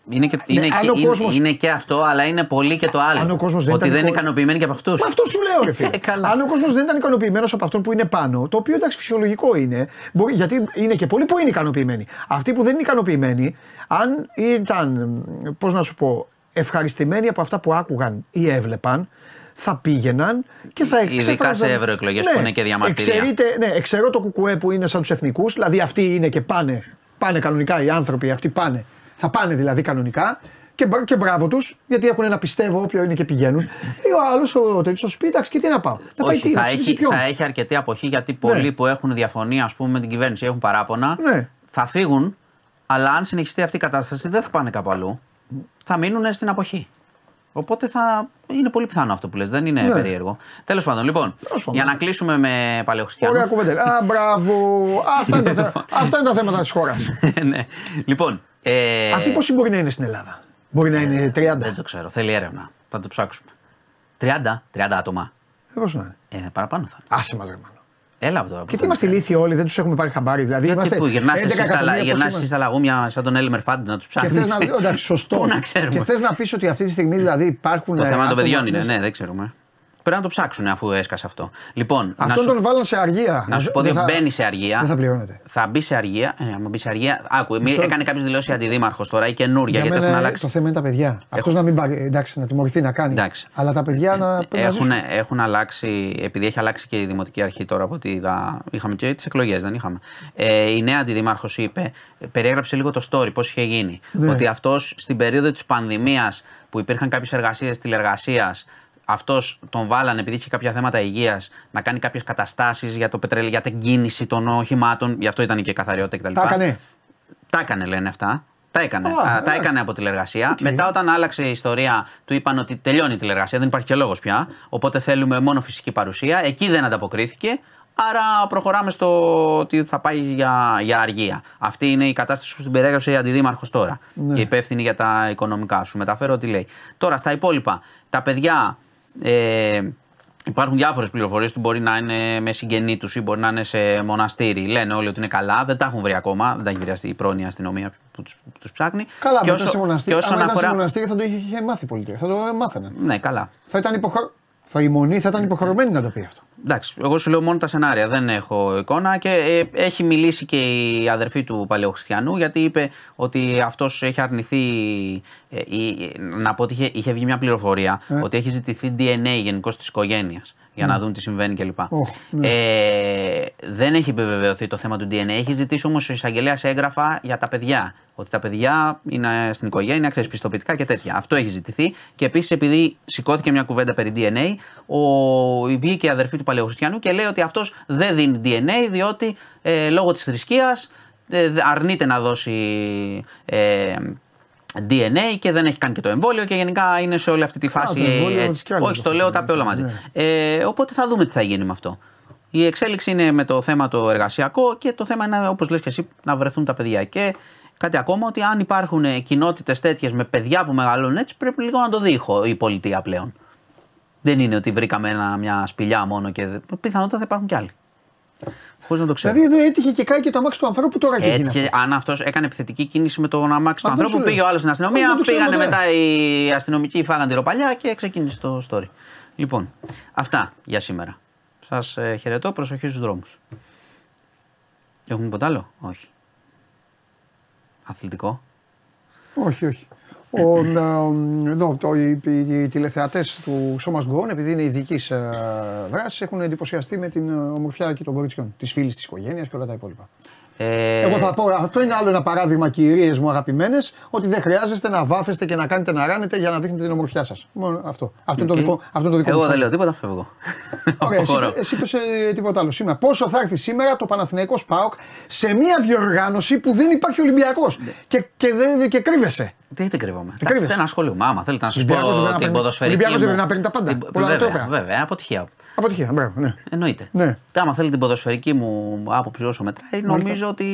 Είναι και, είναι, αν και, ο είναι, κόσμος- είναι και αυτό, αλλά είναι πολύ και το άλλο. Αν ο κόσμος δεν ότι ήταν δεν είναι κο- ικανοποιημένοι και από αυτούς. Μα αυτό σου λέω, ρε φίλε. Ε, καλά. Αν ο κόσμος δεν ήταν ικανοποιημένος από αυτόν που είναι πάνω, το οποίο εντάξει φυσιολογικό είναι, μπορεί, γιατί είναι και πολλοί που είναι ικανοποιημένοι. Αυτοί που δεν είναι ικανοποιημένοι, αν ήταν, πώς να σου πω, ευχαριστημένοι από αυτά που άκουγαν ή έβλεπαν, θα πήγαιναν και θα Ειδικά εξέφραζαν- σε ευρωεκλογές που είναι και διαμαρτυρία. Εξαιρείται, ναι, εξαιρώ το κουκουέ που είναι σαν τους εθνικούς, δηλαδή αυτοί είναι και πάνε, πάνε κανονικά οι άνθρωποι, αυτοί πάνε. Θα πάνε δηλαδή κανονικά Και, μπρα- και μπράβο τους, γιατί έχουν ένα πιστεύω όποιο είναι και πηγαίνουν. Ή ο άλλος, ο τέτοιος, θα σου πει εντάξει, και τι να πάω. Να πάει Όχι, τι, θα να ψηφίσει έχει, ποιον. θα έχει αρκετή αποχή γιατί πολλοί Ναι. που έχουν διαφωνία ας πούμε, με την κυβέρνηση έχουν παράπονα. Ναι. Θα φύγουν, αλλά αν συνεχιστεί αυτή η κατάσταση δεν θα πάνε κάπου αλλού. Θα μείνουν στην αποχή. Οπότε θα είναι πολύ πιθανό αυτό που λες, δεν είναι Ναι. περίεργο. Τέλος πάντων, λοιπόν, Τέλος πάντων. για να κλείσουμε με παλαιοχριστιανούς. Ωραία κουβέντα. Α, μπράβο. Αυτά είναι, τα, θέ- αυτά είναι τα θέματα της χώρας. ναι. Λοιπόν, ε, Αυτή πόσοι μπορεί να είναι στην Ελλάδα; Μπορεί να είναι 30. δεν το ξέρω, θέλει έρευνα. Θα το ψάξουμε. 30, 30 άτομα. Ε, πώς να είναι; Ε, παραπάνω θα είναι. Άσε μας ρε μάνο. Έλα από τώρα. Και τι είμαστε ηλίθιοι όλοι, δεν τους έχουμε πάρει χαμπάρι. Δηλαδή, Γιατί είμαστε που γυρνάς 11 εσύ στα, εκατομμύρια, πώς γυρνάς είμαστε. εσύ στα λαγούμια σαν τον Έλμερ Φάντι να τους Και ψάχνεις. θες να. Εντάξει, σωστό. Πού να ξέρουμε; Και θες να πεις ότι αυτή τη στιγμή δηλαδή υπάρχουν. Το ε, θέμα των άτομα παιδιών είναι, μέσα. ναι, δεν ξέρουμε. Πρέπει να το ψάξουν αφού έσκασε αυτό. Λοιπόν, να Αυτόν σου, τον βάλαν σε αργία. να σου πω Δεν ότι θα- μπαίνει σε αργία. Δεν θα πληρώνεται. Θα μπει σε αργία. Ε, άμα μπει σε αργία. Άκου, μη- Μισό- έκανε κάποιος δηλώσεις αντιδήμαρχος τώρα ή καινούρια Για γιατί μένα έχουν το αλλάξει. θέμα είναι τα παιδιά. Αυτός να μην πάρει. Εντάξει, να τιμωρηθεί να κάνει. Εντάξει. Αλλά τα παιδιά να. πρέπει να Έχουν, ζήσουν. έχουν αλλάξει, επειδή έχει αλλάξει και η δημοτική αρχή τώρα από ό,τι είδα, είχαμε και τις εκλογές, δεν είχαμε. Ε, η νέα αντιδήμαρχος είπε, περιέγραψε λίγο το story, πώς είχε γίνει. Ναι. Ότι αυτός στην περίοδο της πανδημίας που υπήρχαν κάποιες εργασίες τηλεργασίας, αυτός τον βάλανε επειδή είχε κάποια θέματα υγείας να κάνει κάποιες καταστάσεις για το πετρέλαιο, για την κίνηση των οχημάτων. Γι' αυτό ήταν και η καθαριότητα κτλ. Τα έκανε. Τα έκανε, λένε αυτά. Τα έκανε. Α, Α, τα εντάξει. έκανε από τηλεργασία. Μετά, όταν άλλαξε η ιστορία, του είπαν ότι τελειώνει η τηλεργασία, δεν υπάρχει και λόγος πια. Οπότε θέλουμε μόνο φυσική παρουσία. Εκεί δεν ανταποκρίθηκε. Άρα προχωράμε στο ότι θα πάει για, για αργία. Αυτή είναι η κατάσταση που την περιέγραψε η αντιδήμαρχος τώρα. Και υπεύθυνη για τα οικονομικά. Σου μεταφέρω ό,τι λέει. Τώρα στα υπόλοιπα, τα παιδιά. Ε, Υπάρχουν διάφορες πληροφορίες ότι μπορεί να είναι με συγγενή τους ή μπορεί να είναι σε μοναστήρι. Λένε όλοι ότι είναι καλά, δεν τα έχουν βρει ακόμα. Δεν τα έχει βρει η πρώην αστυνομία που τους ψάχνει. Καλά, και μετά όσο- σε μοναστήρι. και όσον Αν ήταν σε αφορά. μοναστήρι θα το είχε, είχε μάθει η πολιτεία. Θα το μάθαιναν. Ναι, καλά. Θα ήταν υποχω... Θα η μονή θα ήταν υποχρεωμένη να το πει αυτό. Εντάξει, εγώ σου λέω μόνο τα σενάρια, δεν έχω εικόνα και ε, έχει μιλήσει και η αδερφή του Παλαιοχριστιανού γιατί είπε ότι αυτός έχει αρνηθεί, ε, η- να πω ότι είχε, είχε βγει μια πληροφορία Ε. ότι έχει ζητηθεί DNA γενικώς της οικογένειας για να δουν τι συμβαίνει κλπ. Οχ, ναι. ε, δεν έχει επιβεβαιωθεί το θέμα του DNA, έχει ζητήσει όμως ο εισαγγελέας έγγραφα για τα παιδιά. Ότι τα παιδιά είναι στην οικογένεια, ξέρεις πιστοποιητικά και τέτοια. Αυτό έχει ζητηθεί. Και επίσης, επειδή σηκώθηκε μια κουβέντα περί DNA, ο, η βγήκε η αδερφή του Παλαιοχριστιανού και λέει ότι αυτός δεν δίνει DNA διότι ε, λόγω της θρησκείας ε, αρνείται να δώσει ε, DNA και δεν έχει κάνει και το εμβόλιο και γενικά είναι σε όλη αυτή τη φάση το εμβόλιο έτσι. κι άλλοι Όχι, το το λέω, έχουν, τα πει όλα μαζί. ναι. Ε, οπότε θα δούμε τι θα γίνει με αυτό. Η εξέλιξη είναι με το θέμα το εργασιακό και το θέμα είναι, όπως λες και εσύ, να βρεθούν τα παιδιά. Και κάτι ακόμα, ότι αν υπάρχουν κοινότητες τέτοιες με παιδιά που μεγαλώνουν έτσι, πρέπει λίγο να το δει η χω- η πολιτεία πλέον. Δεν είναι ότι βρήκαμε ένα, μια σπηλιά μόνο και δε- πιθανότατα θα υπάρχουν κι άλλοι. Χωρίς να το ξέρω. Δηλαδή εδώ έτυχε και κάει και το αμάξι του ανθρώπου τώρα και γίνει. Έτυχε, αν αυτός έκανε επιθετική κίνηση με τον αμάξι του Αυτό ανθρώπου, σου λέω. πήγε ο άλλος στην Αυτό αστυνομία, δεν το ξέρουμε πήγανε ποτέ. μετά οι αστυνομικοί, φάγαν τη ροπαλιά και ξεκίνησε το story. Λοιπόν, αυτά για σήμερα. Σας ε, χαιρετώ, προσοχή στους δρόμους. Έχουμε τίποτα άλλο, Όχι. Αθλητικό; Όχι, όχι. Ο, ε, εδώ, το, οι, οι, οι τηλεθεατές του Show Must Go On, επειδή είναι ειδική ε, δράση, έχουν εντυπωσιαστεί με την ε, ομορφιά και των κοριτσιών. Της φίλης της οικογένειας και όλα τα υπόλοιπα. Ε, Εγώ θα πω, αυτό είναι άλλο ένα παράδειγμα, κυρίες μου αγαπημένες, ότι δεν χρειάζεστε να βάφεστε και να κάνετε να ράνετε για να δείχνετε την ομορφιά σας. Μόνο αυτό. Αυτό είναι το οκ. δικό, αυτό είναι το δικό Εγώ μου δεν σχόλιο. λέω τίποτα, φεύγω. Ωραία, εσύ, Αποχωρώ. εσύ είπες, ε, τίποτα άλλο σήμερα. Πόσο θα έρθει σήμερα το Παναθηναϊκός ΠΑΟΚ σε μια διοργάνωση που δεν υπάρχει Ολυμπιακός Ναι. και, και, δεν- και κρύβεσαι; Τι δεν κρύβομαι. Εντάξει, κρύβεσαι. δεν ασχολούμαι. Άμα θέλετε να σας Ολυμπιακός δεν πω πρέπει να την παίρνει- ποδοσφαιρική. Ολυμπιακός δεν μου- πρέπει να παίρνει τα πάντα. την- Πολλά Βέβαια, τρόπαια. βέβαια, αποτυχία. Αποτυχία, μπράβο, ναι. Εννοείται. Ναι. Άμα θέλει την ποδοσφαιρική μου άποψη όσο μετράει, νομίζω ότι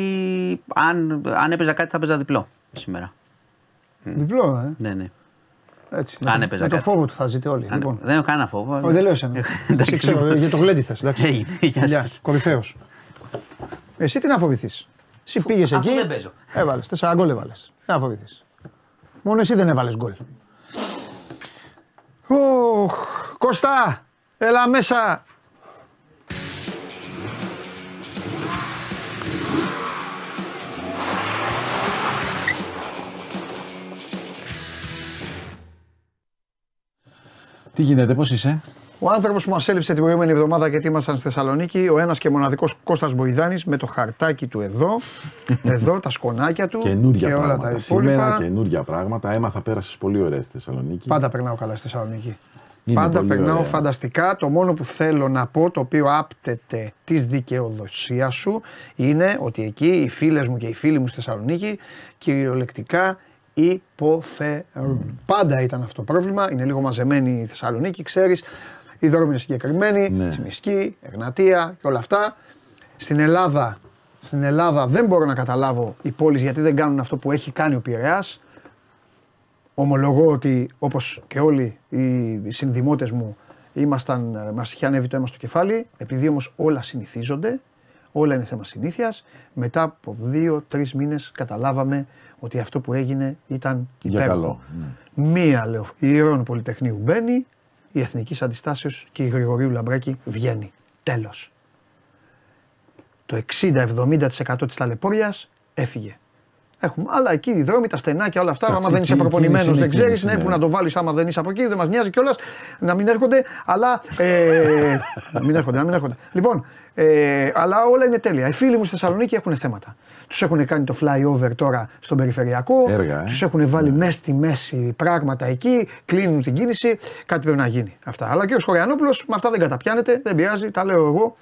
αν, αν έπαιζα κάτι θα παίζα διπλό σήμερα. Διπλό, ε. Ναι, ναι. Έτσι. Αν με, το- έπαιζα με το κάτι. φόβο του θα ζείτε όλοι. Αν- Λοιπόν. Δεν έχω κανένα φόβο. Όχι, δεν λέω εσένα. Εντάξει, Εσύ ξέρω, λοιπόν. για το γλέντι θες, εντάξει. Έγινε, γεια σας. Κορυφαίος. Εσύ τι να φοβηθείς. Εσύ πήγες αφού εκεί. δεν παίζω. Έβαλες, τέσσερα γκολ έβαλες. Δεν να φοβηθείς. Μόνο εσύ δεν έβαλες γκολ. Οχ, Κώστα, έλα μέσα. Τι γίνεται, πώς είσαι; Ο άνθρωπος που μας έλειψε την προηγούμενη εβδομάδα γιατί ήμασταν στη Θεσσαλονίκη, ο ένας και μοναδικός Κώστας Μποϊδάνης με το χαρτάκι του εδώ, εδώ τα σκονάκια του Καινούργια και όλα πράγματα. τα Σήμερα υπόλοιπα. καινούργια πράγματα. Έμαθα, πέρασες πολύ ωραία στη Θεσσαλονίκη. Πάντα περνάω καλά στη Θεσσαλονίκη. Είναι Πάντα πολύ περνάω ωραία. φανταστικά. Το μόνο που θέλω να πω, το οποίο άπτεται της δικαιοδοσίας σου, είναι ότι εκεί οι φίλες μου και οι φίλοι μου στη Θεσσαλονίκη κυριολεκτικά υποφέρουν. Πάντα ήταν αυτό το πρόβλημα. Είναι λίγο μαζεμένη η Θεσσαλονίκη, ξέρεις. Οι δρόμοι είναι συγκεκριμένοι, Ναι. Τσιμισκή, Εγνατία και όλα αυτά. Στην Ελλάδα, στην Ελλάδα δεν μπορώ να καταλάβω οι πόλεις γιατί δεν κάνουν αυτό που έχει κάνει ο Πειραιάς. Ομολογώ ότι όπως και όλοι οι συνδημότες μου ήμασταν, ε, μας είχε ανέβει το αίμα στο κεφάλι, επειδή όμως όλα συνηθίζονται, όλα είναι θέμα συνήθειας, μετά από δύο-τρεις μήνες καταλάβαμε ότι αυτό που έγινε ήταν Για υπέροχο. καλό, ναι. Μία λέω, η Ιερών Πολυτεχνείου μπαίνει, η Εθνικής Αντιστάσεως και η Γρηγορίου Λαμπράκη βγαίνει. Τέλος. Το 60-70% της ταλαιπώριας έφυγε. Έχουμε, αλλά εκεί οι δρόμοι, τα στενάκια, όλα αυτά. Εντάξει, άμα δεν είσαι εκεί- προπονημένος, κίνηση δεν είναι ξέρεις. κίνηση, Ναι, ναι. που να το βάλεις άμα δεν είσαι από εκεί, δεν μας νοιάζει κιόλας να μην έρχονται. Αλλά. Ε, να μην έρχονται, να μην έρχονται. Λοιπόν, ε, αλλά όλα είναι τέλεια. Οι φίλοι μου στη Θεσσαλονίκη έχουν θέματα. Τους έχουν κάνει το flyover τώρα στον περιφερειακό. Έργα, ε. Τους έχουν βάλει μέσα στη μέση πράγματα εκεί. Κλείνουν την κίνηση. Κάτι πρέπει να γίνει. Αυτά. Αλλά και ο Σχοριανόπουλος με αυτά δεν καταπιάνεται. Δεν πειράζει. Τα λέω εγώ.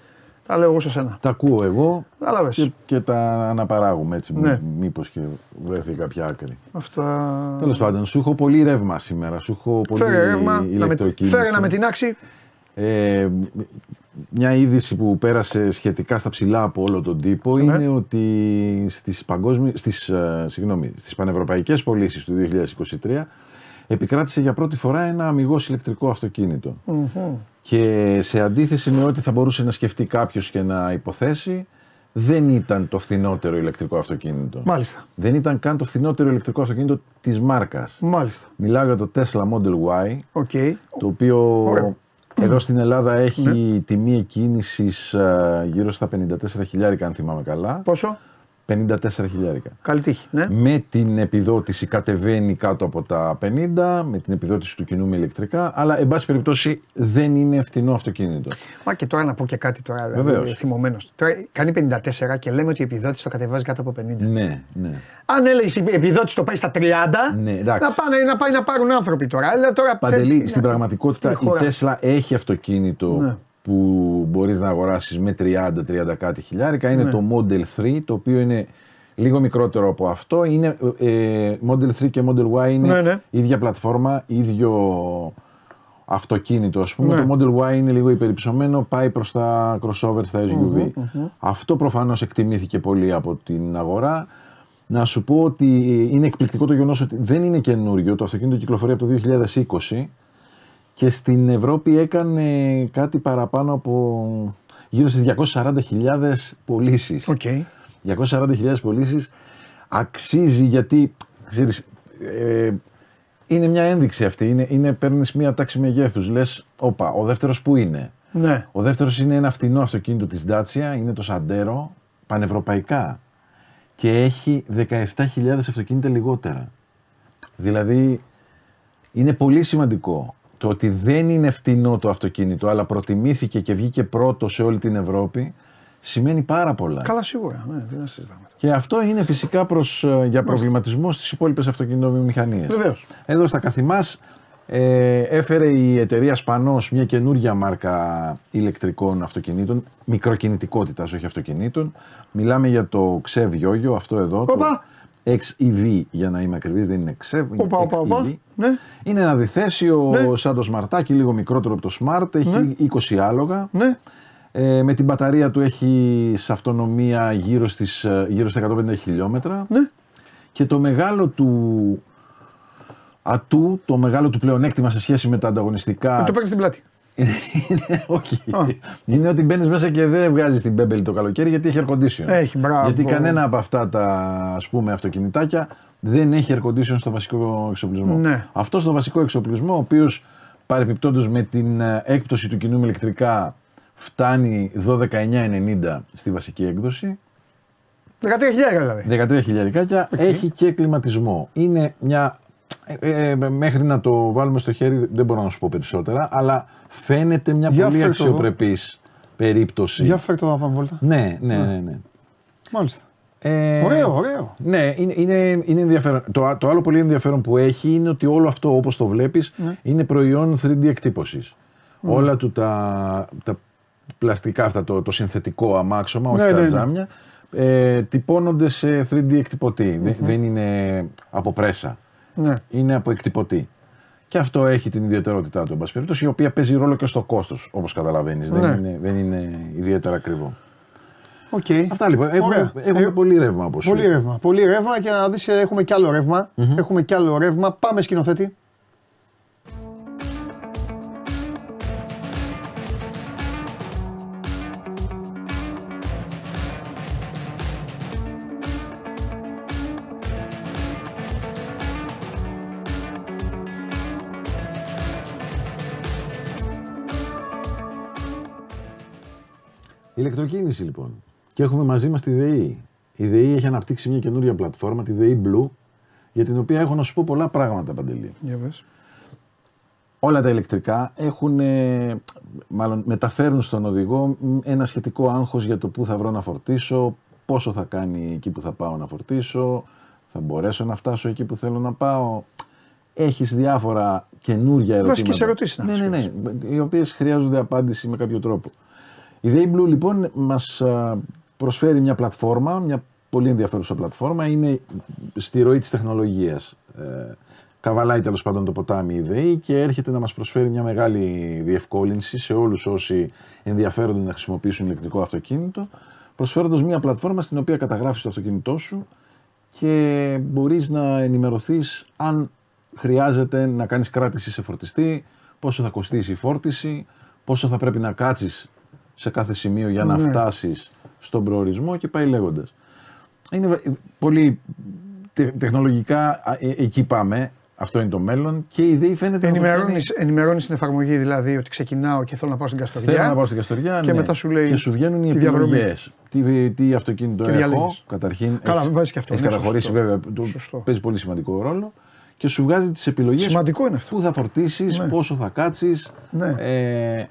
Τα λέω εγώ σε σένα. Τα ακούω εγώ Κατάλαβες. και, και τα αναπαράγουμε έτσι. Ναι. Μήπως και βρεθεί κάποια άκρη. Αυτά. Τέλος πάντων, σου έχω πολύ ρεύμα σήμερα. Σου έχω πολύ Φέρε ρεύμα. Να με, ηλεκτροκίνηση. φέρε να με την άξει. Ε, μια είδηση που πέρασε σχετικά στα ψηλά από όλο τον τύπο Ναι. είναι ότι στις, παγκόσμι... στις, ε, συγγνώμη, στις πανευρωπαϊκές πωλήσεις του 2023 επικράτησε για πρώτη φορά ένα αμυγός ηλεκτρικό αυτοκίνητο. Και σε αντίθεση με ό,τι θα μπορούσε να σκεφτεί κάποιος και να υποθέσει, δεν ήταν το φθηνότερο ηλεκτρικό αυτοκίνητο. Μάλιστα. Δεν ήταν καν το φθηνότερο ηλεκτρικό αυτοκίνητο της μάρκας. Μάλιστα. Μιλάω για το Tesla Model Y, OK. το οποίο Ωραίο. Εδώ στην Ελλάδα έχει Ναι. τιμή εκκίνησης α, γύρω στα 54 χιλιάρικα αν θυμάμαι καλά. Πόσο; 54 χιλιάρικα. Καλή τύχη. Ναι. Με την επιδότηση κατεβαίνει κάτω από τα 50, με την επιδότηση του Κινούμαι Ηλεκτρικά, αλλά εν πάση περιπτώσει δεν είναι φτηνό αυτοκίνητο. Μα και τώρα να πω και κάτι τώρα. Βεβαίως. Θυμωμένος. Τώρα κάνει 54 και λέμε ότι η επιδότηση το κατεβάζει κάτω από 50. Ναι, ναι. Αν έλεγες η επιδότηση το πάει στα 30, Ναι, να, εντάξει. πάνε, να πάει να πάρουν άνθρωποι τώρα. Αλλά τώρα Παντελή, τι- στην ναι. πραγματικότητα Στη η χώρα. Tesla έχει αυτοκίνητο Ναι. Που μπορείς να αγοράσεις με 30-30 κάτι χιλιάρικα. Είναι Ναι. το Model 3, το οποίο είναι λίγο μικρότερο από αυτό. Είναι, ε, Model 3 και Model Y είναι Ναι, ναι. ίδια πλατφόρμα, ίδιο αυτοκίνητο ας πούμε. Ναι. Το Model Y είναι λίγο υπερυψωμένο, πάει προς τα crossover, στα SUV. Αυτό προφανώς εκτιμήθηκε πολύ από την αγορά. Να σου πω ότι είναι εκπληκτικό το γεγονός ότι δεν είναι καινούριο. Το αυτοκίνητο κυκλοφορεί από το 2020 και στην Ευρώπη έκανε κάτι παραπάνω από γύρω στις 240.000 πωλήσεις. Οκ. 240.000 πωλήσεις αξίζει γιατί ξέρεις, ε, είναι μια ένδειξη αυτή. Είναι, είναι παίρνεις μια τάξη μεγέθους. Λες, όπα, ο δεύτερος που είναι; Ναι. Ο δεύτερος είναι ένα φτηνό αυτοκίνητο της Dacia, είναι το Sandero, πανευρωπαϊκά. Και έχει 17.000 αυτοκίνητα λιγότερα. Δηλαδή, είναι πολύ σημαντικό το ότι δεν είναι φτηνό το αυτοκίνητο, αλλά προτιμήθηκε και βγήκε πρώτο σε όλη την Ευρώπη, σημαίνει πάρα πολλά. Καλά, σίγουρα. Ναι, δεν συζητάμε. Και αυτό είναι φυσικά προς, ε, για προβληματισμό στις υπόλοιπες αυτοκινητοβιομηχανίες. Βεβαίως. Εδώ στα Καθημάς ε, έφερε η εταιρεία Σπανός μια καινούργια μάρκα ηλεκτρικών αυτοκινήτων, μικροκινητικότητας όχι αυτοκινήτων. Μιλάμε για το XEV Yoyo, αυτό εδώ, Οπα. το XEV για να είμαι ακριβής, δεν είναι XEV, είναι Οπα, οπα, οπα. XEV. Ναι. Είναι ένα διθέσιο Ναι. σαν το σμαρτάκι, λίγο μικρότερο από το Smart, έχει 20 άλογα. Ναι. Ε, με την μπαταρία του έχει σε αυτονομία γύρω, στις, ε, γύρω στα 150 χιλιόμετρα. Ναι. Και το μεγάλο του ατού, το μεγάλο του πλεονέκτημα σε σχέση με τα ανταγωνιστικά. Το παίρνεις στην πλάτη. Είναι, όχι. είναι ότι μπαίνεις μέσα και δεν βγάζεις την μπέμπελη το καλοκαίρι γιατί έχει air condition. Έχει, μπράβο. Γιατί κανένα από αυτά τα ας πούμε αυτοκινητάκια δεν έχει air condition στο βασικό εξοπλισμό. Ναι. Αυτό στο βασικό εξοπλισμό, ο οποίος παρεπιπτόντως με την ε, έκπτωση του κοινού με ηλεκτρικά φτάνει 12,990 στη βασική έκδοση. 13 χιλιάρικα δηλαδή. 13 χιλιαρικάκια έχει και κλιματισμό. Είναι μια Ε, ε, μέχρι να το βάλουμε στο χέρι δεν μπορώ να σου πω περισσότερα, αλλά φαίνεται μια Για πολύ φέρ' το εδώ. αξιοπρεπής περίπτωση. Για φέρ το να πάμε βόλτα. Ναι, ναι, ναι. ναι. Μάλιστα. Ε, Ωραίο, ωραίο. Ναι, είναι, είναι, είναι ενδιαφέρον. Το, το άλλο πολύ ενδιαφέρον που έχει είναι ότι όλο αυτό όπως το βλέπεις Ναι. είναι προϊόν 3D εκτύπωσης. Όλα του τα, τα πλαστικά αυτά, το, το συνθετικό αμάξωμα, όχι Ναι, τα ναι, ναι. τζάμια, ε, τυπώνονται σε 3D εκτυπωτή. Δεν, δεν είναι από πρέσα. Ναι. Είναι από εκτυπωτή. Και αυτό έχει την ιδιαιτερότητά του, εν πάση περιπτώσει, η οποία παίζει ρόλο και στο κόστος, όπως καταλαβαίνεις. Ναι. Δεν, είναι, δεν είναι ιδιαίτερα ακριβό. Οκ. Αυτά λοιπόν. Έχουμε, Ωραία. έχουμε Ε, πολύ ρεύμα από σου. Πολύ ρεύμα. Πολύ ρεύμα και να δεις ε, έχουμε κι άλλο ρεύμα. Έχουμε κι άλλο ρεύμα. Πάμε σκηνοθέτη. Ηλεκτροκίνηση λοιπόν. Και έχουμε μαζί μας τη ΔΕΗ. Η ΔΕΗ έχει αναπτύξει μια καινούρια πλατφόρμα, τη ΔΕΗ Blue, για την οποία έχω να σου πω πολλά πράγματα παντελή. Για πες. Όλα τα ηλεκτρικά έχουν, ε, μάλλον μεταφέρουν στον οδηγό μ, ένα σχετικό άγχος για το πού θα βρω να φορτίσω, πόσο θα κάνει εκεί που θα πάω να φορτίσω, θα μπορέσω να φτάσω εκεί που θέλω να πάω. Έχεις διάφορα καινούργια ερωτήματα. Βασικές ερωτήσεις είναι Ναι, ναι, αυτές ναι, οι οποίες χρειάζονται απάντηση με κάποιο τρόπο. Η Day Blue λοιπόν μας α, προσφέρει μια πλατφόρμα, μια πολύ ενδιαφέρουσα πλατφόρμα, είναι στη ροή της τεχνολογίας. Ε, καβαλάει τέλος πάντων το ποτάμι η ΔΕΗ και έρχεται να μας προσφέρει μια μεγάλη διευκόλυνση σε όλους όσοι ενδιαφέρονται να χρησιμοποιήσουν ηλεκτρικό αυτοκίνητο, προσφέροντας μια πλατφόρμα στην οποία καταγράφεις το αυτοκίνητό σου και μπορείς να ενημερωθείς αν χρειάζεται να κάνεις κράτηση σε φορτιστή, πόσο θα κοστίσει η φόρτιση, πόσο θα πρέπει να κάτσεις σε κάθε σημείο για να Ναι. φτάσεις στον προορισμό και πάει λέγοντας. Είναι βα- πολύ τε- τεχνολογικά α, ε, εκεί πάμε, αυτό είναι το μέλλον και η ιδέα φαίνεται να το κάνει- Ενημερώνεις, ενημερώνεις την εφαρμογή δηλαδή ότι ξεκινάω και θέλω να πάω στην Καστοριά. Θέλω να πάω στην Καστοριά Και ναι. μετά σου λέει και σου βγαίνουν οι τη διαδρομή. επιλογές. Τι, τι αυτοκίνητο Και έχω, διαλέγεις. καταρχήν. Καλά, έχεις- βάζεις και αυτό, Έχεις ναι, καταχωρήσει σωστό. βέβαια, το- Σωστό. παίζει πολύ σημαντικό ρόλο και σου βγάζει τις επιλογές Σημαντικό είναι αυτό. πού θα φορτίσεις, Ναι. πόσο θα κάτσεις, Ναι. ε,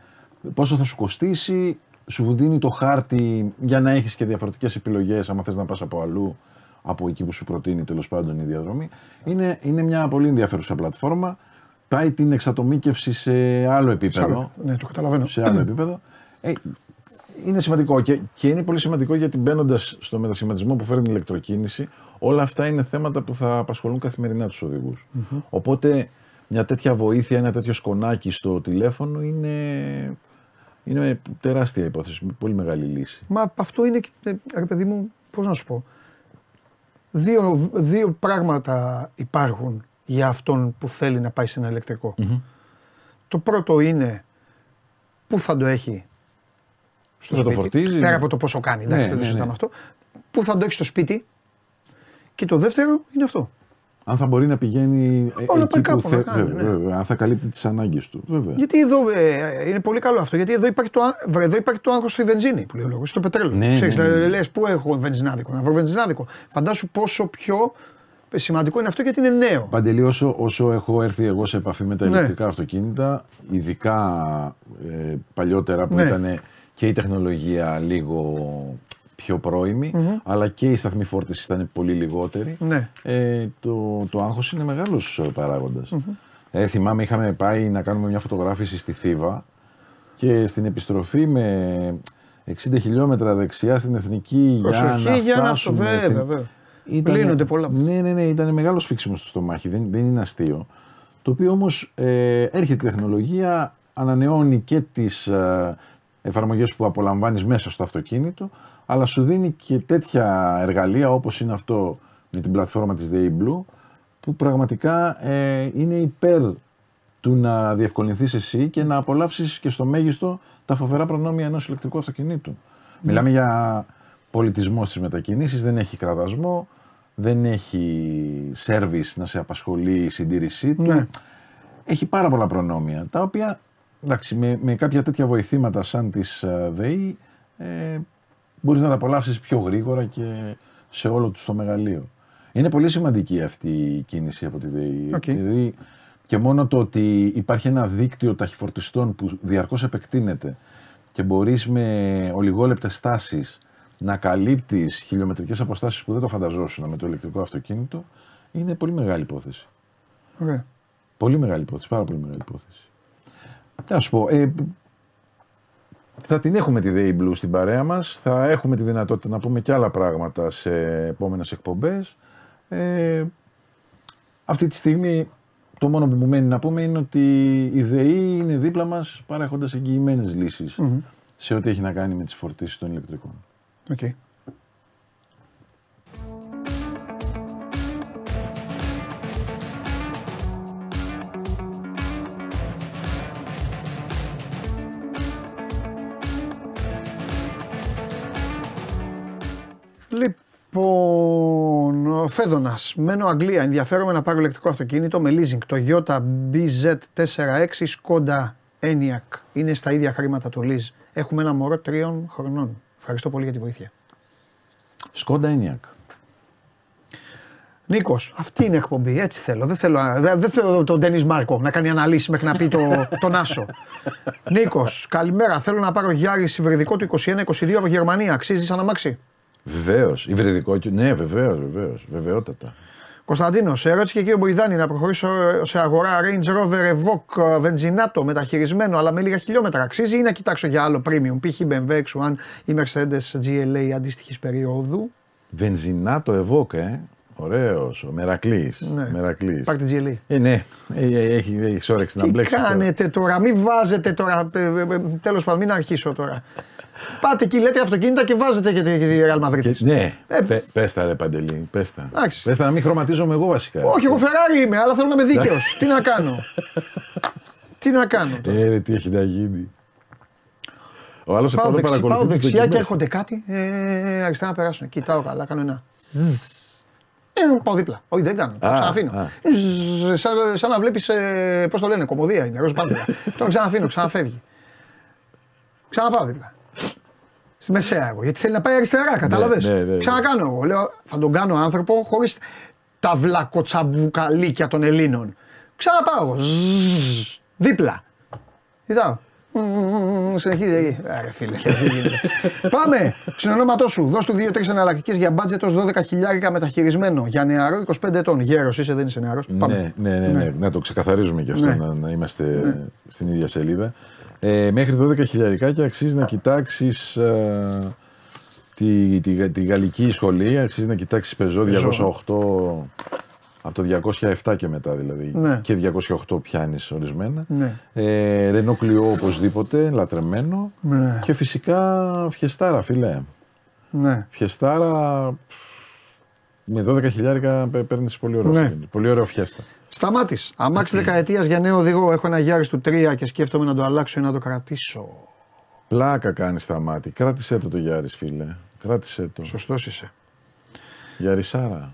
πόσο θα σου κοστίσει, σου δίνει το χάρτη για να έχεις και διαφορετικές επιλογές άμα θες να πας από αλλού από εκεί που σου προτείνει τέλος πάντων η διαδρομή. Είναι, είναι μια πολύ ενδιαφέρουσα πλατφόρμα. Πάει την εξατομίκευση σε άλλο επίπεδο Σάλο. Ναι, το καταλαβαίνω. σε άλλο επίπεδο. Ε, είναι σημαντικό και, και είναι πολύ σημαντικό γιατί μπαίνοντας στο μετασχηματισμό που φέρνει η ηλεκτροκίνηση, όλα αυτά είναι θέματα που θα απασχολούν καθημερινά τους οδηγου Οπότε μια τέτοια βοήθεια, ένα τέτοιο σκονάκι στο τηλέφωνο είναι, είναι τεράστια υπόθεση, πολύ μεγάλη λύση. Μα αυτό είναι, και- ε, ρε παιδί μου, πώς να σου πω. Δύο, δύο πράγματα υπάρχουν για αυτόν που θέλει να πάει σε ένα ηλεκτρικο Το πρώτο είναι πού θα το έχει στο Θα το σπίτι. φορτίζει, πέρα ναι. από το πόσο κάνει, εντάξει, Ναι, δεν το ναι, συζητάμε ναι. αυτό. Πού θα το έχει στο σπίτι. Και το δεύτερο είναι αυτό. Αν θα μπορεί να πηγαίνει ε, Όλα εκεί πάει που κάπου, θα θε- κάνει, βέβαια, ναι. βέβαια, αν θα καλύπτει τις ανάγκες του. Βέβαια. Γιατί εδώ ε, είναι πολύ καλό αυτό. Γιατί εδώ υπάρχει το, α- βρε, εδώ υπάρχει το άγχος στη βενζίνη που λέει ο λόγος, στο πετρέλαιο. Ναι, Ξέρεις, ναι, ναι, ναι. λες, πού έχω βενζινάδικο, να βρω βενζινάδικο. Φαντάσου πόσο πιο σημαντικό είναι αυτό γιατί είναι νέο. Παντελή, όσο, όσο έχω έρθει εγώ σε επαφή με τα Ναι. ηλεκτρικά αυτοκίνητα, ειδικά ε, παλιότερα που Ναι. ήταν και η τεχνολογία λίγο πιο προημη αλλά και η σταθμή φόρτισης ήταν πολύ λιγότερη. Ναι. Ε, το, το άγχος είναι μεγάλος παράγοντας. Ε, θυμάμαι είχαμε πάει να κάνουμε μια φωτογράφηση στη Θήβα και στην επιστροφή με 60 χιλιόμετρα δεξιά στην Εθνική για Προσοχή να για να αυτό, φτάσουμε βέβαια, στην- βέβαια. Λύνονται πολλά. Ναι, ναι, ναι, ήταν μεγάλος σφίξιμος στο στομάχι, δεν, δεν είναι αστείο. Το οποίο όμως ε, έρχεται η τεχνολογία, ανανεώνει και τις ε, εφαρμογές που απολαμβάνεις μέσα στο αυτοκίνητο, αλλά σου δίνει και τέτοια εργαλεία όπως είναι αυτό με την πλατφόρμα της DA Blue, που πραγματικά ε, είναι υπέρ του να διευκολυνθείς εσύ και να απολαύσεις και στο μέγιστο τα φοβερά προνόμια ενός ηλεκτρικού αυτοκινήτου. Μιλάμε για πολιτισμό στις μετακινήσεις, δεν έχει κραδασμό, δεν έχει σέρβις να σε απασχολεί η συντήρησή του. Ναι. Έχει πάρα πολλά προνόμια, τα οποία εντάξει, με, με κάποια τέτοια βοηθήματα σαν της ε, ΔΕΗ ε, μπορείς να τα απολαύσεις πιο γρήγορα και σε όλο τους το μεγαλείο. Είναι πολύ σημαντική αυτή η κίνηση από τη ΔΕΗ. Οκ. Δηλαδή, και μόνο το ότι υπάρχει ένα δίκτυο ταχυφορτιστών που διαρκώς επεκτείνεται και μπορείς με ολιγόλεπτες στάσεις να καλύπτεις χιλιομετρικές αποστάσεις που δεν το φανταζόσουν με το ηλεκτρικό αυτοκίνητο, είναι πολύ μεγάλη υπόθεση. Ωραία. Πολύ μεγάλη υπόθεση, πάρα πολύ μεγάλη υπόθεση. Τι να σου πω, ε, θα την έχουμε τη ΔΕΗ Blue στην παρέα μας, θα έχουμε τη δυνατότητα να πούμε και άλλα πράγματα σε επόμενες εκπομπές. Ε, αυτή τη στιγμή το μόνο που μου μένει να πούμε είναι ότι η ΔΕΗ είναι δίπλα μας παρέχοντας εγγυημένες λύσεις σε ό,τι έχει να κάνει με τις φορτίσεις των ηλεκτρικών. Οκ. Λοιπόν, ο Φέδωνας. Μένω Αγγλία. Ενδιαφέρομαι να πάρω ηλεκτρικό αυτοκίνητο με leasing. Το Toyota bZ4X Skoda Enyaq. Είναι στα ίδια χρήματα το lease. Έχουμε ένα μωρό τριών χρονών. Ευχαριστώ πολύ για τη βοήθεια. Σκόντα Ένιακ. Νίκος, αυτή είναι η εκπομπή. Έτσι θέλω. Δεν θέλω, δεν δεν θέλω τον Ντένις Μάρκο να κάνει αναλύσει μέχρι να πει το, τον Άσο. Νίκος, καλημέρα. Θέλω να πάρω Γιάρη υβριδικό του 21-22 από Γερμανία. Αξίζεις σαν αμάξι. Βεβαίως. Υβριδικό. και- Ναι, βεβαίως, βεβαίως. Βεβαιότατα. Κωνσταντίνος, σε ερώτηση και κύριο Μποϊδάνη να προχωρήσω σε αγορά Range Rover Evoque βενζινάτο μεταχειρισμένο αλλά με λίγα χιλιόμετρα. Αξίζει ή να κοιτάξω για άλλο premium, π.χ. BMW X1 ή Mercedes GLA αντίστοιχης περίοδου; Βενζινάτο Ευόκ, ε. Ωραίος. Ο Μερακλής. Ναι. Μερακλής. Πάρτε GLA. Ε, ναι. Ε, ε, έχει, έχει όρεξη να Τι μπλέξεις. κάνετε τώρα, μην βάζετε τώρα. Τέλος πάντων, μην αρχίσω τώρα. Πάτε εκεί, λέτε αυτοκίνητα και βάζετε και τη και τη Real Madrid. Ναι, Ε, πε, πες τα ρε Παντελή, πες τα. Εντάξει. Πες τα να μην χρωματίζομαι εγώ βασικά. Όχι, εγώ Ferrari είμαι, αλλά θέλω να είμαι δίκαιος. Τι να κάνω; Τι να κάνω; τώρα. Ε, ρε, τι έχει να γίνει. Ο άλλος Πάω, επάνω δεξι, πάω παρακολουθείς τις δεξιά και δοκιμές. έρχονται κάτι. Ε, αριστερά να περάσουν. Κοιτάω καλά, κάνω ένα. ζζζ. Ε, πάω δίπλα. Όχι, δεν κάνω. Το Α, ξαναφήνω. α. Ζζζ, Σαν, σαν να βλέπεις, ε, πώς το λένε, κομμωδία είναι, ροζ πάντελα. Τον ξαναφήνω, ξαναφεύγει. Ξαναπάω δίπλα. Στη μεσαία εγώ. Γιατί θέλει να πάει αριστερά, κατάλαβες; ναι, ναι, ναι. Ξανακάνω εγώ. Λέω, θα τον κάνω άνθρωπο χωρίς τα βλακοτσαμπουκαλίκια των Ελλήνων. Ξαναπάω εγώ. Ζζζ, Δίπλα. Κοιτάω. Μμμ, Συνεχίζει. εκεί. Άρα φίλε, δεν γίνεται. Πάμε. Συνονόματό σου. Δώσ' του 2-3 εναλλακτικέ για μπάτζετ ω 12 χιλιάρικα μεταχειρισμένο. Για νεαρό 25 ετών. Γέρο είσαι, δεν είσαι νεαρό. Ναι, ναι, ναι, ναι, να το ξεκαθαρίζουμε και αυτό, Ναι. να, να είμαστε στην ίδια σελίδα. Ε, μέχρι 12 χιλιαρικάκια αξίζει να κοιτάξεις τη, τη, τη γαλλική σχολή, αξίζει να κοιτάξεις πεζό 208 από το 207 και μετά δηλαδή. Ναι. Και 208 πιάνεις ορισμένα. Ναι. Ε, Ρενό Κλειό οπωσδήποτε, λατρεμένο. Ναι. Και φυσικά φιεστάρα, φίλε. Ναι. Φιεστάρα με 12 χιλιάρικα παίρνεις πολύ ωραίο. Ναι. αυτοκίνητο. Πολύ ωραίο φιέστα. Σταμάτης. Αμάξι δεκαετίας για νέο οδηγό. Έχω ένα Γιάρη του 3 και σκέφτομαι να το αλλάξω ή να το κρατήσω. Πλάκα κάνει στα μάτια. Κράτησέ το το Γιάρης φίλε. Κράτησέ το. Σωστός είσαι. Γιαρισάρα.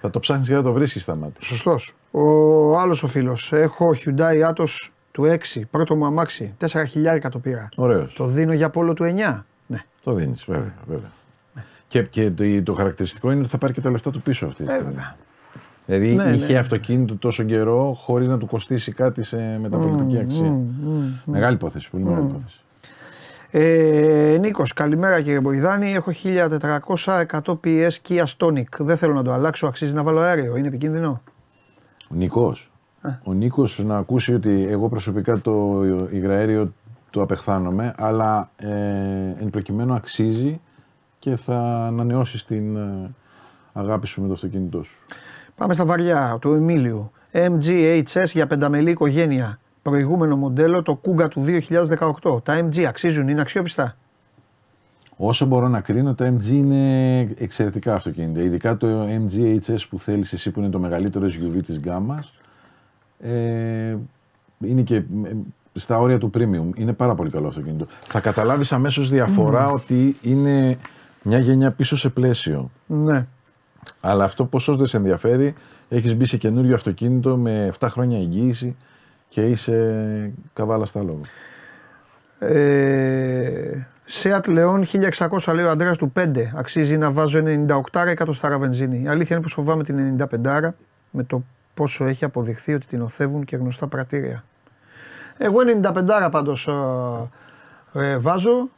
Θα το ψάχνεις για να το βρίσκεις στα μάτια. Σωστός. Ο άλλος ο φίλος. Έχω Hyundai Atos του 6. Πρώτο μου αμάξι. 4 χιλιάρικα το πήρα. Ωραίος. Το δίνω για πόλο του 9. Ναι. Το δίνεις, βέβαια. βέβαια. Και, και το, το χαρακτηριστικό είναι ότι θα πάρει και τα λεφτά του πίσω αυτή τη στιγμή. βέβαια. Δηλαδή Ναι, είχε ναι. αυτοκίνητο τόσο καιρό χωρίς να του κοστίσει κάτι σε μεταπολιτική αξία. Μεγάλη υπόθεση. Πολύ μεγάλη υπόθεση. Ε, Νίκος, καλημέρα κύριε Μποϊδάνη. Έχω 1400 100 PS Kia Stonic. Δεν θέλω να το αλλάξω. Αξίζει να βάλω αέριο. Είναι επικίνδυνο; Ο Νικό. Ο Νίκος να ακούσει ότι εγώ προσωπικά το υγραέριο το απεχθάνομαι, αλλά ε, εν προκειμένου αξίζει και θα ανανεώσεις την ε, αγάπη σου με το αυτοκίνητό σου. Πάμε στα βαριά του Εμίλιου. MGHS για πενταμελή οικογένεια. Προηγούμενο μοντέλο το Kuga του 2018. Τα MG αξίζουν, είναι αξιόπιστα; Όσο μπορώ να κρίνω, τα MG είναι εξαιρετικά αυτοκίνητα. Ειδικά το MG HS που θέλεις εσύ που είναι το μεγαλύτερο SUV της γκάμας. Ε, είναι και ε, στα όρια του premium. Είναι πάρα πολύ καλό αυτοκίνητο. Θα καταλάβεις αμέσως διαφορά ότι είναι μια γενιά πίσω σε πλαίσιο. Ναι. Αλλά αυτό πόσο δεν σε ενδιαφέρει, έχεις μπει σε καινούριο αυτοκίνητο με 7 χρόνια εγγύηση και είσαι καβάλα στα λόγια. Ε, Σέατ Λεόν 1600 λέει ο Αντρέα του 5. Αξίζει να βάζω 98 εκατοστάρα βενζίνη. Η αλήθεια είναι πως φοβάμαι την 95 με το πόσο έχει αποδειχθεί ότι την οθεύουν και γνωστά πρατήρια. Εγώ 95 πάντως ε, βάζω.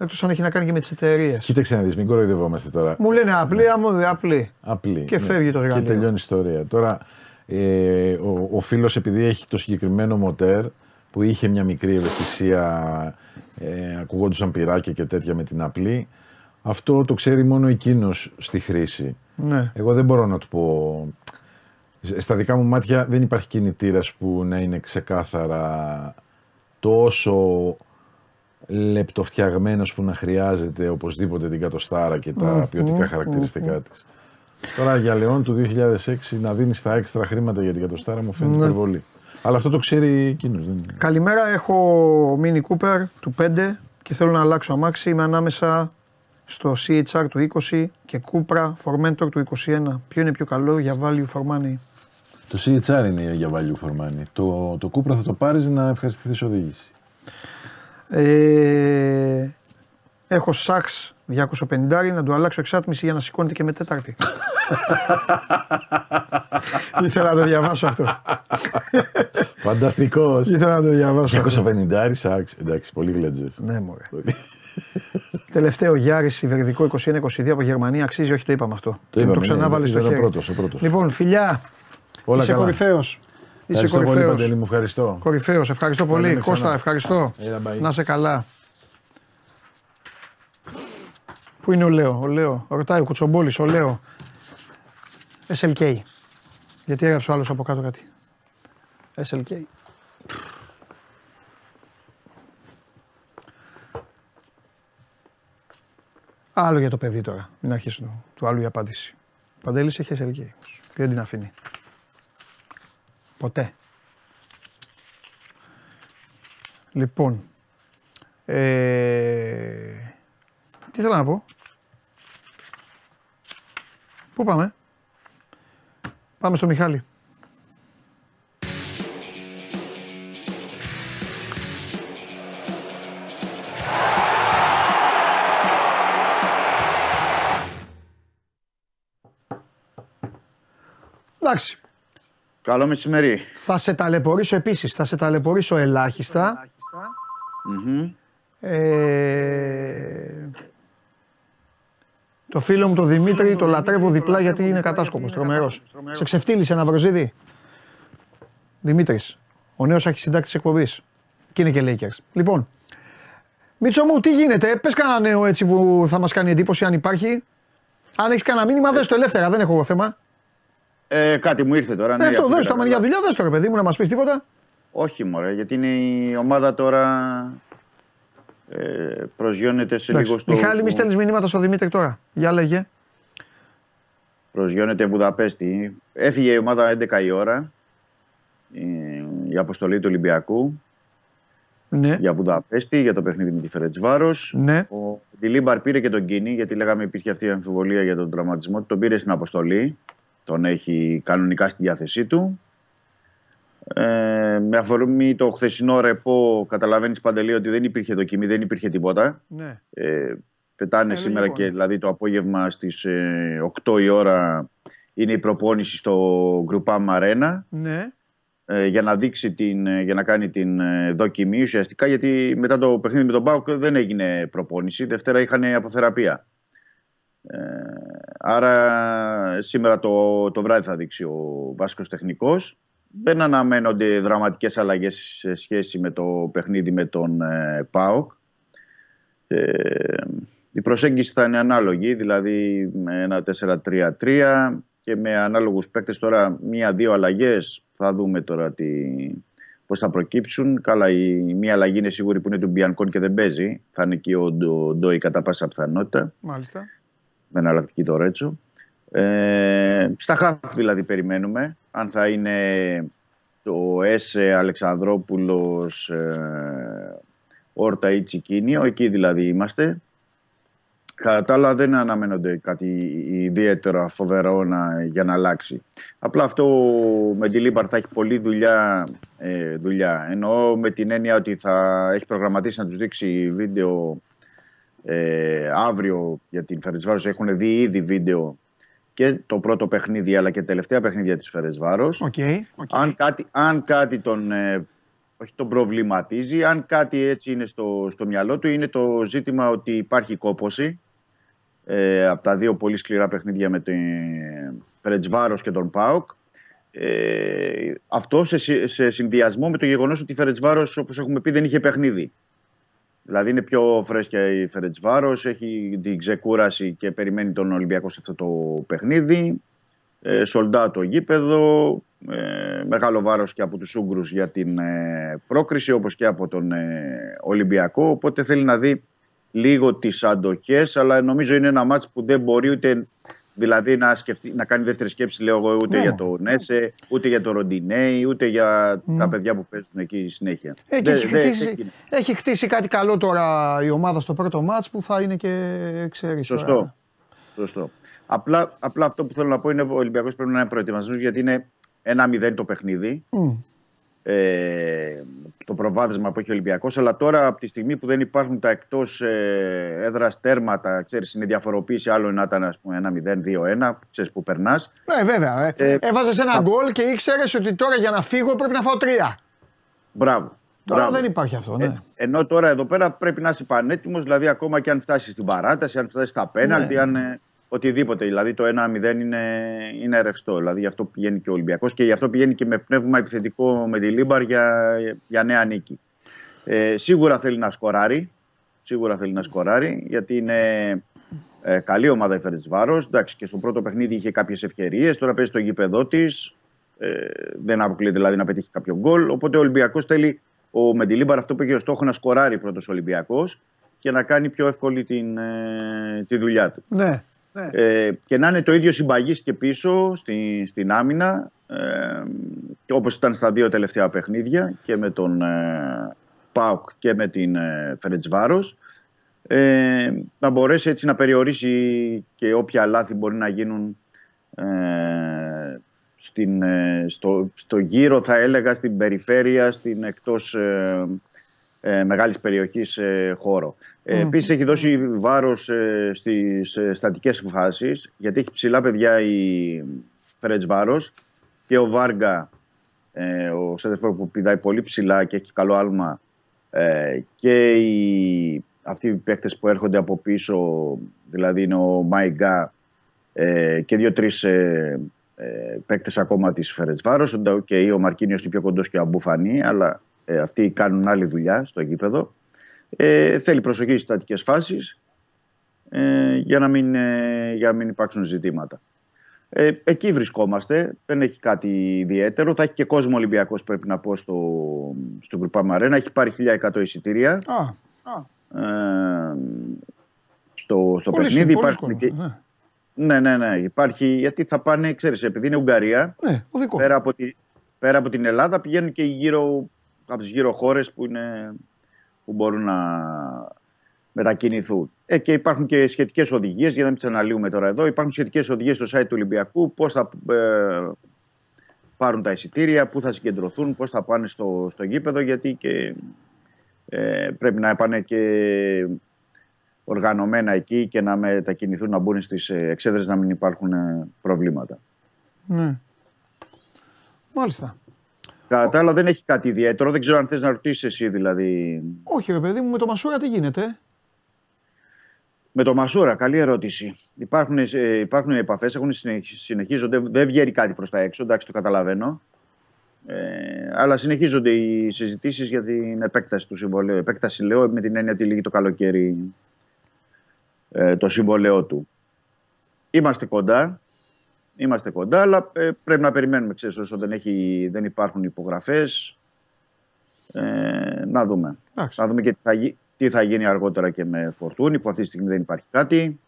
Εκτός αν έχει να κάνει και με τις εταιρείες. Κοίταξε να δεις, μην κοροϊδευόμαστε τώρα. Μου λένε απλή, άμα απλή. Απλή. Και φεύγει το εργαλείο. Και τελειώνει η ιστορία. Τώρα, ε, ο, ο φίλος, επειδή έχει το συγκεκριμένο μοτέρ που είχε μια μικρή ευαισθησία, ε, ακουγόντουσαν πυράκια και τέτοια με την απλή, αυτό το ξέρει μόνο εκείνος στη χρήση. Ναι. Εγώ δεν μπορώ να του πω. Στα δικά μου μάτια δεν υπάρχει κινητήρας που να είναι ξεκάθαρα τόσο λεπτοφτιαγμένος που να χρειάζεται οπωσδήποτε την κατοστάρα και τα ποιοτικά χαρακτηριστικά της. Τώρα για Λεόν του 2006 να δίνεις τα έξτρα χρήματα για την κατοστάρα μου φαίνεται υπερβολή. Αλλά αυτό το ξέρει εκείνος. Καλημέρα, έχω Mini Cooper του 5 και θέλω να αλλάξω αμάξι. Είμαι ανάμεσα στο CHR του 20 και Cupra Formentor του 21. Ποιο είναι πιο καλό για value for money; Το CHR είναι για value for money. Το, το Cupra θα το πάρεις να ευχαριστηθείς οδήγηση. Ε, έχω σάξ 250 να του αλλάξω εξάτμιση για να σηκώνεται και με τέταρτη. Ήθελα να το διαβάσω αυτό. Φανταστικός. Ήθελα να το διαβάσω. 250 σάξ. Εντάξει, πολύ γλέτζες. Ναι, μωρέ. Τελευταίο Γιάρη Ιβερδικό 21-22 από Γερμανία αξίζει, όχι το είπαμε αυτό. Το είπαμε, το ξανάβαλε ναι, στο ήταν ο χέρι. πρώτος, ο πρώτος. Λοιπόν, φιλιά. Όλα είσαι καλά. κορυφαίος. Είσαι Ευχαριστώ πολύ, κορυφαίος. Παντελή μου, ευχαριστώ. Κορυφαίος, ευχαριστώ πολύ. λέμε ξανά. Κώστα, ευχαριστώ. Έλα, bye. Να σε καλά. Πού είναι ο Λέο, ο Λέο. Ρωτάει ο Κουτσομπόλης, ο Λέο. SLK. Γιατί έγραψε ο άλλος από κάτω κάτι. SLK. Άλλο για το παιδί τώρα. Μην αρχίσει του, του άλλου η απάντηση. Ο Παντέλης έχει SLK. Και δεν την αφήνει. Ποτέ. Λοιπόν. Ε, τι θέλω να πω; Πού πάμε; Πάμε στο Μιχάλη. Εντάξει. Καλό μεσημέρι. Θα σε ταλαιπωρήσω επίσης. Θα σε ταλαιπωρήσω ελάχιστα. Ε, το φίλο μου το Δημήτρη το λατρεύω διπλά γιατί είναι κατάσκοπος, τρομερός. Σε ξεφτύλισε ένα βροζίδι. Δημήτρης, ο νέος έχει συντάκτης εκπομπής. Και είναι και Lakers. Λοιπόν, Μίτσο μου, τι γίνεται, πες κανένα νέο έτσι που θα μας κάνει εντύπωση αν υπάρχει. Αν έχεις κανένα μήνυμα, δες το ελεύθερα, δεν έχω εγώ θέμα. Ε, κάτι μου ήρθε τώρα. Ε, ναι, αυτό, για δες το, άμα είναι για δουλειά, δες το ρε παιδί μου, να μας πεις τίποτα. Όχι μωρέ, γιατί είναι η ομάδα τώρα ε, προσγειώνεται σε Εντάξει. λίγο στο... Μιχάλη, μη στέλνεις μηνύματα στο Δημήτρη τώρα. Για λέγε. Προσγειώνεται Βουδαπέστη. Έφυγε η ομάδα 11 η ώρα. ε, Η αποστολή του Ολυμπιακού Ναι, για Βουδαπέστη, για το παιχνίδι με τη Φερετσβάρος. ναι. Ο Ντιλίμπαρ πήρε και τον Κίνη, γιατί λέγαμε υπήρχε αυτή η αμφιβολία για τον τραυματισμό του. Τον πήρε στην αποστολή. Τον έχει κανονικά στη διάθεσή του. Ε, με αφορμή το χθεσινό ρεπό, καταλαβαίνεις παντελή ότι δεν υπήρχε δοκιμή, δεν υπήρχε τίποτα. ναι. Ε, πετάνε Ε, σήμερα λογικό και είναι. δηλαδή το απόγευμα στις ε, 8 η ώρα είναι η προπόνηση στο Γκρουπάμ Αρένα ναι. ε, για να δείξει την, ε, για να κάνει την ε, δοκιμή ουσιαστικά γιατί μετά το παιχνίδι με τον Πάουκ δεν έγινε προπόνηση. Δευτέρα είχαν αποθεραπεία. Ε, άρα σήμερα το, το βράδυ θα δείξει ο Βάσκος τεχνικός. Δεν αναμένονται δραματικές αλλαγές σε σχέση με το παιχνίδι με τον ε, ΠΑΟΚ. Ε, η προσέγγιση θα είναι ανάλογη, δηλαδή με ένα 4-3-3 και με ανάλογους παίκτες τώρα μία-δύο αλλαγές θα δούμε τώρα τι, πώς θα προκύψουν. Καλά, η μία αλλαγή είναι σίγουρη που είναι του Μπιανκόν και δεν παίζει. Θα είναι εκεί ο Ντο- Ντόι κατά πάσα πιθανότητα Μάλιστα. Με εναλλακτική το Ρέτσο. Ε, στα χαφ δηλαδή περιμένουμε. Αν θα είναι το Έσε, Αλεξανδρόπουλος, ε, Όρτα ή Τσικίνιο, εκεί δηλαδή είμαστε. Κατά τα άλλα δεν αναμένονται κάτι ιδιαίτερο φοβερό να, για να αλλάξει. Απλά αυτό Μεντιλίμπαρ θα έχει πολλή δουλειά, ε, δουλειά. Εννοώ με την έννοια ότι θα έχει προγραμματίσει να τους δείξει βίντεο ε, αύριο για την Φερεντσβάρος έχουν δει ήδη βίντεο και το πρώτο παιχνίδι αλλά και τελευταία παιχνίδια της Φερεντσβάρος. OK. OK. Αν, κάτι, αν κάτι τον, ε, όχι τον προβληματίζει, αν κάτι έτσι είναι στο, στο μυαλό του, είναι το ζήτημα ότι υπάρχει κόπωση ε, από τα δύο πολύ σκληρά παιχνίδια με τον Φερεντσβάρος και τον ΠΑΟΚ. Ε, αυτό σε, συ- σε συνδυασμό με το γεγονός ότι η Φερεντσβάρος, όπως έχουμε πει, δεν είχε παιχνίδι. Δηλαδή είναι πιο φρέσκια η Φερετσβάρος, έχει την ξεκούραση και περιμένει τον Ολυμπιακό σε αυτό το παιχνίδι. Ε, σολντά το γήπεδο, ε, μεγάλο βάρος και από τους Ούγγρους για την ε, πρόκριση όπως και από τον ε, Ολυμπιακό. Οπότε θέλει να δει λίγο τις αντοχές, αλλά νομίζω είναι ένα μάτς που δεν μπορεί ούτε δηλαδή να, σκεφτεί, να κάνει δεύτερη σκέψη, λέω εγώ, ούτε Ναι. για το Νέσε, ούτε για το Ροντινέι, ούτε για τα παιδιά που παίζουν εκεί συνέχεια. Ε, και Δεν- έχει, δεν- χτίσει, δεν είναι. έχει χτίσει κάτι καλό τώρα η ομάδα στο πρώτο μάτς που θα είναι και ξέρεις Σωστό. τώρα. Σωστό. Απλά, απλά αυτό που θέλω να πω είναι ότι ο Ολυμπιακός πρέπει να είναι προετοιμασμένος γιατί είναι 1-0 το παιχνίδι. Μμ. Ε, το προβάδισμα που έχει ο Ολυμπιακός αλλά τώρα από τη στιγμή που δεν υπάρχουν τα εκτός ε, έδρας τέρματα ξέρεις είναι διαφοροποίηση άλλο να ήταν ας πούμε 1-0, 2-1 ξέρεις που περνάς Ναι, βέβαια. Ε. Ε, Έβαζες ένα γκολ και ήξερες ότι τώρα για να φύγω πρέπει να φάω τρία. μπράβο Τώρα μπράβο. δεν υπάρχει αυτό, ναι. Ε, ενώ τώρα εδώ πέρα πρέπει να είσαι πανέτοιμος, δηλαδή ακόμα και αν φτάσεις στην παράταση, αν φτάσεις στα πέναλτι, Ναι. αν ε, οτιδήποτε. Δηλαδή το 1-0 είναι, είναι ρευστό. Δηλαδή γι' αυτό πηγαίνει και ο Ολυμπιακός και γι' αυτό πηγαίνει και με πνεύμα επιθετικό Μεντιλίμπαρ για, για νέα νίκη. Ε, σίγουρα θέλει να σκοράρει. Σίγουρα θέλει να σκοράρει γιατί είναι ε, καλή ομάδα η Φερεντσβάρο. Εντάξει, και στο πρώτο παιχνίδι είχε κάποιες ευκαιρίες. Τώρα παίζει στο γήπεδό της. Ε, δεν αποκλείεται δηλαδή να πετύχει κάποιο γκολ. Οπότε ο Ολυμπιακός θέλει ο Μεντιλίμπαρ αυτό που έχει ως στόχο να σκοράρει πρώτος Ολυμπιακός και να κάνει πιο εύκολη την, ε, τη δουλειά του. Ναι. Ναι. Ε, και να είναι το ίδιο συμπαγής και πίσω στη, στην άμυνα ε, και όπως ήταν στα δύο τελευταία παιχνίδια και με τον ε, ΠΑΟΚ και με την ε, Φερετσβάρος ε, να μπορέσει έτσι να περιορίσει και όποια λάθη μπορεί να γίνουν ε, στην, ε, στο, στο γύρο θα έλεγα στην περιφέρεια, στην εκτός ε, ε, μεγάλης περιοχής ε, χώρο. Ε, Επίσης έχει δώσει βάρος ε, στις ε, στατικές φάσεις γιατί έχει ψηλά παιδιά η Φρέτς Βάρος και ο Βάργα ε, ο Σέντερφορ που πηδάει πολύ ψηλά και έχει καλό άλμα ε, και οι, αυτοί οι παίκτες που έρχονται από πίσω δηλαδή είναι ο Μάιγκα ε, και δύο-τρεις ε, ε, παίκτες ακόμα της Φερετσβάρος. Okay, ο Μαρκίνιος είναι πιο κοντός και ο Αμπουφανή, αλλά ε, αυτοί κάνουν άλλη δουλειά στο γήπεδο. Ε, θέλει προσοχή στις στατικές φάσεις ε, για, να μην, ε, για να μην υπάρξουν ζητήματα. Ε, εκεί βρισκόμαστε. Δεν έχει κάτι ιδιαίτερο. Θα έχει και κόσμο Ολυμπιακός πρέπει να πω στο, στο Γκρουπάμα Αρένα. Έχει πάρει 1100 εισιτήρια. Α, α, Ε, στο, στο πολύ παιχνίδι πολλοί υπάρχουν κόσμος, και, ναι. ναι, ναι, ναι. Υπάρχει, γιατί θα πάνε, ξέρεις, επειδή είναι Ουγγαρία, ναι, ο δικός. πέρα από, τη, πέρα από την Ελλάδα πηγαίνουν και γύρω, από τις γύρω χώρες που, είναι, που μπορούν να μετακινηθούν. Ε, και υπάρχουν και σχετικές οδηγίες, για να μην τις αναλύουμε τώρα εδώ, υπάρχουν σχετικές οδηγίες στο site του Ολυμπιακού, πώς θα ε, πάρουν τα εισιτήρια, πού θα συγκεντρωθούν, πώς θα πάνε στο, στο γήπεδο, γιατί και ε, πρέπει να πάνε και οργανωμένα εκεί και να μετακινηθούν να μπουν στις ε, εξέδρες να μην υπάρχουν ε, προβλήματα. Ναι. Μάλιστα. Κατά τα άλλα δεν έχει κάτι ιδιαίτερο. Δεν ξέρω αν θες να ρωτήσεις εσύ δηλαδή. Όχι ρε παιδί μου, με το Μασούρα τι γίνεται; Με το Μασούρα, καλή ερώτηση. Υπάρχουν, ε, υπάρχουν επαφές, έχουν συνεχ- συνεχίζονται. Δεν βγαίνει κάτι προς τα έξω, εντάξει το καταλαβαίνω. Ε, αλλά συνεχίζονται οι συζητήσεις για την επέκταση του συμβολέου. Επέκταση λέω με την έννοια ότι λύγει το καλοκαίρι ε, το συμβολέο του. Είμαστε κοντά. Είμαστε κοντά, αλλά ε, πρέπει να περιμένουμε. Ξέρεις, όσο δεν, έχει, δεν υπάρχουν υπογραφές, ε, να δούμε. Εντάξει. Να δούμε και τι θα, γι- τι θα γίνει αργότερα και με Φορτούνη, που αυτή τη στιγμή δεν υπάρχει κάτι.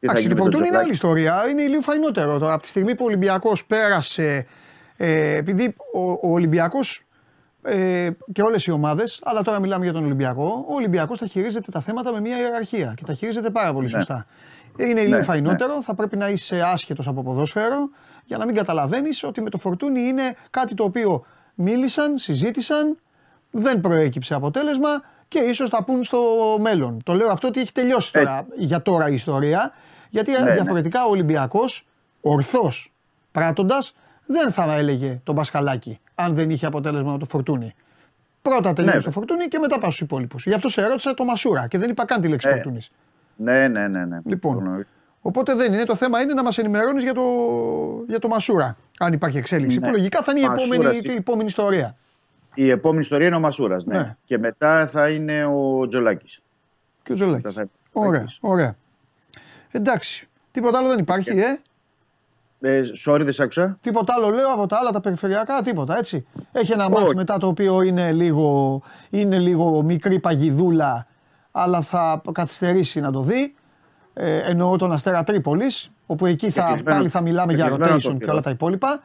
Τι θα Εντάξει, γίνει η με τον Φορτούνη είναι Τζολάκη. άλλη ιστορία. Είναι λίγο φαϊνότερο τώρα. Από τη στιγμή που ο Ολυμπιακός πέρασε. Ε, επειδή ο, ο Ολυμπιακός ε, και όλες οι ομάδες, αλλά τώρα μιλάμε για τον Ολυμπιακό, ο Ολυμπιακός θα χειρίζεται τα θέματα με μια ιεραρχία και τα χειρίζεται πάρα πολύ σωστά. Είναι λίγο Ναι, φαϊνότερο, θα πρέπει να είσαι άσχετος από ποδόσφαιρο για να μην καταλαβαίνεις ότι με το φορτούνι είναι κάτι το οποίο μίλησαν, συζήτησαν, δεν προέκυψε αποτέλεσμα και ίσως τα πούν στο μέλλον. Το λέω αυτό ότι έχει τελειώσει τώρα, για τώρα η ιστορία. Γιατί ναι. διαφορετικά ο Ολυμπιακός, ορθώς πράττοντα, δεν θα έλεγε τον Πασχαλάκη αν δεν είχε αποτέλεσμα με το φορτούνι. Πρώτα τελείωσε Ναι. το φορτούνι και μετά πάω στους υπόλοιπους. Γι' αυτό σε ερώτησα το Μασούρα και δεν είπα καν τη λέξη Ε, φορτούνη. Ναι, ναι, ναι. ναι. Λοιπόν, οπότε δεν είναι. Το θέμα είναι να μας ενημερώνεις για το, για το Μασούρα. Αν υπάρχει εξέλιξη. Ναι. Που λογικά θα είναι η Μασούρας, επόμενη, τι- η επόμενη ιστορία. Η επόμενη ιστορία είναι ο Μασούρας. Ναι. Ναι. Και μετά θα είναι ο Τζολάκης. Και ο Τζολάκης. Θα- θα- Ωραία, ωραία. Εντάξει. Τίποτα άλλο δεν υπάρχει, ε. Ε, sorry, δεν σ' άκουσα. Τίποτα άλλο λέω από τα άλλα τα περιφερειακά, τίποτα έτσι. Έχει ένα μάτς Όχι. μετά το οποίο είναι λίγο, είναι λίγο μικρή παγιδούλα, αλλά θα καθυστερήσει να το δει. Ε, εννοώ τον Αστέρα Τρίπολης, όπου εκεί θα, κλεισμένο- πάλι θα μιλάμε και για κλεισμένο το rotation και θηρό. όλα τα υπόλοιπα.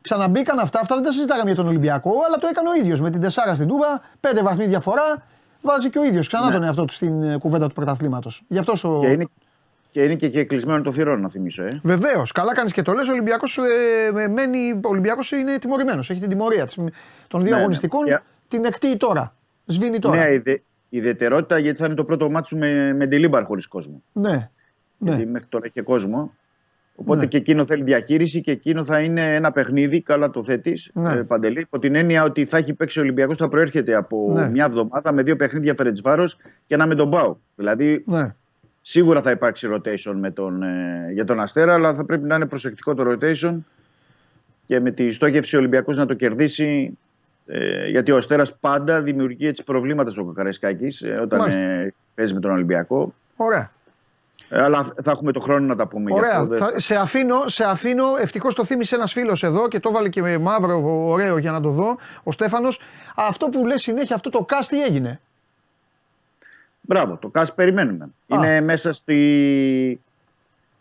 Ξαναμπήκαν αυτά, αυτά δεν τα συζητάγαμε για τον Ολυμπιακό, αλλά το έκανε ο ίδιος με την Τεσάρα στην Τούμπα, πέντε βαθμοί διαφορά, βάζει και ο ίδιος ξανά τον εαυτό του στην ε, κουβέντα του πρωταθλήματος. Γι' αυτό στο... Ναι. Και είναι, και είναι και, και κλεισμένο το θηρόν, να θυμίσω. Ε. Βεβαίως, καλά κάνεις και το λες. Ο Ολυμπιακός ε, μένει. Ο Ολυμπιακός είναι τιμωρημένος. Έχει την τιμωρία της, των δύο Ναι, ναι. αγωνιστικών. Και- Την εκτείει τώρα. Σβήνει τώρα. Νέα ιδε, ιδιαιτερότητα γιατί θα είναι το πρώτο μάτσο με, με Ντιλίμπαρ χωρίς κόσμο. Ναι. Γιατί ναι. μέχρι τώρα είχε κόσμο. Οπότε Ναι. και εκείνο θέλει διαχείριση και εκείνο θα είναι ένα παιχνίδι, καλά το θέτεις, Ναι. ε, Παντελή. Υπό την έννοια ότι θα έχει παίξει ο Ολυμπιακός, θα προέρχεται από Ναι. μια εβδομάδα με δύο παιχνίδια Φερετσβάρο και ένα με τον Πάο. Δηλαδή ναι. σίγουρα θα υπάρξει rotation με τον, ε, για τον Αστέρα, αλλά θα πρέπει να είναι προσεκτικό το rotation και με τη στόχευση ο Ολυμπιακός να το κερδίσει. Ε, γιατί ο Αστέρας πάντα δημιουργεί έτσι προβλήματα στο Καραϊσκάκης ε, όταν Μάλιστα. ε, παίζει με τον Ολυμπιακό. Ωραία. Ε, αλλά θα έχουμε το χρόνο να τα πούμε γι' Ωραία. αυτό. Δεν- Θα, σε αφήνω, σε αφήνω. Ευτυχώς το θύμισε ένας φίλος εδώ και το βάλε και με μαύρο ωραίο για να το δω. Ο Στέφανος. Αυτό που λες συνέχεια, αυτό το CAS τι έγινε; Μπράβο, το CAS περιμένουμε. Είναι μέσα στη.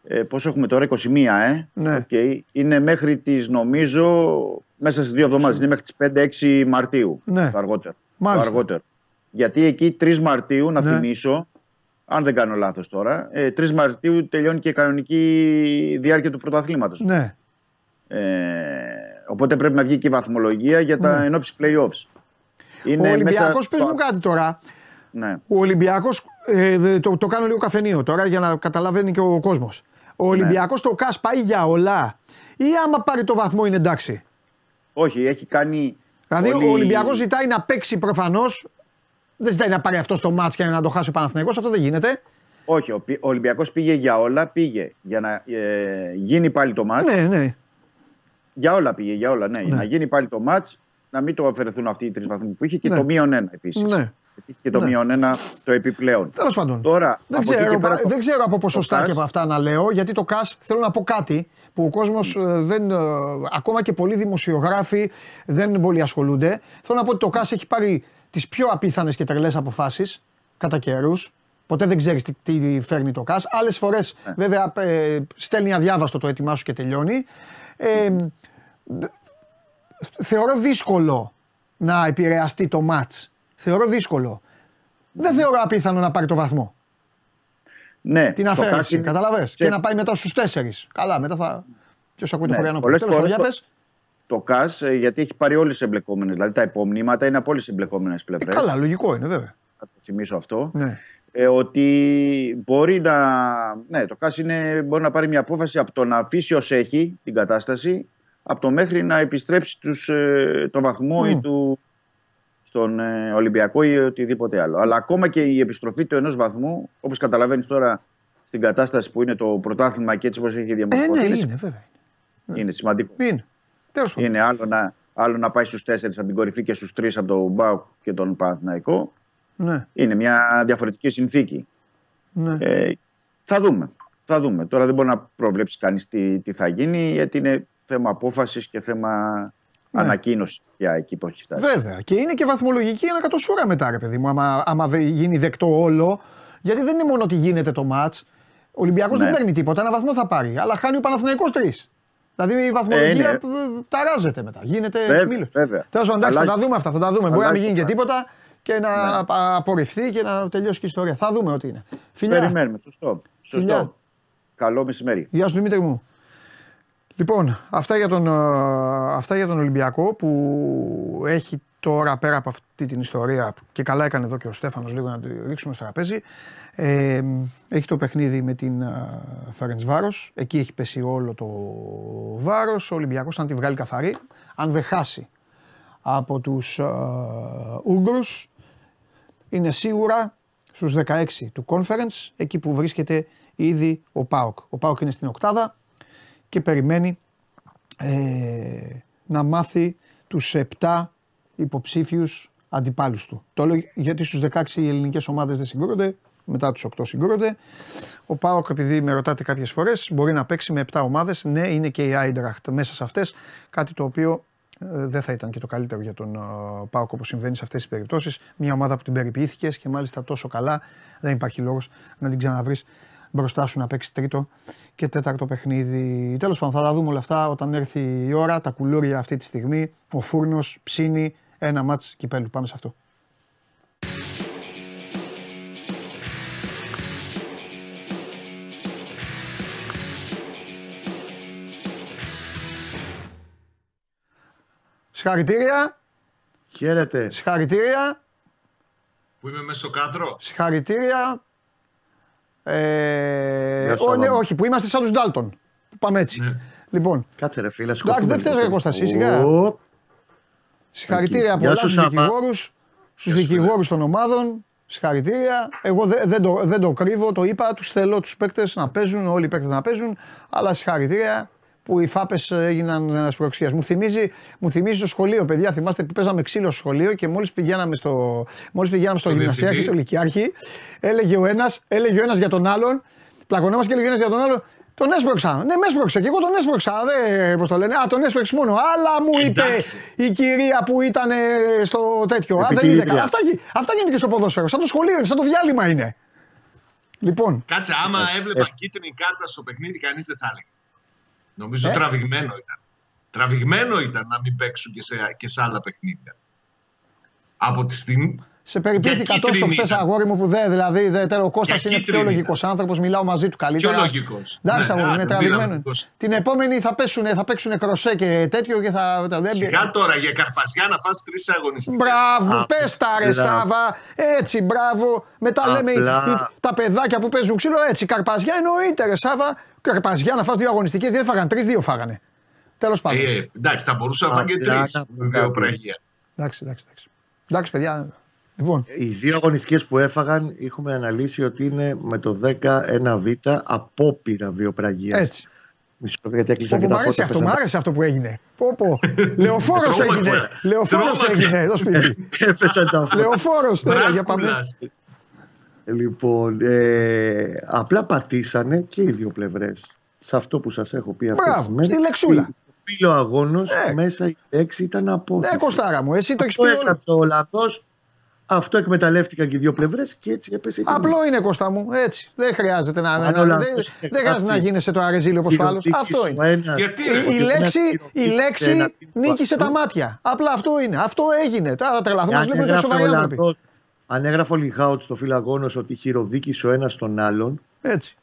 Ε, πόσο έχουμε τώρα, 21, ε. Ναι. Οκ. Είναι μέχρι τις, νομίζω, μέσα στις δύο εβδομάδες. Είναι μέχρι τις 5-6 Μαρτίου. Ναι. Το αργότερο. Μάλιστα. Το αργότερο. Γιατί εκεί 3 Μαρτίου, να Ναι. θυμίσω, αν δεν κάνω λάθος τώρα, ε, 3 Μαρτίου τελειώνει και η κανονική διάρκεια του πρωταθλήματος. Ναι. Ε, οπότε πρέπει να βγει και η βαθμολογία για τα Ναι. ενόψει playoffs. ο Ολυμπιακός, μέσα- πες μου κάτι τώρα. Ναι. Ο Ολυμπιακός. Ε, το, το κάνω λίγο καφενείο τώρα για να καταλαβαίνει και ο κόσμος. Ο Ολυμπιακός το ΚΑΣ πάει για όλα. Ή άμα πάρει το βαθμό είναι εντάξει; Όχι, έχει κάνει. Δηλαδή όλη- ο Ολυμπιακός ζητάει να παίξει προφανώς. Δεν ζητάει να πάρει αυτό στο μάτς και να το χάσει ο Παναθηναϊκός, Αυτό δεν γίνεται. Όχι, ο, πι- ο Ολυμπιακός πήγε για όλα, πήγε για να ε, γίνει πάλι το μάτς. Ναι, ναι. Για όλα πήγε, για όλα, ναι. Για Ναι. να γίνει πάλι το μάτς, να μην το αφαιρεθούν αυτοί οι τρεις βαθμοί που είχε και Ναι. το μείον ένα επίσης. Ναι. Και το Ναι. μείον ένα το επιπλέον. Τέλος πάντων. Τώρα, δεν, από εκεί ξέρω, και πέρα το- δεν ξέρω από ποσοστά ΚΑΣ- και από αυτά να λέω, γιατί το ΚΑΣ θέλω να πω κάτι που ο κόσμος δεν. ε, ακόμα και πολλοί δημοσιογράφοι δεν πολύ ασχολούνται. Θέλω να πω ότι το ΚΑΣ έχει πάρει τις πιο απίθανες και τρελές αποφάσεις κατά καιρούς. Ποτέ δεν ξέρεις τι, τι φέρνει το ΚΑΣ. Άλλες φορές, Ναι. βέβαια, ε, στέλνει αδιάβαστο το έτοιμά σου και τελειώνει. Ε, θεωρώ δύσκολο να επηρεαστεί το μάτς. Θεωρώ δύσκολο. Δεν θεωρώ απίθανο να πάρει το βαθμό. Ναι, Την το ΚΑΣ αφαίρεση, είναι- καταλαβες. σε- Και να πάει μετά στους τέσσερις. Καλά, μετά θα... Ποιος ακούει το Ναι, χωριανό πολλές Τέλος πάντων, για φορές πες. Το ΚΑΣ, ε, γιατί έχει πάρει όλες τις εμπλεκόμενες. Δηλαδή τα υπομνήματα είναι από όλες τις εμπλεκόμενες Ε, πλευρές. καλά, λογικό είναι βέβαια. Θα το θυμίσω αυτό. Ναι. ε, ότι μπορεί να. Ναι, το ΚΑΣ είναι, μπορεί να πάρει μια απόφαση από το να αφήσει ως έχει την κατάσταση, από το μέχρι να επιστρέψει τους, ε, το βαθμό Μμ. ή του, στον ε, Ολυμπιακό ή οτιδήποτε άλλο. Αλλά ακόμα και η επιστροφή του ενός βαθμού, όπως καταλαβαίνεις τώρα στην κατάσταση που είναι το πρωτάθλημα και έτσι όπως έχει Ε, διαμορφωθεί, ναι, είναι, είναι βέβαια. είναι σημαντικό. Είναι. Τέλος πάντων. Είναι άλλο να, άλλο να πάει στους τέσσερις από την κορυφή και στους τρεις από τον Μπάουκ και τον Παναθηναϊκό. Ναι, Είναι μια διαφορετική συνθήκη. ναι. Ε, θα δούμε. Θα δούμε. Τώρα δεν μπορεί να προβλέψει κανείς τι, τι θα γίνει, γιατί είναι θέμα απόφασης και θέμα Ναι. ανακοίνωση για εκεί που έχει φτάσει. Βέβαια. Και είναι και βαθμολογική ανακατοσούρα μετά, ρε παιδί μου. Άμα, άμα δεν γίνει δεκτό όλο. Γιατί δεν είναι μόνο ότι γίνεται το ματ. Ο Ολυμπιακός Ναι. δεν παίρνει τίποτα. Ένα βαθμό θα πάρει. Αλλά χάνει ο Παναθηναϊκός τρεις. Δηλαδή η βαθμολογία Ε, είναι. π- ταράζεται μετά. Γίνεται Βέβαια, μήλος. βέβαια. Τέλος πάντων, εντάξει, θα Αλλάζει- τα δούμε αυτά. Θα τα δούμε. Μπορεί να μην αλλάζει γίνει και το τίποτα και να Ναι. απα- απορριφθεί και να τελειώσει και η ιστορία. Θα δούμε ό,τι είναι. Φιλιά. Περιμένουμε. Σωστό. Σωστό. Φιλιά. Καλό μεσημέρι. Γεια σου Δημήτρη μου. Λοιπόν, αυτά για, τον, ε, αυτά για τον Ολυμπιακό που έχει τώρα πέρα από αυτή την ιστορία και καλά έκανε εδώ και ο Στέφανος λίγο να το ρίξουμε στο τραπέζι ε, έχει το παιχνίδι με την Φέρεντς Βάρος εκεί έχει πέσει όλο το βάρος. Ο Ολυμπιακός αν τη βγάλει καθαρή αν δεν χάσει από τους uh, Ούγγρους είναι σίγουρα στους 16 του conference εκεί που βρίσκεται ήδη ο ΠΑΟΚ. Ο ΠΑΟΚ είναι στην οκτάδα και περιμένει ε, να μάθει τους 7 υποψήφιους αντιπάλους του. Το λέω γιατί στους 16 οι ελληνικές ομάδες δεν συγκρούονται, μετά τους 8 συγκρούονται. Ο Πάοκ, επειδή με ρωτάτε κάποιες φορές, μπορεί να παίξει με 7 ομάδες. Ναι, είναι και η Άιντραχτ μέσα σε αυτές, κάτι το οποίο ε, δεν θα ήταν και το καλύτερο για τον uh, Πάοκ όπως συμβαίνει σε αυτές τις περιπτώσεις. Μια ομάδα που την περιποιήθηκες και μάλιστα τόσο καλά δεν υπάρχει λόγος να την ξαναβρεις μπροστά σου να παίξεις τρίτο και τέταρτο παιχνίδι. Τέλος πάντων θα τα δούμε όλα αυτά όταν έρθει η ώρα, τα κουλούρια αυτή τη στιγμή, ο φούρνος ψήνει ένα μάτς κυπέλου. Πάμε σε αυτό. Συγχαρητήρια. Χαίρετε. Συγχαρητήρια. Που είμαι μέσα στο κάδρο. Συγχαρητήρια. Ε, ο, ναι, όχι, που είμαστε σαν τους Ντάλτον. Πάμε έτσι. Ναι. Λοιπόν. Κάτσε ρε φίλε. Εντάξει, δεν φταίει ρε Κώστα, σιγά. Συγχαρητήρια πολλά στους δικηγόρους, στους δικηγόρους των ομάδων. Συγχαρητήρια. Εγώ δεν, δεν, το, δεν το κρύβω, το είπα. Τους θέλω τους παίκτες να παίζουν, όλοι οι παίκτες να παίζουν. Αλλά συγχαρητήρια που οι φάπες έγιναν σπροξία. Μου θυμίζει, μου θυμίζει το σχολείο, παιδιά. Θυμάστε που παίζαμε ξύλο στο σχολείο και μόλις πηγαίναμε στο, μόλις πηγαίναμε στο γυμνασιάρχη, το λυκειάρχη, έλεγε ο ένας έλεγε ο ένας για τον άλλον, πλακωνόμαστε και έλεγε ο ένας για τον άλλον, τον έσπρωξα. Ναι, με έσπρωξε. Και εγώ τον έσπρωξα. Δεν, πώς το λένε. Α, τον έσπρωξε μόνο. Αλλά μου είπε η κυρία που ήταν στο τέτοιο. Α, δεν είδε. Αυτά, αυτά γίνεται και στο ποδόσφαιρο. Σαν το σχολείο είναι, σαν το διάλειμμα είναι. Λοιπόν. Κάτσε, άμα έβλεπα κίτρινη κάρτα στο παιχνίδι, κανείς δεν θα έλεγε. Νομίζω ε; τραβηγμένο ήταν. Τραβηγμένο ήταν να μην παίξουν και σε, και σε άλλα παιχνίδια. Από τη στιγμή. Σε περιποιήθηκα τόσο χθες αγόρι μου που δεν, δηλαδή δε, ο Κώστας είναι πιο λογικός άνθρωπος, μιλάω μαζί του καλύτερα. Πιο λογικός. Εντάξει, αγόρι, είναι τραβηγμένος. Την επόμενη θα, πέσουν, θα παίξουν κροσέ και τέτοιο και θα. Σιγά τώρα για Καρπαζιά να φας τρεις αγωνιστικές. Μπράβο, πες τα ρε Σάβα. Έτσι, μπράβο. Μετά λέμε τα παιδάκια που παίζουν ξύλο έτσι. Καρπαζιά εννοείται ρε Σάβα. Καρπαζιά να φας δύο αγωνιστικές, δεν φάγανε τρεις, δύο φάγανε. Τέλος πάντων. Ε, εντάξει, θα μπορούσα να φάνε και τρεις. Εντάξει, εντάξει. Εντάξει, παιδιά. Λοιπόν. Οι δύο αγωνιστικές που έφαγαν έχουμε αναλύσει ότι είναι με το 10 ένα β απόπειρα βιοπραγία. Έτσι. Μισό γιατί έκλεισα και τα φώτα. Αυτό, μου άρεσε αυτό που έγινε. Πω, πω. Λεωφόρος έγινε. Λεωφόρος έγινε εδώ σπίτι. Έπεσαν τα φώτα. Λεωφόρος. για πάμε. Λοιπόν, ε, απλά πατήσανε και οι δύο πλευρές σε αυτό που σας έχω πει αυτές τις μέρες. Στη λεξούλα. Φίλο αγώνος ναι. μέσα η έξι ήταν από. Ναι, Κωστάρα μου, εσύ το έχεις πει. Ο Ολλανδός αυτό εκμεταλλεύτηκαν και οι δύο πλευρές και έτσι έπεσε. Απλό είναι Κώστα μου. Έτσι. Δεν χρειάζεται να, να, δεν, δεν χρειάζεται να γίνεσαι το αρεζίλιο όπως άλλος. Αυτό είναι. Ένας, Γιατί, η, η, λέξη, η λέξη νίκησε τα μάτια. Απλά αυτό είναι. Αυτό έγινε. Τώρα θα τρελαθούμε. Μα βλέπουν σοβαροί άνθρωποι. Αν έγραφε ο Λιχάουτ στο φυλαγόνο ότι χειροδίκησε ο ένας τον άλλον. Έτσι.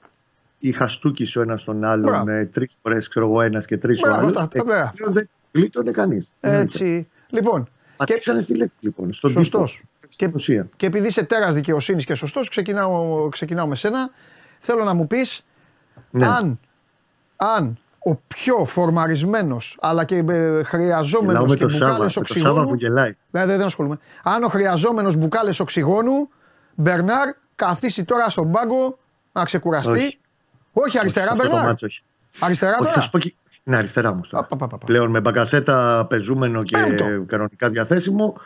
Ή χαστούκησε ο ένας τον άλλον ε, τρεις φορές, ξέρω εγώ, ένας και τρεις ο άλλος. Δεν γλίτωνε κανείς. Έτσι. Λοιπόν. Πατήσανε στη λέξη λοιπόν. Σωστός. Και, και επειδή είσαι τέρας δικαιοσύνης και σωστός, ξεκινάω, ξεκινάω με σένα. Θέλω να μου πεις ναι. αν, αν ο πιο φορμαρισμένος αλλά και ε, χρειαζόμενος και μπουκάλες οξυγόνου. που γελάει. Ναι, δεν, δεν ασχολούμαι. Αν ο χρειαζόμενος μπουκάλες οξυγόνου, Μπερνάρ, καθίσει τώρα στον πάγκο να ξεκουραστεί. Όχι, όχι αριστερά, όχι, Μπερνάρ. Μάτσο, όχι. Αριστερά όχι, τώρα. Θα σου πω και... Ναι, αριστερά μου. Α, πα, πα, πα. Πλέον με μπαγκασέτα πεζούμενο και Πέμπτο. κανονικά διαθέσιμο.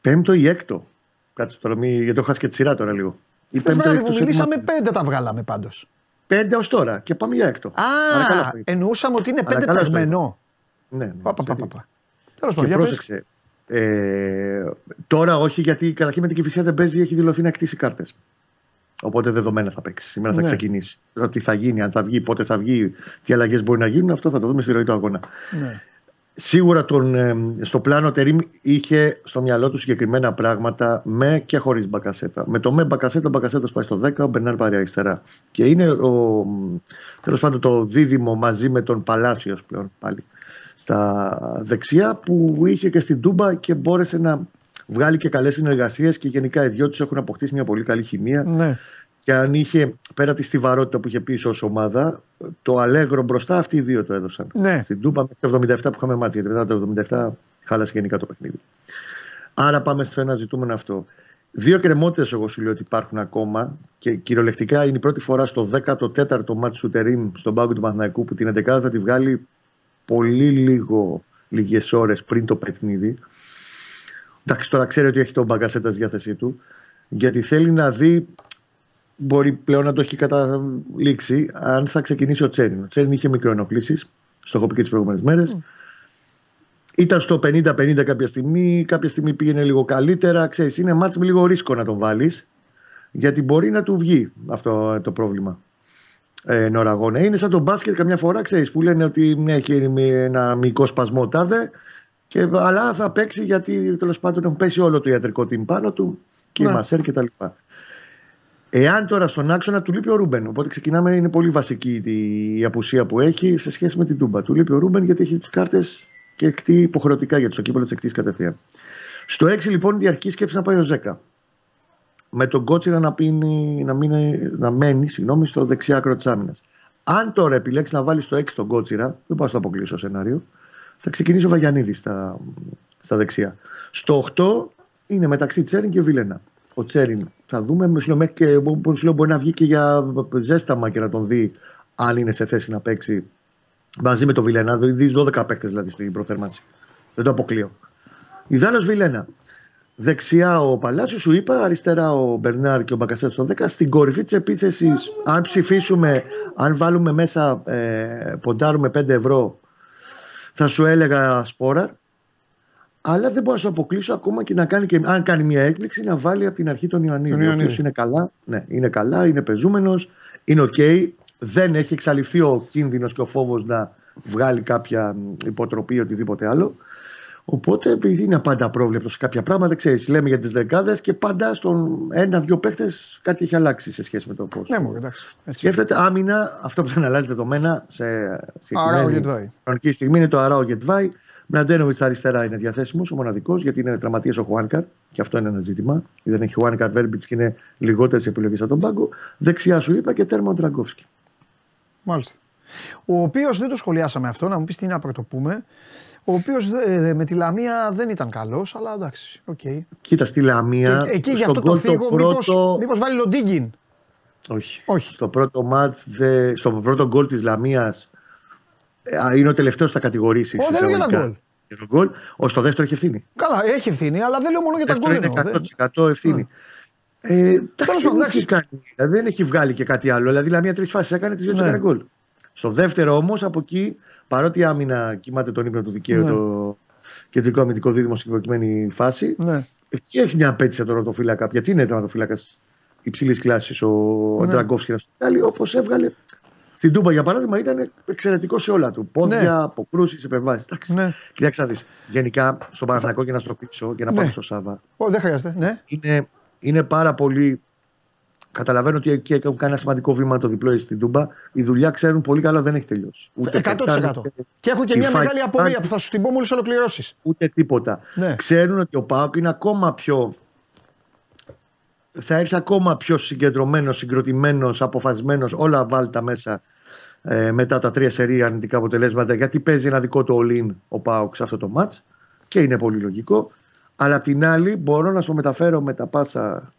Πέμπτο ή έκτο. Κάτσε τώρα, μη... γιατί το χάσει και τη σειρά τώρα λίγο. Χθες βράδυ που μιλήσαμε, πέντε τα βγάλαμε πάντως. Πέντε ως τώρα και πάμε για έκτο. Α, εννοούσαμε ότι είναι πέντε παιγμένο. Ναι, ναι. Παπα, παπα, παπα. Τέλος πάντων, πρόσεξε. Ε, τώρα όχι, γιατί καταρχήν με την Κυφυσία δεν παίζει, έχει δηλωθεί να κτίσει κάρτες. Οπότε δεδομένα θα παίξει. Σήμερα θα ναι. ξεκινήσει. Τι θα γίνει, αν θα βγει, πότε θα βγει, τι αλλαγές μπορεί να γίνουν, αυτό θα το δούμε στη ροή του αγώνα. Ναι. Σίγουρα τον, ε, στο πλάνο Τερήμ είχε στο μυαλό του συγκεκριμένα πράγματα με και χωρίς μπακασέτα. Με το με μπακασέτα, ο μπακασέτα πάει στο 10, ο Μπερνάρ πάρει αριστερά. Και είναι τέλος πάντων το δίδυμο μαζί με τον Παλάσιος πλέον πάλι στα δεξιά που είχε και στην Τούμπα και μπόρεσε να βγάλει και καλές συνεργασίες και γενικά οι δυο τους έχουν αποκτήσει μια πολύ καλή χημεία Ναι. Και αν είχε πέρα τη στιβαρότητα που είχε πίσω ως ομάδα το αλέγρο μπροστά αυτοί οι δύο το έδωσαν Ναι. στην Τούμπα μέχρι το 77 που είχαμε μάτια γιατί μετά το 77 χάλασε γενικά το παιχνίδι άρα πάμε στο ένα ζητούμενο αυτό Δύο κρεμότητες, εγώ σου λέω ότι υπάρχουν ακόμα και κυριολεκτικά είναι η πρώτη φορά στο 14ο μάτι του Τερήμ στον πάγκο του Παναθηναϊκού που την 11 θα τη βγάλει πολύ λίγο λίγες ώρες πριν το παιχνίδι. Εντάξει, τώρα ξέρει ότι έχει τον Μπαγκασέτας στη διάθεσή του, γιατί θέλει να δει. Μπορεί πλέον να το έχει καταλήξει αν θα ξεκινήσει ο Τσέριν. Ο Τσέριν είχε μικροενοχλήσεις, στο έχω πει και τις προηγούμενες μέρες. Ήταν στο 50-50 κάποια στιγμή, κάποια στιγμή πήγαινε λίγο καλύτερα. Ξέρεις, είναι μάτς με λίγο ρίσκο να τον βάλεις, γιατί μπορεί να του βγει αυτό το πρόβλημα. Ε, εν ώρα αγώνα. Είναι σαν το μπάσκετ καμιά φορά, ξέρεις, που λένε ότι ναι, έχει ένα μικρό σπασμό τάδε, και, αλλά θα παίξει γιατί τέλος πάντων έχουν πέσει όλο το ιατρικό team πάνω του και Ναι. οι μασέρ κτλ. Εάν τώρα στον άξονα του λείπει ο Ρούμπεν, οπότε ξεκινάμε, είναι πολύ βασική η, η απουσία που έχει σε σχέση με την Τούμπα. Του λείπει ο Ρούμπεν γιατί έχει τις κάρτες και εκτίει υποχρεωτικά για το κύπελλο τις εκτίει κατευθείαν. Στο 6 λοιπόν η αρχική σκέψη να πάει ο Ζέκα. Με τον Κότσιρα να, πίνει, να, μείνει, να μένει συγγνώμη, στο δεξιά άκρο της άμυνας. Αν τώρα επιλέξει να βάλει στο 6 τον Κότσιρα, δεν πάω στο αποκλείσω σενάριο, θα ξεκινήσει ο Βαγιανίδη στα, στα δεξιά. Στο 8 είναι μεταξύ Τσέριν και Βιλένα. Ο Τσέριν θα δούμε, με σου λέω, μέχρι και, μπορεί- σου λέω, μπορεί να βγει και για ζέσταμα και να τον δει αν είναι σε θέση να παίξει μαζί με τον Βιλένα. Δεις 12 παίκτες δηλαδή στην προθέρμανση. Δεν το αποκλείω. Δίπλα ο Βιλένα. Δεξιά ο Παλάσιος, σου είπα, αριστερά ο Μπερνάρ και ο Μπακασέτας στο 10. Στην κορυφή της επίθεσης, αν ψηφίσουμε, αν βάλουμε μέσα, ε, ποντάρουμε 5 ευρώ, θα σου έλεγα Σπόραρ. Αλλά δεν μπορώ να σου αποκλείσω ακόμα και να κάνει και αν κάνει μια έκπληξη να βάλει από την αρχή τον Ιωαννίδη. Τον Ο Ιωαννίδη. οποίος είναι καλά, ναι, είναι καλά, είναι πεζούμενος, είναι οκ. Δεν έχει εξαλειφθεί ο κίνδυνος και ο φόβος να βγάλει κάποια μ, υποτροπή ή οτιδήποτε άλλο. Οπότε επειδή είναι πάντα πρόβλεπτο σε κάποια πράγματα, ξέρεις, λέμε για τις δεκάδες και πάντα στον ένα-δυο παίχτες κάτι έχει αλλάξει σε σχέση με το πώς. Ναι, μου εντάξει. Έτσι. Σκέφτεται άμυνα, αυτό που δεν αλλάζει δεδομένα σε Αράο συγκεκριμένη Γετβάη. χρονική στιγμή είναι το Αράο Γετβάη. Μραντένοβιτ στα αριστερά είναι διαθέσιμος, ο μοναδικός, γιατί είναι τραυματία ο Χουάνκαρ. Και αυτό είναι ένα ζήτημα. Δεν έχει Χουάνκαρ Βέρμπιτς και είναι λιγότερες επιλογές από τον πάγκο. Δεξιά σου είπα και τέρμα ο Τραγκόφσκι. Μάλιστα. Ο οποίος δεν το σχολιάσαμε αυτό, να μου πεις τι να πρωτοπούμε. Ο οποίος με τη Λαμία δεν ήταν καλός, αλλά εντάξει. οκ. Κοίτα στη Λαμία. Και Εκεί γι' στον αυτό το γκολ θίγω, μήπως, μήπως βάλει Λοντίγκιν. Όχι. Όχι. Στο πρώτο ματς, δε... στο πρώτο γκολ της Λαμίας ε, είναι ο τελευταίος που θα κατηγορήσεις. Ω, δεν λέω για τα εισαγωγικά, γκολ. Για τον γκολ. Ο στο δεύτερο έχει ευθύνη. Καλά, έχει ευθύνη, αλλά δεν λέω μόνο για τα γκολ. δεύτερο εννοώ. είναι Δεν- 100% ευθύνη. Ε, εντάξει, Τέλος δεν, πάντων, έχει κάνει, δηλαδή δεν έχει βγάλει και κάτι άλλο. Δηλαδή, η Λαμία τρεις φάσεις έκανε, τις δύο Ναι. έκανε γκολ. Στο δεύτερο όμως, από εκεί, παρότι η άμυνα κοιμάται τον ύπνο του δικαίου Ναι. το κεντρικό αμυντικό δίδυμο στην προκειμένη φάση, Ναι. εκεί έχει μια απέτηση από τον ρωτοφύλακα. Γιατί είναι τερματοφύλακας υψηλής κλάσης ο Ναι. ναι. Ντραγκόφσκι όπως έβγαλε. Στην Τούμπα για παράδειγμα ήταν εξαιρετικό σε όλα του. Πόδια, Ναι. αποκρούσεις, επεμβάσεις. Ναι. Κοιτάξτε να δεις. Γενικά στον Παναθηναϊκό για να στο πείσω και να Ναι. πάμε στο Σάβα Ω, δεν χρειάζεται. Ναι. είναι, είναι πάρα πολύ. Καταλαβαίνω ότι εκεί έχουν κάνει ένα σημαντικό βήμα το διπλό στην Τούμπα. Η δουλειά ξέρουν πολύ καλά δεν έχει τελειώσει. 100%. πετάνε, Και έχω και η μια φα- μεγάλη απορία φα- που θα σου την πω μόλις ολοκληρώσεις. Ούτε τίποτα. Ναι. Ξέρουν ότι ο Πάοκ είναι ακόμα πιο. Θα έρθει ακόμα πιο συγκεντρωμένος, συγκροτημένος, αποφασισμένο, όλα βάλτα μέσα ε, μετά τα τρία σερή αρνητικά αποτελέσματα. Γιατί παίζει ένα δικό του all-in ο Πάοκ σε αυτό το match και είναι πολύ λογικό. Αλλά απ' την άλλη, μπορώ να σου το μεταφέρω με τα πάσα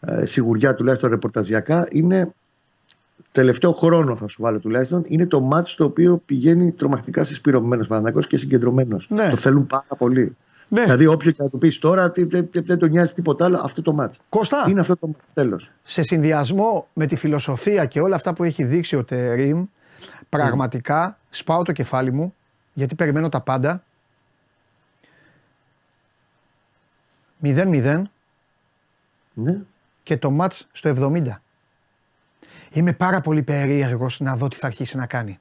ε, σιγουριά τουλάχιστον ρεπορταζιακά. Είναι τελευταίο χρόνο, θα σου βάλω τουλάχιστον, είναι το match το οποίο πηγαίνει τρομακτικά συσπηρωμένος Παναγιώ και συγκεντρωμένος. Ναι. Το θέλουν πάρα πολύ. Ναι. Δηλαδή, όποιο και να του πεις τώρα, τι- δεν δεν- δεν τον νοιάζει τίποτα άλλο, αυτό το match. Κώστα, Είναι αυτό το τέλος. σε συνδυασμό με τη φιλοσοφία και όλα αυτά που έχει δείξει ο Τερίμ, πραγματικά σπάω το κεφάλι μου γιατί περιμένω τα πάντα. 0-0 Ναι. και το μάτς στο 70. Είμαι πάρα πολύ περίεργος να δω τι θα αρχίσει να κάνει.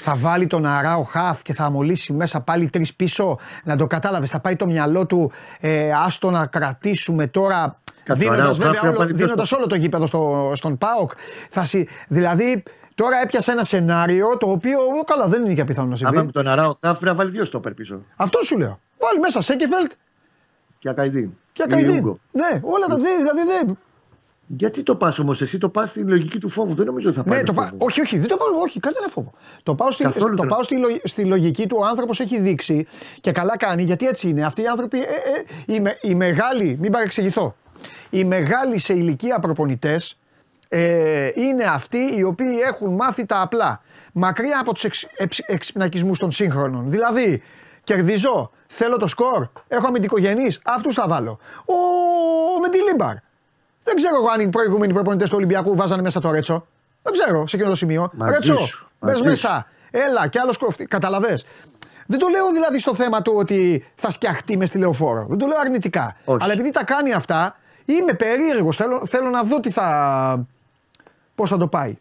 Θα βάλει τον Αράο Χαφ και θα αμολύσει μέσα πάλι τρεις πίσω. Να το κατάλαβες. Θα πάει το μυαλό του. Ε, άστο να κρατήσουμε τώρα. Κάτσε, ο Δίνοντας Αράος Χαφ βέβαια να όλο, πάλι δίνοντας ποιος το- όλο το γήπεδο στο, στον Πάοκ. Θα συ, δηλαδή Τώρα έπιασε ένα σενάριο το οποίο ο, καλά δεν είναι και πιθανό να συμβεί. Άμα με τον Αράο Χαφ να βάλει δύο στόπερ πίσω. Αυτό σου λέω. Βάλει μέσα Σέκεφελτ Και Ακαϊντίν. και Ή Ακαϊντίν. Ούγκο. Ναι, όλα τα δύο. Δηλαδή δεν. Γιατί το πας όμως, εσύ το πας στην λογική του φόβου. Δεν νομίζω ότι θα πάει. Ναι, με το πα... φόβο. Όχι, όχι, δεν το πάω. Όχι, κανένα φόβο. Το πάω, στη... Καθόλου το δεν- πάω στη, λο- στη λογική του. Ο άνθρωπος έχει δείξει και καλά κάνει γιατί έτσι είναι. Αυτοί οι άνθρωποι, ε, ε, οι, με- οι μεγάλοι, μην παρεξηγηθώ. Οι μεγάλοι σε ηλικία προπονητές ε, είναι αυτοί οι οποίοι έχουν μάθει τα απλά. Μακριά από τους εξ, εξ, εξυπνακισμούς των σύγχρονων. Δηλαδή, κερδίζω, θέλω το σκορ, έχω αμυντικογενείς, αυτούς θα βάλω. Ο, ο Μεντιλίμπαρ. Δεν ξέρω εγώ αν οι προηγούμενοι προπονητές του Ολυμπιακού βάζανε μέσα το Ρέτσο. Δεν ξέρω σε εκείνο το σημείο. Μαζί Ρέτσο, σου, μπες μαζί μέσα. Έλα, κι άλλο κοφτή. Καταλαβέ. Δεν το λέω δηλαδή στο θέμα του ότι θα σκιαχτεί μες στη λεωφόρο. Δεν το λέω αρνητικά. Όχι. Αλλά επειδή τα κάνει αυτά, είμαι περίεργος. Θέλω, θέλω να δω τι θα. Πώς θα το πάει.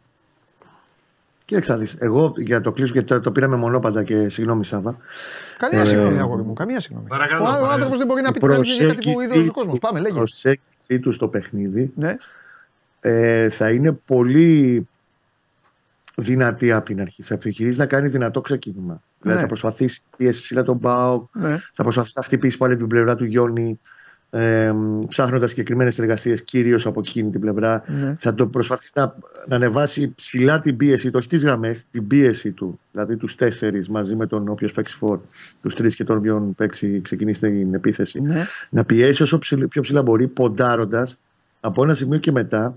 Κοίταξε να δεις, Εγώ για το κλείσω γιατί το, το πήραμε μονόπαντα και συγγνώμη Σάβα. Καμία Ε, συγγνώμη, αγόρι μου. Καμία συγγνώμη. Παρακαλώ, ο παρακαλώ. άνθρωπος δεν μπορεί να Η πει την αλήθεια για κάτι που προσέγγιση είδε ο κόσμο. του- Πάμε, Η λέγε. Προσέγγιση τους στο παιχνίδι Ναι. ε, θα είναι πολύ δυνατή από την αρχή. Θα επιχειρήσει να κάνει δυνατό ξεκίνημα. Δηλαδή Ναι. θα προσπαθήσει να πιέσει ψηλά τον Μπάουκ, Ναι. θα προσπαθήσει να χτυπήσει πάλι την πλευρά του Γιόνι, ε, ψάχνοντας συγκεκριμένες εργασίες κυρίως από εκείνη την πλευρά. Ναι. Θα το προσπαθήσει να, να ανεβάσει ψηλά την πίεση του, όχι τις γραμμές, την πίεση του. Δηλαδή τους τέσσερις μαζί με τον όποιο παίξει φόρ, τους τρεις και τον οποίο παίξει, ξεκινήσει την επίθεση. Ναι. Να πιέσει όσο ψηλ- πιο ψηλά μπορεί, ποντάροντας από ένα σημείο και μετά,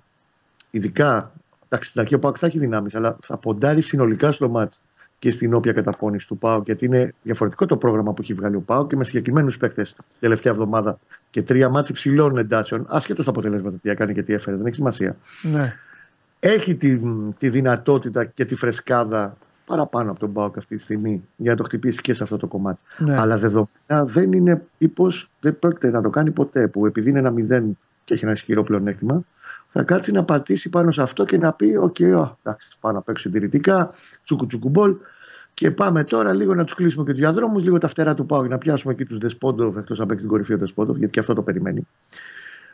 ειδικά. Εντάξει, στην αρχή ο Πάουκ θα έχει δυνάμεις, αλλά θα ποντάρει συνολικά στο μάτς και στην όποια καταπώνηση του Πάουκ. Γιατί είναι διαφορετικό το πρόγραμμα που έχει βγάλει ο Πάουκ και με συγκεκριμένους παίκτες τελευταία εβδομάδα και τρία ματς υψηλών εντάσεων, άσχετος τα αποτελέσματα τι έκανε και τι έφερε, δεν έχει σημασία. ναι. Έχει τη, τη δυνατότητα και τη φρεσκάδα παραπάνω από τον ΠΑΟΚ αυτή τη στιγμή για να το χτυπήσει και σε αυτό το κομμάτι. Ναι. Αλλά δεδομένα δεν είναι τύπο, δεν πρόκειται να το κάνει ποτέ. Που επειδή είναι ένα μηδέν και έχει ένα ισχυρό πλεονέκτημα, θα κάτσει να πατήσει πάνω σε αυτό και να πει: Οκ, α, εντάξει, πάω να παίξω συντηρητικά, τσούκου τσούκου Και πάμε τώρα λίγο να τους κλείσουμε και τους διαδρόμους, λίγο τα φτερά του πάω να πιάσουμε εκεί τους Δεσπόντοφ, εκτός να παίξει την κορυφή ο Δεσπόντοφ, γιατί και αυτό το περιμένει.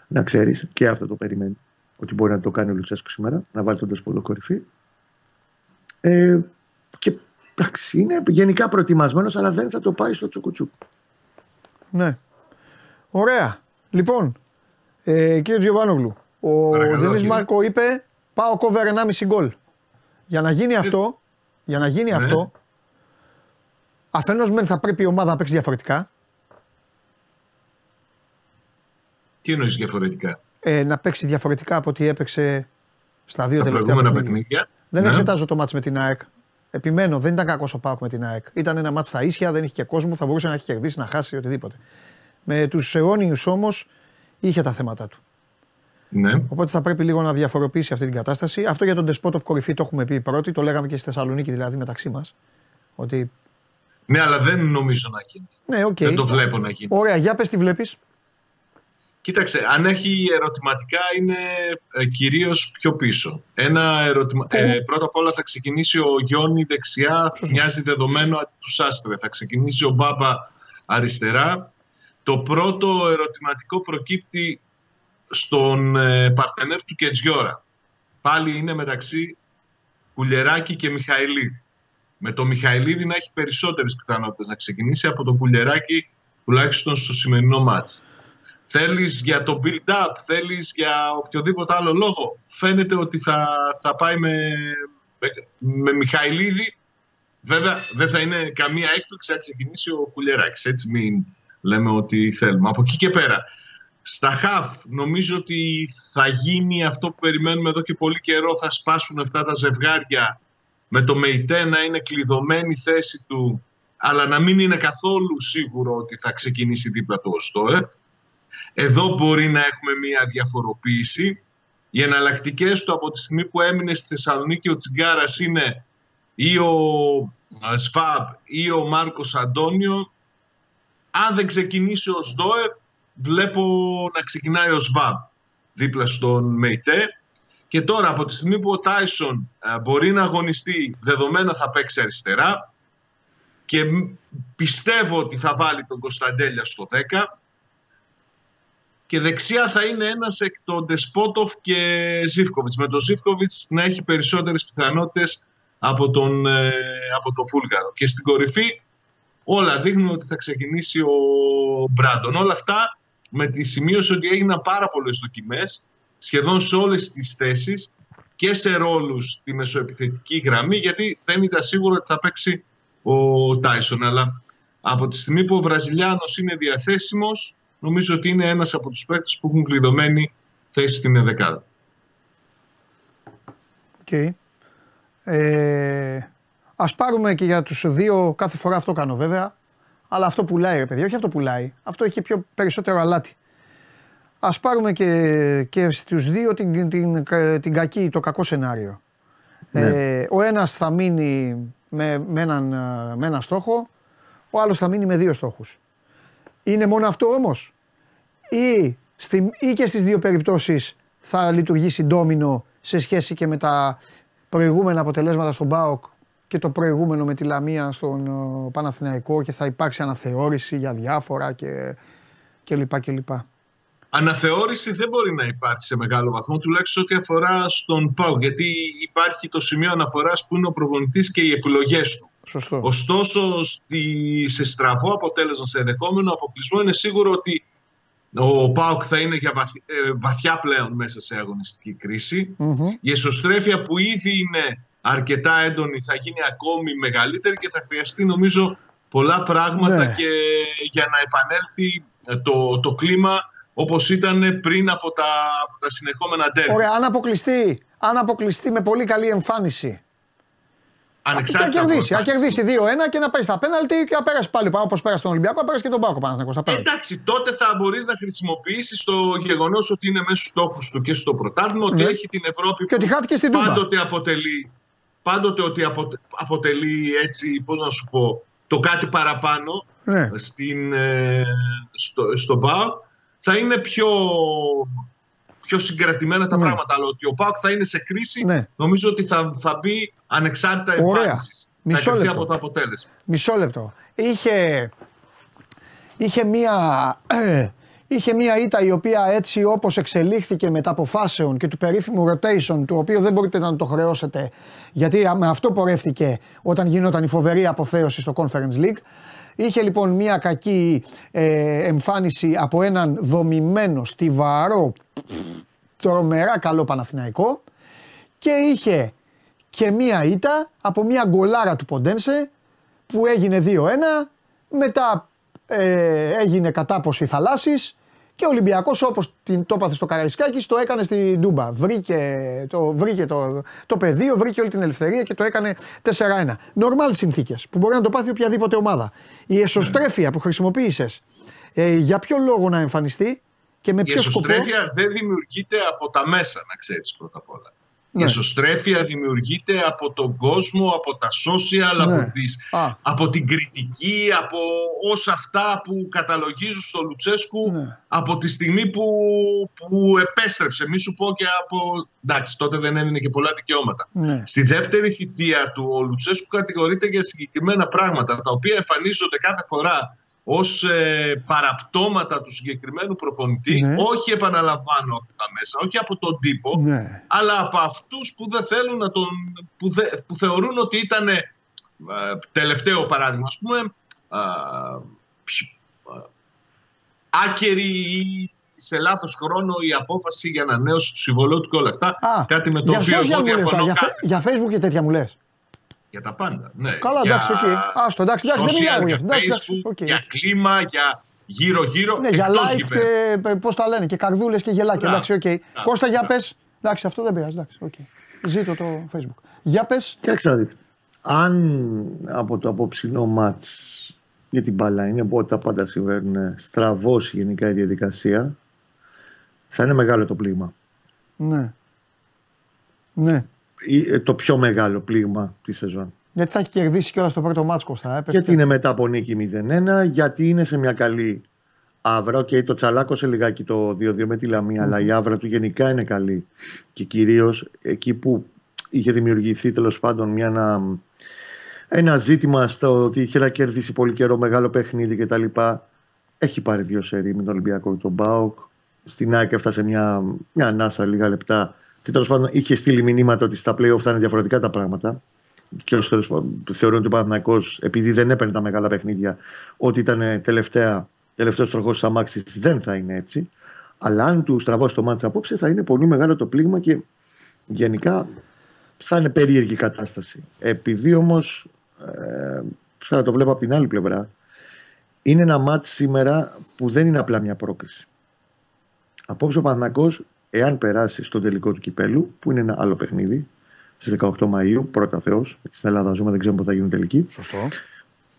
Να ξέρεις, και αυτό το περιμένει. Ότι μπορεί να το κάνει ο Λουτσέσκου σήμερα, να βάλει τον Δεσπόντοφ κορυφή. Ε, και εντάξει, είναι γενικά προετοιμασμένος, αλλά δεν θα το πάει στο τσουκουτσούκ. Ναι. Ωραία. Λοιπόν, ε, κύριε Τζιοβάνογλου, ο Παρακαλώ, Ντενή κύριε. Μάρκο είπε πάω κόβερ 1,5 γκολ. Για να γίνει αυτό, για να γίνει Ναι. αυτό, αφενός μεν θα πρέπει η ομάδα να παίξει διαφορετικά, Τι εννοείς διαφορετικά; ε, να παίξει διαφορετικά από ό,τι έπαιξε στα δύο Τα τελευταία προηγούμενα παιχνίδια. παιχνίδια. Δεν Ναι. εξετάζω το μάτς με την ΑΕΚ. Επιμένω, δεν ήταν κακός ο Πάουκ με την ΑΕΚ. Ήταν ένα μάτς στα ίσια, δεν είχε και κόσμο, θα μπορούσε να έχει κερδίσει, να χάσει οτιδήποτε. Με τους αιώνιους όμως είχε τα θέματα του. Ναι. Οπότε θα πρέπει λίγο να διαφοροποιήσει αυτή την κατάσταση. Αυτό για τον Ντεσπότοφ κορυφή το έχουμε πει πρώτη, το λέγαμε και στη Θεσσαλονίκη δηλαδή μεταξύ μας. Ότι. Ναι, αλλά δεν νομίζω να γίνει. Ναι, οκ. Δεν το βλέπω να γίνει. Ωραία, για πες τι βλέπεις. Κοίταξε, αν έχει ερωτηματικά είναι ε, κυρίως πιο πίσω. Ένα ερωτημα... ε, πρώτα απ' όλα θα ξεκινήσει ο Τζόνι δεξιά, μοιάζει δεδομένο αντί του Σάστρε. Θα ξεκινήσει ο Μπάμπα αριστερά. Το πρώτο ερωτηματικό προκύπτει στον ε, παρτενέρ του Κεντζιόρα. Πάλι είναι μεταξύ Κουλιεράκη και Μιχαηλίδη. Με το Μιχαηλίδη να έχει περισσότερες πιθανότητες να ξεκινήσει από το Κουλιεράκη τουλάχιστον στο σημερινό μάτς. Θέλεις για το build-up, θέλεις για οποιοδήποτε άλλο λόγο. Φαίνεται ότι θα, θα πάει με, με, με Μιχαηλίδη. Βέβαια δεν θα είναι καμία έκπληξη αν ξεκινήσει ο Κουλιεράκης. Έτσι μην λέμε ότι θέλουμε. Από εκεί και πέρα. Στα χαφ νομίζω ότι θα γίνει αυτό που περιμένουμε εδώ και πολύ καιρό. Θα σπάσουν αυτά τα ζευγάρια με το ΜΕΙΤΕ να είναι κλειδωμένη η θέση του αλλά να μην είναι καθόλου σίγουρο ότι θα ξεκινήσει δίπλα του ο Στόεφ. Εδώ μπορεί να έχουμε μία διαφοροποίηση. Οι εναλλακτικές του από τη στιγμή που έμεινε στη Θεσσαλονίκη ο Τσιγκάρας είναι ή ο Σβάμπ ή ο Μάρκος Αντώνιο. Αν δεν ξεκινήσει ο Σδόεφ, βλέπω να ξεκινάει ο Σβάμπ δίπλα στον Μεϊτέ. Και τώρα από τη στιγμή που ο Τάισον ε, μπορεί να αγωνιστεί, δεδομένα θα παίξει αριστερά και μ- πιστεύω ότι θα βάλει τον Κωνσταντέλια στο 10 και δεξιά θα είναι ένας εκ των Ντεσπότοφ και Ζίφκοβιτς. Με τον Ζίφκοβιτς να έχει περισσότερες πιθανότητες από τον, ε, από τον Φούλγαρο. Και στην κορυφή όλα δείχνουν ότι θα ξεκινήσει ο Μπράντον. Όλα αυτά με τη σημείωση ότι έγιναν πάρα πολλές δοκιμές σχεδόν σε όλες τις θέσεις και σε ρόλους στη μεσοεπιθετική γραμμή γιατί δεν ήταν σίγουρο ότι θα παίξει ο Τάισον. Αλλά από τη στιγμή που ο Βραζιλιάνος είναι διαθέσιμος νομίζω ότι είναι ένας από τους παίκτες που έχουν κλειδωμένη θέση στην εδεκάδα. Okay. Ε, ας πάρουμε και για τους δύο, κάθε φορά αυτό κάνω βέβαια, αλλά αυτό πουλάει ρε παιδί, όχι αυτό πουλάει, αυτό έχει πιο περισσότερο αλάτι. Ας πάρουμε και, και στους δύο την, την, την, κακή, το κακό σενάριο. Ναι. Ε, ο ένας θα μείνει με, με, έναν, με ένα στόχο, ο άλλος θα μείνει με δύο στόχους. Είναι μόνο αυτό όμως; Ή, στη, ή και στις δύο περιπτώσεις θα λειτουργήσει ντόμινο σε σχέση και με τα προηγούμενα αποτελέσματα στον ΠΑΟΚ και το προηγούμενο με τη Λαμία στον ε, Παναθηναϊκό και θα υπάρξει αναθεώρηση για διάφορα και, και λοιπά και λοιπά. Αναθεώρηση δεν μπορεί να υπάρξει σε μεγάλο βαθμό, τουλάχιστον ό,τι αφορά στον ΠΑΟΚ, γιατί υπάρχει το σημείο αναφοράς που είναι ο προπονητής και οι επιλογές του. Σωστό. Ωστόσο, στη, σε στραβό αποτέλεσμα, σε ενδεχόμενο αποκλεισμό, είναι σίγουρο ότι ο ΠΑΟΚ θα είναι για βαθ, ε, βαθιά πλέον μέσα σε αγωνιστική κρίση. Η εσωστρέφεια που ήδη είναι αρκετά έντονη θα γίνει ακόμη μεγαλύτερη και θα χρειαστεί νομίζω πολλά πράγματα Ναι. και για να επανέλθει ε, το, το κλίμα όπως ήταν πριν από τα, από τα συνεχόμενα ντέρμπι. Ωραία, αν αποκλειστεί, αν αποκλειστεί με πολύ καλή εμφάνιση. Και να Ανεξάρτητα από κερδίσει, να εμφάνιση. κερδίσει 2-1 και να πάει στα πέναλτι και να πέρασε πάλι όπως πέρασε τον Ολυμπιακό, να πέρασε και τον Πάκο Παναθηναϊκός στα πέναλτι. Εντάξει, τότε θα μπορείς να χρησιμοποιήσεις το γεγονός ότι είναι μέσα στους στόχους του και στο πρωτάθλημα, ότι Ναι. έχει την Ευρώπη Και ότι χάθηκε στην Τούμπα. πάντοτε αποτελεί, πάντοτε ότι αποτε- αποτελεί έτσι, πώς να σου πω, το κάτι παραπάνω Ναι. στην, ε, στο, στον ΠΑΟΚ, θα είναι πιο, πιο συγκρατημένα τα Ναι. πράγματα. Αλλά ότι ο ΠΑΟΚ θα είναι σε κρίση, Ναι. νομίζω ότι θα, θα μπει ανεξάρτητα Ωραία. εμφάνισης. Θα Μισό κρυφθεί λεπτό. από το αποτέλεσμα. Μισό λεπτό. Είχε, είχε μία. Είχε μία ήττα η οποία έτσι όπως εξελίχθηκε μετά αποφάσεων και του περίφημου rotation του οποίου δεν μπορείτε να το χρεώσετε γιατί με αυτό πορεύτηκε όταν γινόταν η φοβερή αποθέωση στο Conference League είχε λοιπόν μία κακή ε, εμφάνιση από έναν δομημένο, στιβαρό, τρομερά καλό Παναθηναϊκό και είχε και μία ήττα από μία γκολάρα του Ποντένσε που έγινε 2-1 μετά ε, έγινε κατάποση θαλάσσης και ο Ολυμπιακός όπως την, το έπαθε στο Καραϊσκάκης το έκανε στην Ντούμπα. Βρήκε, το, βρήκε το, το πεδίο, βρήκε όλη την ελευθερία και το έκανε 4-1. Νορμάλ συνθήκες που μπορεί να το πάθει οποιαδήποτε ομάδα. Η εσωστρέφεια που χρησιμοποίησες ε, για ποιο λόγο να εμφανιστεί και με Η ποιο σκοπό. εσωστρέφεια δεν δημιουργείται από τα μέσα, να ξέρεις πρώτα απ' όλα. Ναι. Η εσωστρέφεια δημιουργείται από τον κόσμο, από τα social, Ναι. από, τις, Α. από την κριτική, από όσα αυτά που καταλογίζουν στο Λουτσέσκου Ναι. από τη στιγμή που, που επέστρεψε. Μη σου πω και από... Εντάξει, τότε δεν έδινε και πολλά δικαιώματα. Ναι. Στη δεύτερη θητεία του ο Λουτσέσκου κατηγορείται για συγκεκριμένα πράγματα τα οποία εμφανίζονται κάθε φορά ως ε, παραπτώματα του συγκεκριμένου προπονητή Ναι. όχι επαναλαμβάνω από τα μέσα, όχι από τον τύπο Ναι. αλλά από αυτούς που δεν θέλουν να τον που, δε, που θεωρούν ότι ήταν ε, τελευταίο παράδειγμα ας πούμε α, πιο- α, άκερη ή σε λάθος χρόνο η απόφαση για ανανέωση του συμβολέου του και όλα αυτά Α, κάτι με το για οποίο social εγώ μου λες τώρα, διαφωνώ για, κάθε- φε- για facebook και τέτοια μου λες. Για τα πάντα. Ναι. Καλά, για εντάξει, οκ. Άστο, εντάξει, εντάξει, δεν μιλάω social, για για αυτό. Εντάξει, εντάξει, Facebook, οκ, για οκ. κλίμα, για γύρω-γύρω. Ναι, για εκτός like γηπέδου. και πώς τα λένε, και καρδούλες και γελάκια. Μπράβο. Εντάξει, οκ. Μπράβο. Κώστα, για Μπράβο. πες. Εντάξει, αυτό δεν πειράζει. Εντάξει, οκ. Ζήτω το Facebook. Για πες. Κοιτάξτε να δείτε. Αν από το αποψινό ματς για την μπάλα είναι που τα πάντα συμβαίνουν στραβώσει γενικά η διαδικασία θα είναι μεγάλο το πλήγμα. Ναι. Ναι. Ή, ε, Το πιο μεγάλο πλήγμα της σεζόν. Γιατί θα έχει κερδίσει κιόλας το πρώτο ματς Κώστα. Ε, πες Γιατί και- είναι μετά από νίκη 0-1, γιατί είναι σε μια καλή άβρα. Και το τσαλάκωσε λιγάκι το 2-2 με τη Λαμία, αλλά η άβρα του γενικά είναι καλή. Και κυρίως εκεί που είχε δημιουργηθεί τέλος πάντων μια, ένα, ένα ζήτημα στο ότι είχε να κερδίσει πολύ καιρό μεγάλο παιχνίδι κτλ. Έχει πάρει δύο σερί με τον Ολυμπιακό και τον Μπάουκ. στην ΑΕΚ έφτασε μια, μια ανάσα λίγα λεπτά και τέλος πάντων είχε στείλει μηνύματα ότι στα playoff θα είναι διαφορετικά τα πράγματα. Και ως τέλος πάντων θεωρώ ότι ο Παναθηναϊκός επειδή δεν έπαιρνε τα μεγάλα παιχνίδια, ότι ήταν τελευταία, τελευταίος τροχός της αμάξης δεν θα είναι έτσι. Αλλά αν του στραβώσει το μάτς απόψε θα είναι πολύ μεγάλο το πλήγμα και γενικά θα είναι περίεργη η κατάσταση. Επειδή όμως ε, θα το βλέπω από την άλλη πλευρά είναι ένα μάτς σήμερα που δεν είναι απλά μια πρόκληση. Απόψε ο Παναθηναϊκός εάν περάσει στο τελικό του κυπέλου, που είναι ένα άλλο παιχνίδι, στις 18 Μαου, πρώτα Θεός. Στην Ελλάδα ζούμε, δεν ξέρουμε πότε θα γίνουν τελική. Σωστό.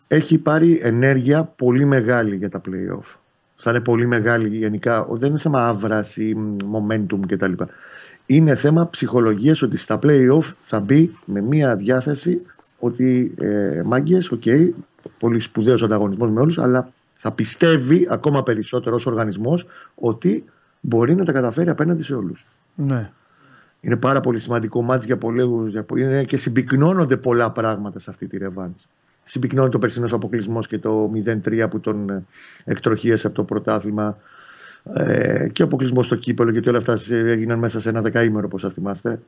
Έχει πάρει ενέργεια πολύ μεγάλη για τα playoff. Θα είναι πολύ μεγάλη γενικά. Δεν είναι θέμα αύρας ή momentum κτλ. Είναι θέμα ψυχολογίας ότι στα playoff θα μπει με μία διάθεση ότι ε, μάγκες, OK, okay, πολύ σπουδαίος ανταγωνισμός με όλους, αλλά θα πιστεύει ακόμα περισσότερο ως οργανισμός ότι μπορεί να τα καταφέρει απέναντι σε όλους. Ναι. Είναι πάρα πολύ σημαντικό ματς για πολλούς είναι και συμπυκνώνονται πολλά πράγματα σε αυτή τη ρεβάντς. Συμπυκνώνει το περσινός αποκλεισμός και το 0-3 που τον ε, εκτροχίασε από το πρωτάθλημα ε, και ο αποκλεισμός στο κύπελο γιατί όλα αυτά έγιναν μέσα σε ένα δεκαήμερο όπως θα θυμάστε.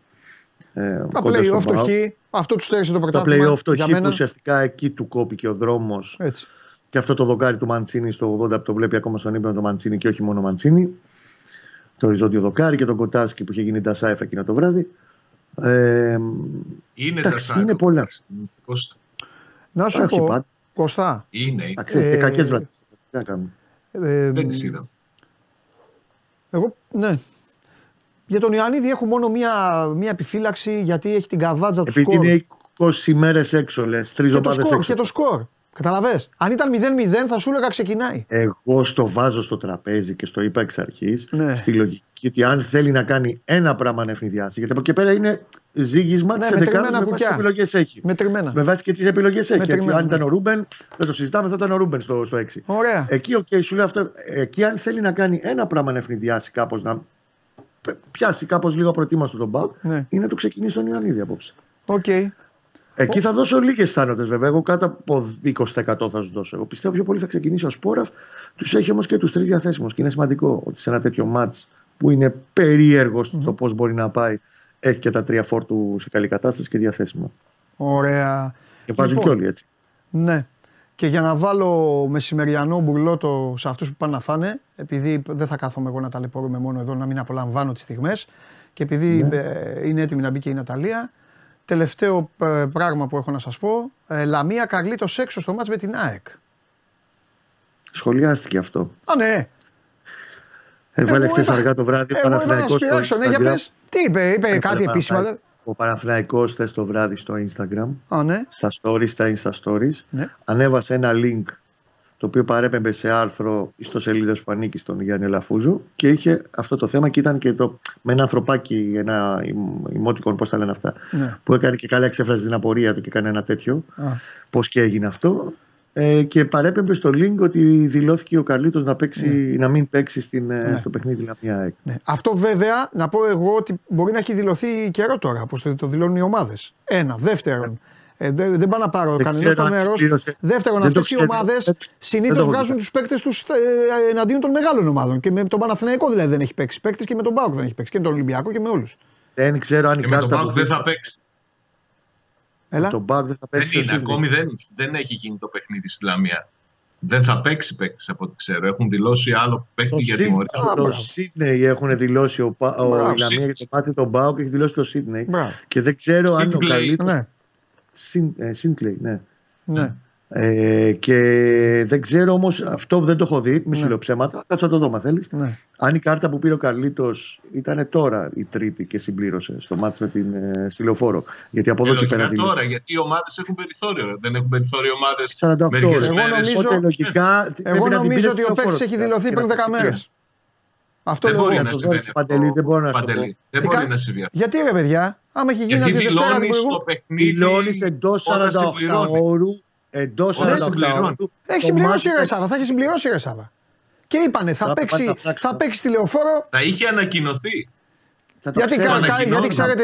Ε, τα play-off το χ, αυτό τους στέρισε το πρωτάθλημα. Τα play-off το χ που ουσιαστικά εκεί του κόπηκε ο δρόμος και αυτό το δοκάρι του Μαντσίνη στο 80 που το βλέπει ακόμα στον ύπνο το Μαντσίνη και όχι μόνο Μαντσίνη το οριζόντιο δοκάρι και τον Κοτάρσκι που είχε γίνει Ντασάεφ εκείνο το βράδυ. Ε, είναι Ντασάεφ. Είναι πολλά. Να σου πω, πάντα. Κωστά. Είναι. Εντάξει, ε, κακές βραδιές. Ε, Δεν τις είδα. Εγώ, ναι. Για τον Ιωαννίδη έχω μόνο μία, μία επιφύλαξη γιατί έχει την καβάτζα του Επειδή σκορ. είναι 20 μέρες έξω λες, τρεις ομάδες έξω. Και το σκορ. Καταλαβέ. Αν ήταν 0-0 θα σου έλεγα ξεκινάει. Εγώ στο βάζω στο τραπέζι και στο είπα εξ αρχής ναι. στη λογική ότι αν θέλει να κάνει ένα πράγμα να ευνηδιάσει. Γιατί από εκεί πέρα είναι ζύγισμα ναι, της 11 με βάση τις επιλογές έχει. Μετρημένα. Με βάση και τις επιλογές έχει. Έτσι, αν ήταν ο Ρούμπεν, δεν το συζητάμε, θα ήταν ο Ρούμπεν στο, στο 6. Ωραία. Εκεί, okay, σου λέω αυτό, εκεί αν θέλει να κάνει ένα πράγμα να αιφνιδιάσει κάπως, να πιάσει κάπως λίγο απροετοίμαστο τον ΠΑΟΚ, ναι. είναι να το ξεκινήσει τον Ιωαννίδη απόψε. OK. Okay. Εκεί θα δώσω λίγες πιθανότητες βέβαια. Εγώ κάτω από 20% θα σου δώσω. Εγώ πιστεύω πιο πολύ θα ξεκινήσει ο Σπόραρ. Τους έχει όμως και τους τρεις διαθέσιμους. Και είναι σημαντικό ότι σε ένα τέτοιο ματς που είναι περίεργος mm-hmm. το πώς μπορεί να πάει, έχει και τα τρία φόρτου σε καλή κατάσταση και διαθέσιμα. Ωραία. Και βάζουν λοιπόν, και όλοι έτσι. Ναι. Και για να βάλω μεσημεριανό μπουρλότο σε αυτούς που πάνε να φάνε, επειδή δεν θα κάθομαι εγώ να ταλαιπωρούμε μόνο εδώ, να μην απολαμβάνω τις στιγμές, και επειδή ναι. ε, είναι έτοιμη να μπει και η Ναταλία, Τελευταίο ε, πράγμα που έχω να σας πω. Ε, Λαμία Καρλίτο έξω στο μάτς με την ΑΕΚ. Σχολιάστηκε αυτό. Α, ναι. Έβαλε χθες αργά το βράδυ ο Παναθηναϊκός στο ναι, Instagram. Τι είπε, είπε κάτι επίσημα. Ο Παναθηναϊκός χθες το βράδυ στο Instagram. Α, ναι. Στα stories, στα Insta stories. Ναι. Ανέβασε ένα link το οποίο παρέπεμπε σε άρθρο ιστοσελίδας που ανήκει στον Γιάννη Λαφούζου και είχε αυτό το θέμα και ήταν και το, με ένα ανθρωπάκι, ένα ημότικον, πώς τα λένε αυτά, ναι. που έκανε και καλά εξέφρασε την απορία του και έκανε ένα τέτοιο. Πώς και έγινε αυτό. Ε, και παρέπεμπε στο link ότι δηλώθηκε ο Καρλίτος να, παίξει, ναι. να μην παίξει στην, ναι. στο παιχνίδι Λαμία ΑΕΚ. Ναι. Αυτό βέβαια να πω εγώ ότι μπορεί να έχει δηλωθεί καιρό τώρα, όπως το, το δηλώνουν οι ομάδες. Ένα. Δεύτερον, ε, δεν, δεν πάω να πάρω κανένα στο μέρο. Δεύτερον, αυτές οι ομάδες συνήθως βγάζουν τους παίκτες τους ε, εναντίον των μεγάλων ομάδων. Και με τον Παναθηναϊκό δηλαδή δεν έχει παίξει παίκτες και με τον Μπάουκ δεν έχει παίξει. Και με τον Ολυμπιακό και με όλους. Δεν ξέρω αν και με τον Μπάουκ δεν θα παίξει. Έλα. Τον Μπάουκ δεν θα παίξει. Δεν είναι, ακόμη δεν, δεν έχει γίνει το παιχνίδι στη Λαμία. Δεν θα παίξει παίκτη από ό,τι ξέρω. Έχουν δηλώσει άλλο παίκτη για τιμωρία. Το Σίδνεϊ έχουν δηλώσει ο, ο, ο Λαμία για το μάτι τον Μπάουκ έχει δηλώσει το Σίδνεϊ. Και δεν ξέρω αν ο καλύτερο. Σίνκλεϊ, ναι. ναι. Ε, και δεν ξέρω όμως, αυτό δεν το έχω δει, μη σου λέω ψέματα. Κάτσε να το δω, μα θέλεις. Ναι. Αν η κάρτα που πήρε ο Καρλίτος ήταν τώρα η τρίτη και συμπλήρωσε στο μάτι με την ε, στυλοφόρο. Γιατί από εδώ και πέρα. τώρα, γιατί οι ομάδες έχουν περιθώριο. Δεν έχουν περιθώριο ομάδες. 48 ώρε. Εγώ νομίζω, λογικά, εγώ νομίζω ότι ο παίκτης έχει δηλωθεί πριν 10 μέρες. Αυτό δεν μπορεί να συμβαίνει. Παντελή, δεν μπορεί να συμβεί. Δεν μπορεί να συμβεί. Γιατί ρε παιδιά, άμα έχει γίνει από τη Δευτέρα την προηγούμενη. Δηλώνεις εντός 48 ώρου. Εντός 48 ώρου. Έχει συμπληρώσει η Ρεσάβα, θα έχει συμπληρώσει η Ρεσάβα. Και είπανε, θα παίξει, θα παίξει τηλεοφόρο. Θα είχε ανακοινωθεί. Γιατί, γιατί ξέρετε,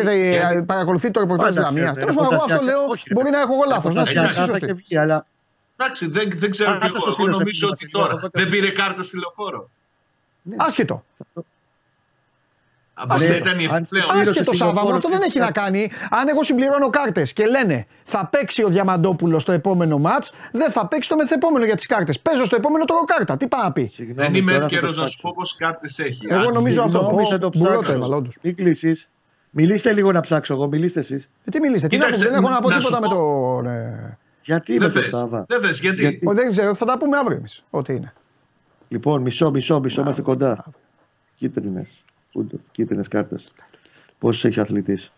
παρακολουθεί το ρεπορτάζ τη Λαμία. Τέλος πάντων, εγώ αυτό λέω. Μπορεί να έχω εγώ λάθος. Να Εντάξει, δεν, δεν ξέρω. Εγώ νομίζω ότι τώρα δεν πήρε κάρτα στη λεωφόρο. Άσχετο. Αυτό Ναι, ήταν η αν επιπλέον. Πλήρωσε Άσχετο Σάβα μου, σιγοφόρο αυτό δεν στην έχει να κάνει. Αν εγώ συμπληρώνω κάρτες και λένε θα παίξει ο Διαμαντόπουλος στο επόμενο ματ, δεν θα παίξει το μεθεπόμενο για τις κάρτες. Παίζω στο επόμενο τρώω κάρτα. Τι πάει να πει. Συγγνώμη, Δεν είμαι τώρα θα το εύκαιρο να σου ψάξω. πω πόσε κάρτες έχει. Εγώ Άχι. νομίζω αυτό. Συγγνώμη, θα το Μπουλό το ψάξω. έβαλα, όντως. Μην κλείσει. Μιλήστε λίγο να ψάξω εγώ, μιλήστε εσείς. Ε, τι μιλήσετε, τι να Κοίταξε, πούμε, δεν έχω να πω να σου τίποτα με πω- το. ναι. Γιατί Δεν με το θες. Σάβα; Δεν θες, γιατί. Γιατί; Ο, δεν ξέρω, θα τα πούμε αύριο εμείς. Ό,τι είναι. Λοιπόν, μισό, μισό, μισό, είμαστε κοντά. Κίτρινες. Κίτρινες κάρτες. Πόσες έχει ο αθλητής;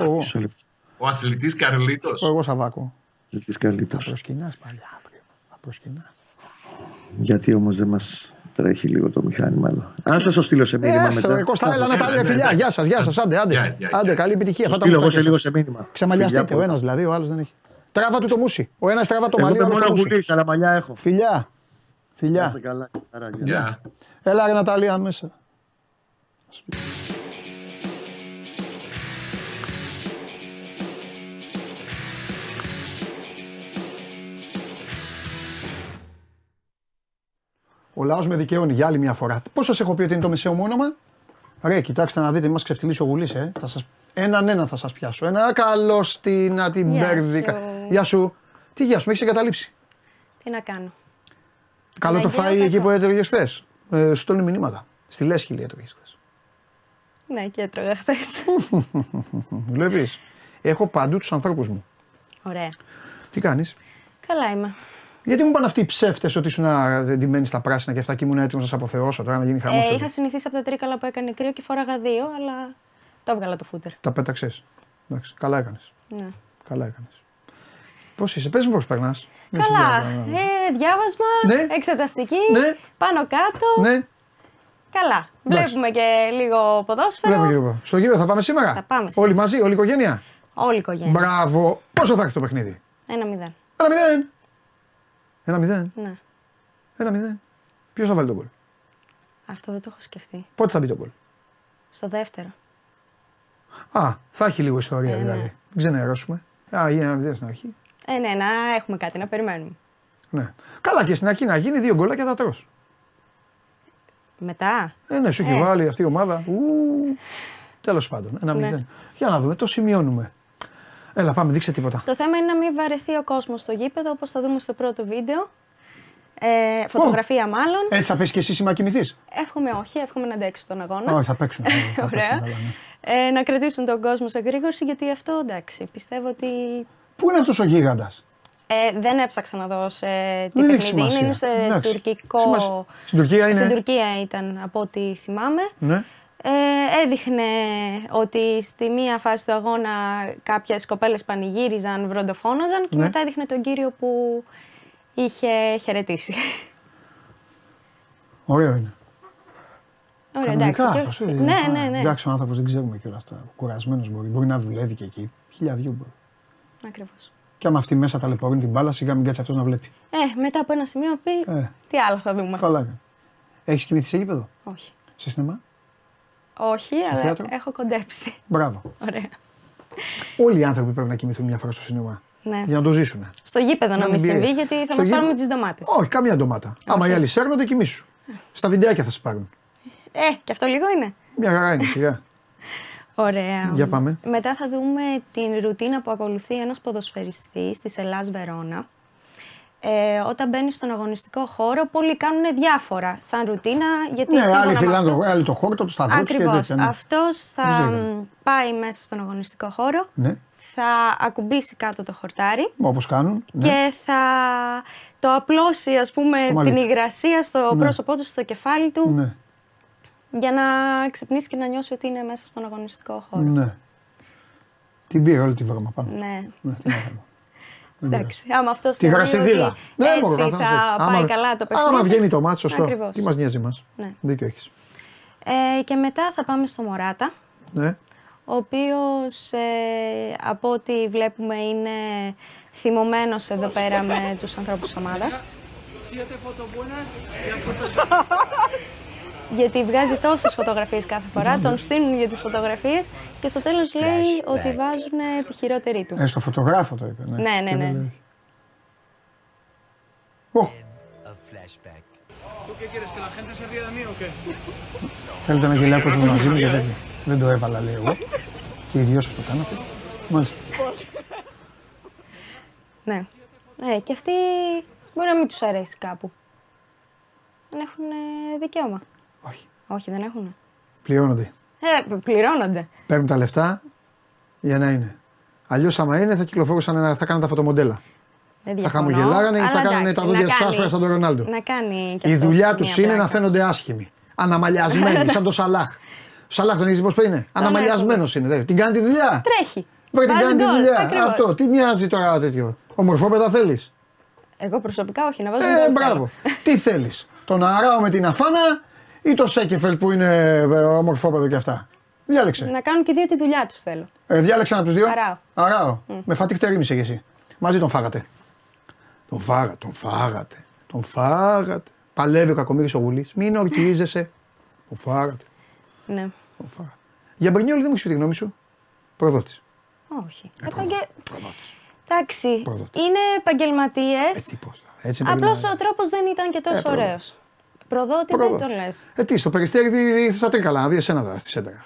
Εγώ, Μισό λεπτό. Ο αθλητής Καρλίτος. εγώ Σαββάκο. Αθλητής Θα καλύτερο. προσκυνάς πάλι αύριο. Θα προσκυνάς. Γιατί όμως δεν μας τρέχει λίγο το μηχάνημα εδώ. Αν σας το στείλω σε μήνυμα Ε, μετά. σε, Κώστα, έλα Νατάλια, ναι, φιλιά. εντάξει. Γεια σας, γεια σας. Άντε, Γεια, άντε. γεια, γεια. Άντε, καλή επιτυχία. Το Θα τα στείλω εγώ μουστάκια σε λίγο σας. σε μήνυμα. Ξεμαλιαστείτε. Φιλιά Ο ένας πολλά. δηλαδή, ο άλλος δεν έχει. Τράβα του το μουσι. Ο ένας τράβα το Εγώ μαλλί, ο είμαι άλλος το μόνο μουσι. γουλή, αλλά μαλλιά έχω. Φιλιά. Να Φιλιά. είστε καλά. Άρα, γεια. Γεια. Έλα ρε Ναταλία μέσα. Ο λαός με δικαιώνει για άλλη μια φορά. Πώς σας έχω πει ότι είναι το μεσαίο μου όνομα; Ρε, κοιτάξτε να δείτε, μας ξεφτυλίσει ο Γουλής, ε. Θα σας... Έναν έναν θα σας πιάσω. Ένα καλό στην να την Γεια μπέρδικα. σου. Γεια σου. Τι γεια σου, με έχεις εγκαταλείψει. Τι να κάνω. Καλό το Αγία φάι εκεί καθόλου. που έτρωγες χθες. Ε, σου στέλνει μηνύματα. Στη Λέσχη έτρωγες χθες. Ναι, και έτρωγα χθες. Βλέπεις. Έχω παντού τους ανθρώπους μου. Ωραία. Τι κάνεις; Καλά είμαι. Γιατί μου είπαν αυτοί οι ψεύτες ότι ήσουν εντυμένοι στα πράσινα και αυτά και ήμουν έτοιμος να σας αποθεώσω τώρα να γίνει χαμός. Ε, είχα συνηθίσει από τα τρίκαλα που έκανε κρύο και φοράγα δύο, αλλά το έβγαλα το φούτερ. Τα πέταξες. Εντάξει, καλά έκανες. Ναι. Καλά έκανες. Πώς είσαι, πες μου πώς περνάς. Καλά. Ε, διάβασμα, Ναι. εξεταστική, Ναι. πάνω κάτω. Ναι, Καλά. Εντάξει. Βλέπουμε και λίγο ποδόσφαιρο. βλέπω κύριε Παπα. Στο γύρο θα πάμε σήμερα; Θα πάμε σήμερα. Όλοι μαζί, όλη η οικογένεια; Όλη η οικογένεια. Μπράβο. Πόσο θα έχει το παιχνίδι; Ένα μηδέn. Ένα μηδέν. Ένα μηδέν. Ναι. Ένα μηδέν. Ποιος θα βάλει τον κολ. Αυτό δεν το έχω σκεφτεί. Πότε θα μπει τον κολ. Στο δεύτερο. Α, θα έχει λίγο ιστορία Ε, ναι. δηλαδή. Δεν ξενερώσουμε. Α, γίνει ένα μηδέν στην αρχή. Ε, ναι, να έχουμε κάτι να περιμένουμε. Ναι. Καλά και στην αρχή να γίνει δύο γκολάκια θα τρως. Μετά. Ε, ναι, σου έχει Ε. βάλει αυτή η ομάδα. Τέλος πάντων, ένα Ναι. μηδέν. Για να δούμε, το σημειώνουμε. Έλα, πάμε, δείξε τίποτα. Το θέμα είναι να μην βαρεθεί ο κόσμος στο γήπεδο, όπως θα δούμε στο πρώτο βίντεο. Ε, φωτογραφία μάλλον. Έτσι θα πέσει και εσύ σήμα κοιμηθείς; Εύχομαι όχι, εύχομαι να αντέξεις τον αγώνα. Όχι, θα παίξουν. θα παίξουν Ωραία. καλά, ναι. Ε, να κρατήσουν τον κόσμο σε γρήγορση, γιατί αυτό εντάξει. Πιστεύω ότι. Πού είναι αυτός ο γίγαντας; Ε, δεν έψαξα να δω σε τι Δεν έχει παιχνίδι σημασία. είναι. Είναι σε Εντάξει. τουρκικό. Σημασία. Στην Τουρκία είναι. Στην Τουρκία ήταν από ό,τι θυμάμαι. Ναι. Ε, έδειχνε ότι στη μία φάση του αγώνα κάποιες κοπέλες πανηγύριζαν, βροντοφώναζαν και Ναι. μετά έδειχνε τον κύριο που είχε χαιρετήσει. Ωραίο είναι. Ωραία, εντάξει. Κανονικά και αυτό, όχι- ε, Ναι, α, ναι, ναι. Εντάξει, ο άνθρωπος δεν ξέρουμε κιόλας τώρα. Κουρασμένος μπορεί. Μπορεί να δουλεύει και εκεί. Χιλιαδιού μπορεί. Ακριβώς. Και άμα αυτή μέσα ταλαιπωρεί την μπάλα, σιγά μην κάτσει αυτός να βλέπει. Ε, μετά από ένα σημείο πει, Ε. τι άλλο θα δούμε. Καλά έκανε. Έχεις κοιμηθεί σε γήπεδο, Όχι. σε σινεμά; Όχι, Στο αλλά θέατρο; έχω κοντέψει. Μπράβο. Ωραία. Όλοι οι άνθρωποι πρέπει να κοιμηθούν μια φορά στο σινεμά. Ναι. Για να το ζήσουν. Στο γήπεδο να μην μην πει- συμβεί, γιατί θα στο μας γήπεδο- πάρουν τις ντομάτες. Όχι, καμία ντομάτα. Άμα οι άλλοι σέρνονται, κοιμήσου. Στα βιντεάκια θα σα πάρουν. Ε, και αυτό λίγο είναι. Μια χαρά είναι, σιγά. Ωραία. Για πάμε. Μετά θα δούμε την ρουτίνα που ακολουθεί ένας ποδοσφαιριστής της Ελλάς Βερόνα. Ε, όταν μπαίνει στον αγωνιστικό χώρο, πολλοί κάνουν διάφορα σαν ρουτίνα. Γιατί Ναι, σύμφωνα άλλοι με φυλάνε αυτό- το, άλλοι το χώρο, το σταυρό τους και Ακριβώς. τέτοια. Ναι. Αυτός θα Δεν ξέρω. μ, πάει μέσα στον αγωνιστικό χώρο, ναι. θα ακουμπήσει κάτω το χορτάρι Όπως κάνουν. Ναι. και θα το απλώσει ας πούμε Στο μαλλί την του. υγρασία στο Ναι. πρόσωπό του, στο κεφάλι του ναι. Για να ξυπνήσει και να νιώσει ότι είναι μέσα στον αγωνιστικό χώρο. ναι. Την πήρε όλη τη βρώμα πάνω. Ναι. Ναι, τι να κάνουμε. Δεν Εντάξει, άμα αυτό Τη γρασιδίλα. Ναι, έτσι μωρό, θα καθένας έτσι. πάει Άμα- καλά το παιχνίδι. Άμα βγαίνει το μάτι, σωστό. Ακριβώς. Τι μας νοιάζει μα. Ναι. Δίκιο έχεις. Ε, και μετά θα πάμε στο Μωράτα, Ναι. ο οποίος ε, από ό,τι βλέπουμε είναι θυμωμένος εδώ πέρα με τους ανθρώπους της ομάδας. Γιατί βγάζει τόσες φωτογραφίες κάθε φορά, τον στείλουν για τις φωτογραφίες και στο τέλος λέει ότι βάζουν τη χειρότερη του. Ε, στο φωτογράφο το είπε. Ναι, ναι, Και ναι. δεν λέει. Ω, Θέλετε να γελάει κόσμο μαζί μου για τέτοιο. Δεν το έβαλα, λέει εγώ. Και οι δυο σας το κάνατε. Μάλιστα. Ναι. Ε, και αυτοί μπορεί να μην τους αρέσει κάπου. Δεν έχουν ε, δικαίωμα. Όχι. Όχι, δεν έχουν. Πληρώνονται. Ε, πληρώνονται. Παίρνουν τα λεφτά για να είναι. Αλλιώς, άμα είναι, θα κυκλοφορούσαν, ένα- θα κάνουν τα φωτομοντέλα. Δεν Θα διαφωνώ, χαμογελάγανε ή θα αλλά κάνανε εντάξει, τα δόντια να τους κάνει- άσπρα σαν τον Ρονάλντο. Να κάνει και Η αυτός δουλειά μια τους είναι πράξη. να φαίνονται άσχημοι. Αναμαλιασμένοι, σαν τον Σαλάχ. Ο Σαλάχ τον είδες πώς είναι; Αναμαλιασμένος είναι. δε. Την κάνει τη δουλειά. Τρέχει. Βρε την Βάζει κάνει τη γκολ, δουλειά. ακριβώς. Αυτό. Τι μοιάζει τώρα τέτοιο. Ομορφόπεδα θέλεις; Εγώ προσωπικά όχι, να βάζω Ε, γκολ μπράβο. θέλω. Τι θέλεις; Τον Αράο με την Αφάνα ή το Σέκεφελ που είναι ε, ομορφόπεδο κι αυτά. Διάλεξε. Να κάνουν και οι δύο τη δουλειά τους θέλω. Ε, διάλεξε ένα από τους δύο. Αράο. Αράο. Με φατίχ τερίμησε κι εσύ. Μαζί τον φάγατε. Τον φάγατε, τον φάγατε. Τον φάγατε. Παλεύει ο κακομίρι ο Γουλής. Μην ορκίζεσαι. Τον φάγατε. Ναι. Τον φάγατε. Για Μπρινιόλ δεν μου έχεις πει τη γνώμη σου. Προδότης. Όχι. Επαγγε... Εντάξει, Προδότης. είναι επαγγελματίες. Ε, τι πώς, έτσι Απλώς επαγγελματίες. ο τρόπος δεν ήταν και τόσο Ε, ωραίος. Προδότης. Προδότη δεν Προδότης. τον λες. Ε, τι, στο περιστέρι τι θε τα τρίκαλα, να δεις εσένα τώρα στη σέντρα.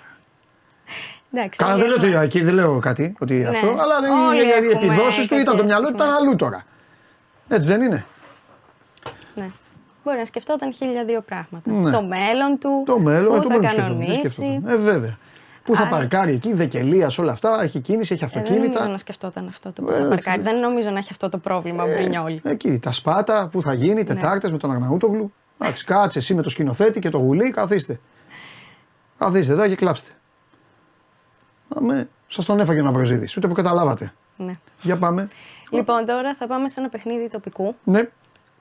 Εντάξει. Καλά, δεν όλοι λέω ότι έχουμε- εκεί δεν λέω κάτι, ότι Ναι. αυτό, αλλά δεν Όλοι είναι οι έχουμε επιδόσεις του, ήταν το τέτοιες μυαλό του, ήταν στιγμές. αλλού τώρα. Έτσι δεν είναι. Ναι. Μπορεί να σκεφτόταν χίλια δύο πράγματα. Ναι. Το μέλλον του. Το μέλλον, πού ε, το θα μέλλον σκέφτομαι. δεν κανονίσει. σκέφτομαι. Ε, βέβαια. Πού θα Άρα- παρκάρει εκεί, δεκελία, όλα αυτά, έχει κίνηση, έχει Ε, δεν νομίζω αυτοκίνητα. να σκεφτόταν αυτό το που Ε, θα παρκάρει. τι- Δεν νομίζω να έχει αυτό το πρόβλημα ο Μπρινιόλ. Εκεί, τα σπάτα, πού θα γίνει, Τετάρτες με τον Αγναούτογλου. Εντάξει, κάτσε εσύ με το σκηνοθέτη και το γουλί, καθίστε. Καθίστε εδώ και κλάψτε. Αμέ, σας τον έφαγε ο Ναυροζίδη, ούτε που καταλάβατε. Ναι. Για πάμε. Λοιπόν, τώρα θα πάμε σε ένα παιχνίδι τοπικού Ναι,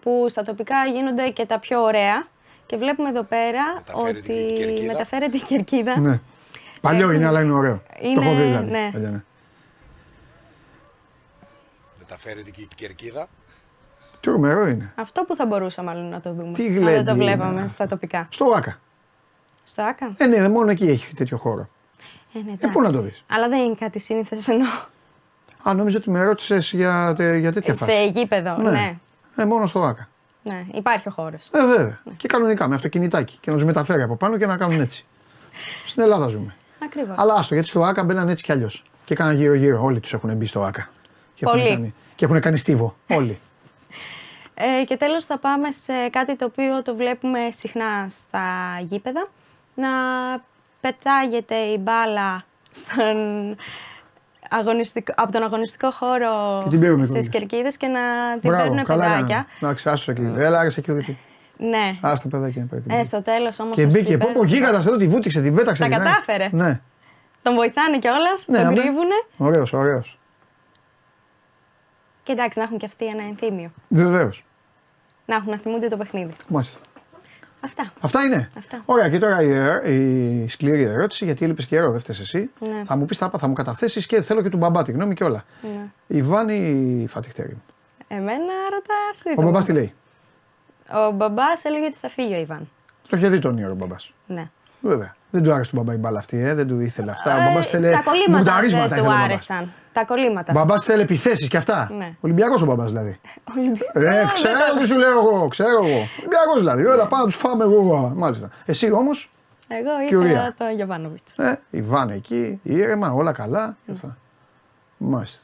που στα τοπικά γίνονται και τα πιο ωραία. Και βλέπουμε εδώ πέρα ότι μεταφέρεται η κερκίδα. ναι. Παλιό είναι, αλλά είναι ωραίο. Το Είναι- έχω δει δηλαδή. ναι. Παλιό, ναι. Μεταφέρεται και η κερκίδα. Τι ωραίο είναι. Αυτό που θα μπορούσαμε μάλλον να το δούμε. Τι αν γλέντι δεν το είναι βλέπαμε αυτό. στα τοπικά. Στο Άκα. Στο Άκα. Ε, ναι, μόνο εκεί έχει τέτοιο χώρο. Ε, ναι, Ε, πού να εντάξει. το δεις; Αλλά δεν είναι κάτι σύνηθες εννοώ. Α, νόμιζα ότι με ρώτησες για, τε- για τέτοια φάση. Σε γήπεδο, ναι. Ε, μόνο στο Άκα. ναι. Υπάρχει ο χώρος. Ε, βέβαια. Και κανονικά με αυτοκινητάκι. Και να τους μεταφέρει από πάνω και να κάνουν έτσι. Στην Ελλάδα ζούμε. Ακριβώς. Αλλά άστο, γιατί στο Άκα μπαίναν έτσι κι αλλιώς. Και έκαναν γύρω-γύρω. Όλοι τους έχουν μπει στο Άκα. Και έχουν Πολλοί. κάνει, και έχουν κάνει στίβο. Όλοι. Ε, και τέλος θα πάμε σε κάτι το οποίο το βλέπουμε συχνά στα γήπεδα. Να πετάγεται η μπάλα στον αγωνιστικό, από τον αγωνιστικό χώρο Και την παίρνουμε στις κιόλας. κερκίδες και να την παίρνουν καλά παιδάκια. έκαναν. Εντάξει, άστο εκεί. Έλα, άρεσε security. Ναι. Άστο παιδάκι να πάει. την Ε, μπάλα. στο τέλος όμως Και ο μπήκε. skipper Πω, πω, γίγαντα εδώ τη βούτυξε, την πέταξε. Τα την, ε. κατάφερε. Ναι. τον βοηθάνε κιόλας, Ναι, τον αμέ. κρύβουνε. Ωραίος, ωραίος. Και εντάξει, να έχουν κι αυτοί ένα ενθύμιο. Βεβαίως. Να έχουν να θυμούνται το παιχνίδι. Μάλιστα. Αυτά. Αυτά είναι. Αυτά. Ωραία, και τώρα η, ερω- η σκληρή ερώτηση, γιατί έλειπες καιρό, δεν φταίει εσύ. Ναι. Θα μου πεις, θα, θα μου καταθέσεις και θέλω και του μπαμπά τη γνώμη και όλα. Ναι. Η Βάνη ή η Φατιχτέρη. Εμένα ρωτάς. Ο μπαμπάς τι λέει; Ο μπαμπάς έλεγε ότι θα φύγει ο Ιβάν. Το είχε δει τον ήρωα ο μπαμπάς. Ναι. Βέβαια. Δεν του άρεσε τον μπαμπά η μπάλα αυτή, ε, δεν του ήθελε αυτά. ο Ε, μπαμπάς θέλε. τα κολλήματα μουνταρίσματα δεν ήθελε του ο μπαμπάς. άρεσαν. Τα κολλήματα. Ο μπαμπάς θέλει επιθέσεις και αυτά. Ναι. Ολυμπιακός ο μπαμπάς δηλαδή. Ολυμπι- Ε, δεν ξέρω το- τι σου λέω εγώ, ξέρω εγώ. Ολυμπιακός δηλαδή. Όλα πάμε να τους φάμε εγώ. Μάλιστα. Εσύ όμως, Εγώ Και ωραία. ήθελα τον Γιωβάνοβιτς. ε, η Βάνη εκεί, ήρεμα, όλα καλά. και αυτά. Μάλιστα.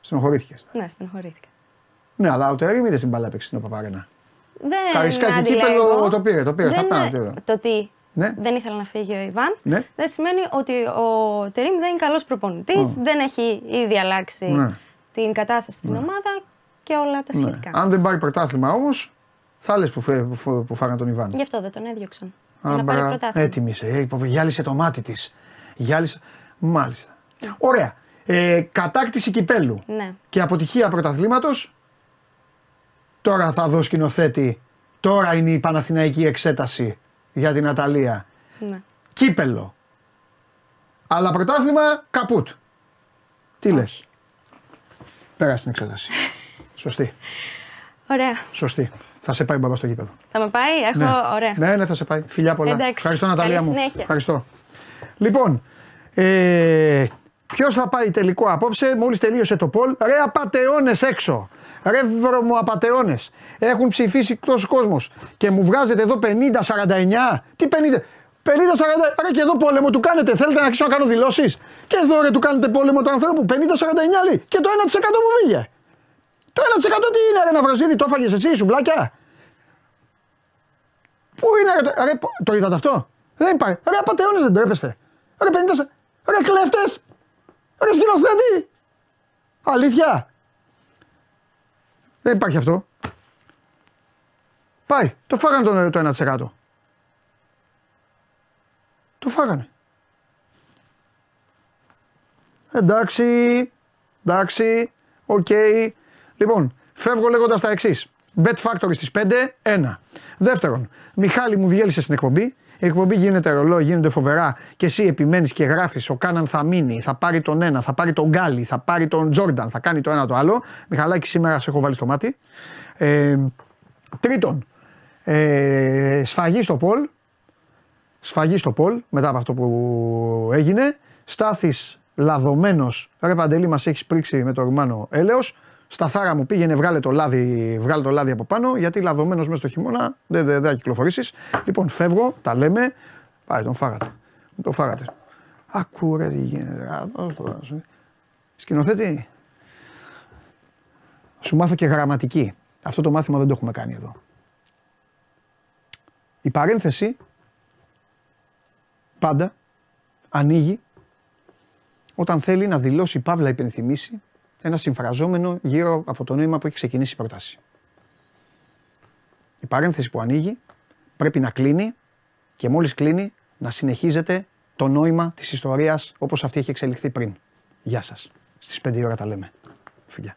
Στενοχωρήθηκες. Ναι, στενοχωρήθηκα. Ναι, αλλά ο Τερήμ είδε την μπάλα έπαιξε στην Παπαρένα. Δεν Καρισκάκι αντιλέγω. κύπελο το πήρε, το πήρε στα Δεν- πέναλτι. Το τι Ναι. δεν ήθελε να φύγει ο Ιβάν Ναι. δεν σημαίνει ότι ο Τερήμ δεν είναι καλός προπονητής, δεν έχει ήδη αλλάξει Ναι. την κατάσταση στην ομάδα και όλα τα Ναι. σχετικά. Αν δεν πάρει πρωτάθλημα όμως, θα λες που, φε- που, φε- που φάγανε τον Ιβάν. Γι' αυτό δεν τον έδιωξαν. Α, για να πάρει μπρα- πρωτάθλημα. Έτοιμη είσαι. Ε, είπε, γυάλισε το μάτι της. Γυάλισε. Μάλιστα. Ωραία. Ε, κατάκτηση κυπέλου Ναι. και αποτυχία πρωταθλήματος. Τώρα θα δω σκηνοθέτη. Τώρα είναι η Παναθηναϊκή εξέταση για την Αταλία. ναι. Κύπελο. Αλλά πρωτάθλημα καπούτ. Τι λες; Πέρασε την εξέταση. Σωστή. Ωραία. Σωστή. Θα σε πάει μπαμπάς στο γήπεδο. Θα με πάει, έχω. Ωραία. Ναι, ναι, θα σε πάει. Φιλιά πολλά. Εντάξει. Ευχαριστώ, Ναταλία Καλή μου. συνέχεια. Ευχαριστώ. Λοιπόν, ε, ποιος θα πάει τελικό απόψε, μόλις τελείωσε το πολ. Ρε απαταιώνε έξω. Ρε βρωμο απαταιώνε. Έχουν ψηφίσει τόσο κόσμος. Και μου βγάζετε εδώ 50-49. Τι 50. 50-40, ρε και εδώ πόλεμο του κάνετε. Θέλετε να αρχίσω να κάνω δηλώσεις; Και εδώ ρε του κάνετε πόλεμο του ανθρώπου. 50-49 λέει. Και το 1% που πήγε. Το 1% τι είναι, ρε Ναυροζίδη, το έφαγες εσύ, σουβλάκια; Πού είναι, ρε, ρε, το είδατε αυτό; Δεν υπάρχει. Ρε απατεώνες δεν ντρέπεστε. Ρε 50, ρε κλέφτες. Ρε σκηνοθέτη. Αλήθεια. Δεν υπάρχει αυτό. Πάει. Το φάγανε το, το 1%. Το φάγανε. Εντάξει, εντάξει, οκ. Λοιπόν, φεύγω λέγοντας τα εξής. Bet Factory στις 5, 1. Δεύτερον, Μιχάλη μου διέλυσε στην εκπομπή. Η εκπομπή γίνεται ρολό, γίνεται φοβερά και εσύ επιμένεις και γράφεις. Ο Κάναν θα μείνει, θα πάρει τον ένα, θα πάρει τον Γκάλι, θα πάρει τον Τζόρνταν, θα κάνει το ένα το άλλο. Μιχαλάκη, σήμερα σε έχω βάλει στο μάτι. Ε, τρίτον, ε, σφαγή στο Πολ. Σφαγή στο Πολ μετά από αυτό που έγινε. Στάθης λαδωμένος. Ρε Παντελή, μας έχεις πρίξει με το Ρουμάνο έλεος. Σταθάρα μου πήγαινε, βγάλε το λάδι, βγάλε το λάδι από πάνω, γιατί λαδωμένος μέσα στο χειμώνα δεν, δεν, δεν θα κυκλοφορήσεις. Λοιπόν, φεύγω, τα λέμε. Πάει, τον φάγατε. Τον φάγατε. Ακού ρε τι γίνεται. Α, τώρα, σου. Σκηνοθέτη, σου μάθω και γραμματική. Αυτό το μάθημα δεν το έχουμε κάνει εδώ. Η παρένθεση πάντα ανοίγει όταν θέλει να δηλώσει παύλα υπενθυμίσει ένα συμφραζόμενο γύρω από το νόημα που έχει ξεκινήσει η πρόταση. Η παρένθεση που ανοίγει πρέπει να κλείνει και μόλις κλείνει να συνεχίζεται το νόημα της ιστορίας όπως αυτή έχει εξελιχθεί πριν. Γεια σας. Στις 5 ώρα τα λέμε. Φιλιά.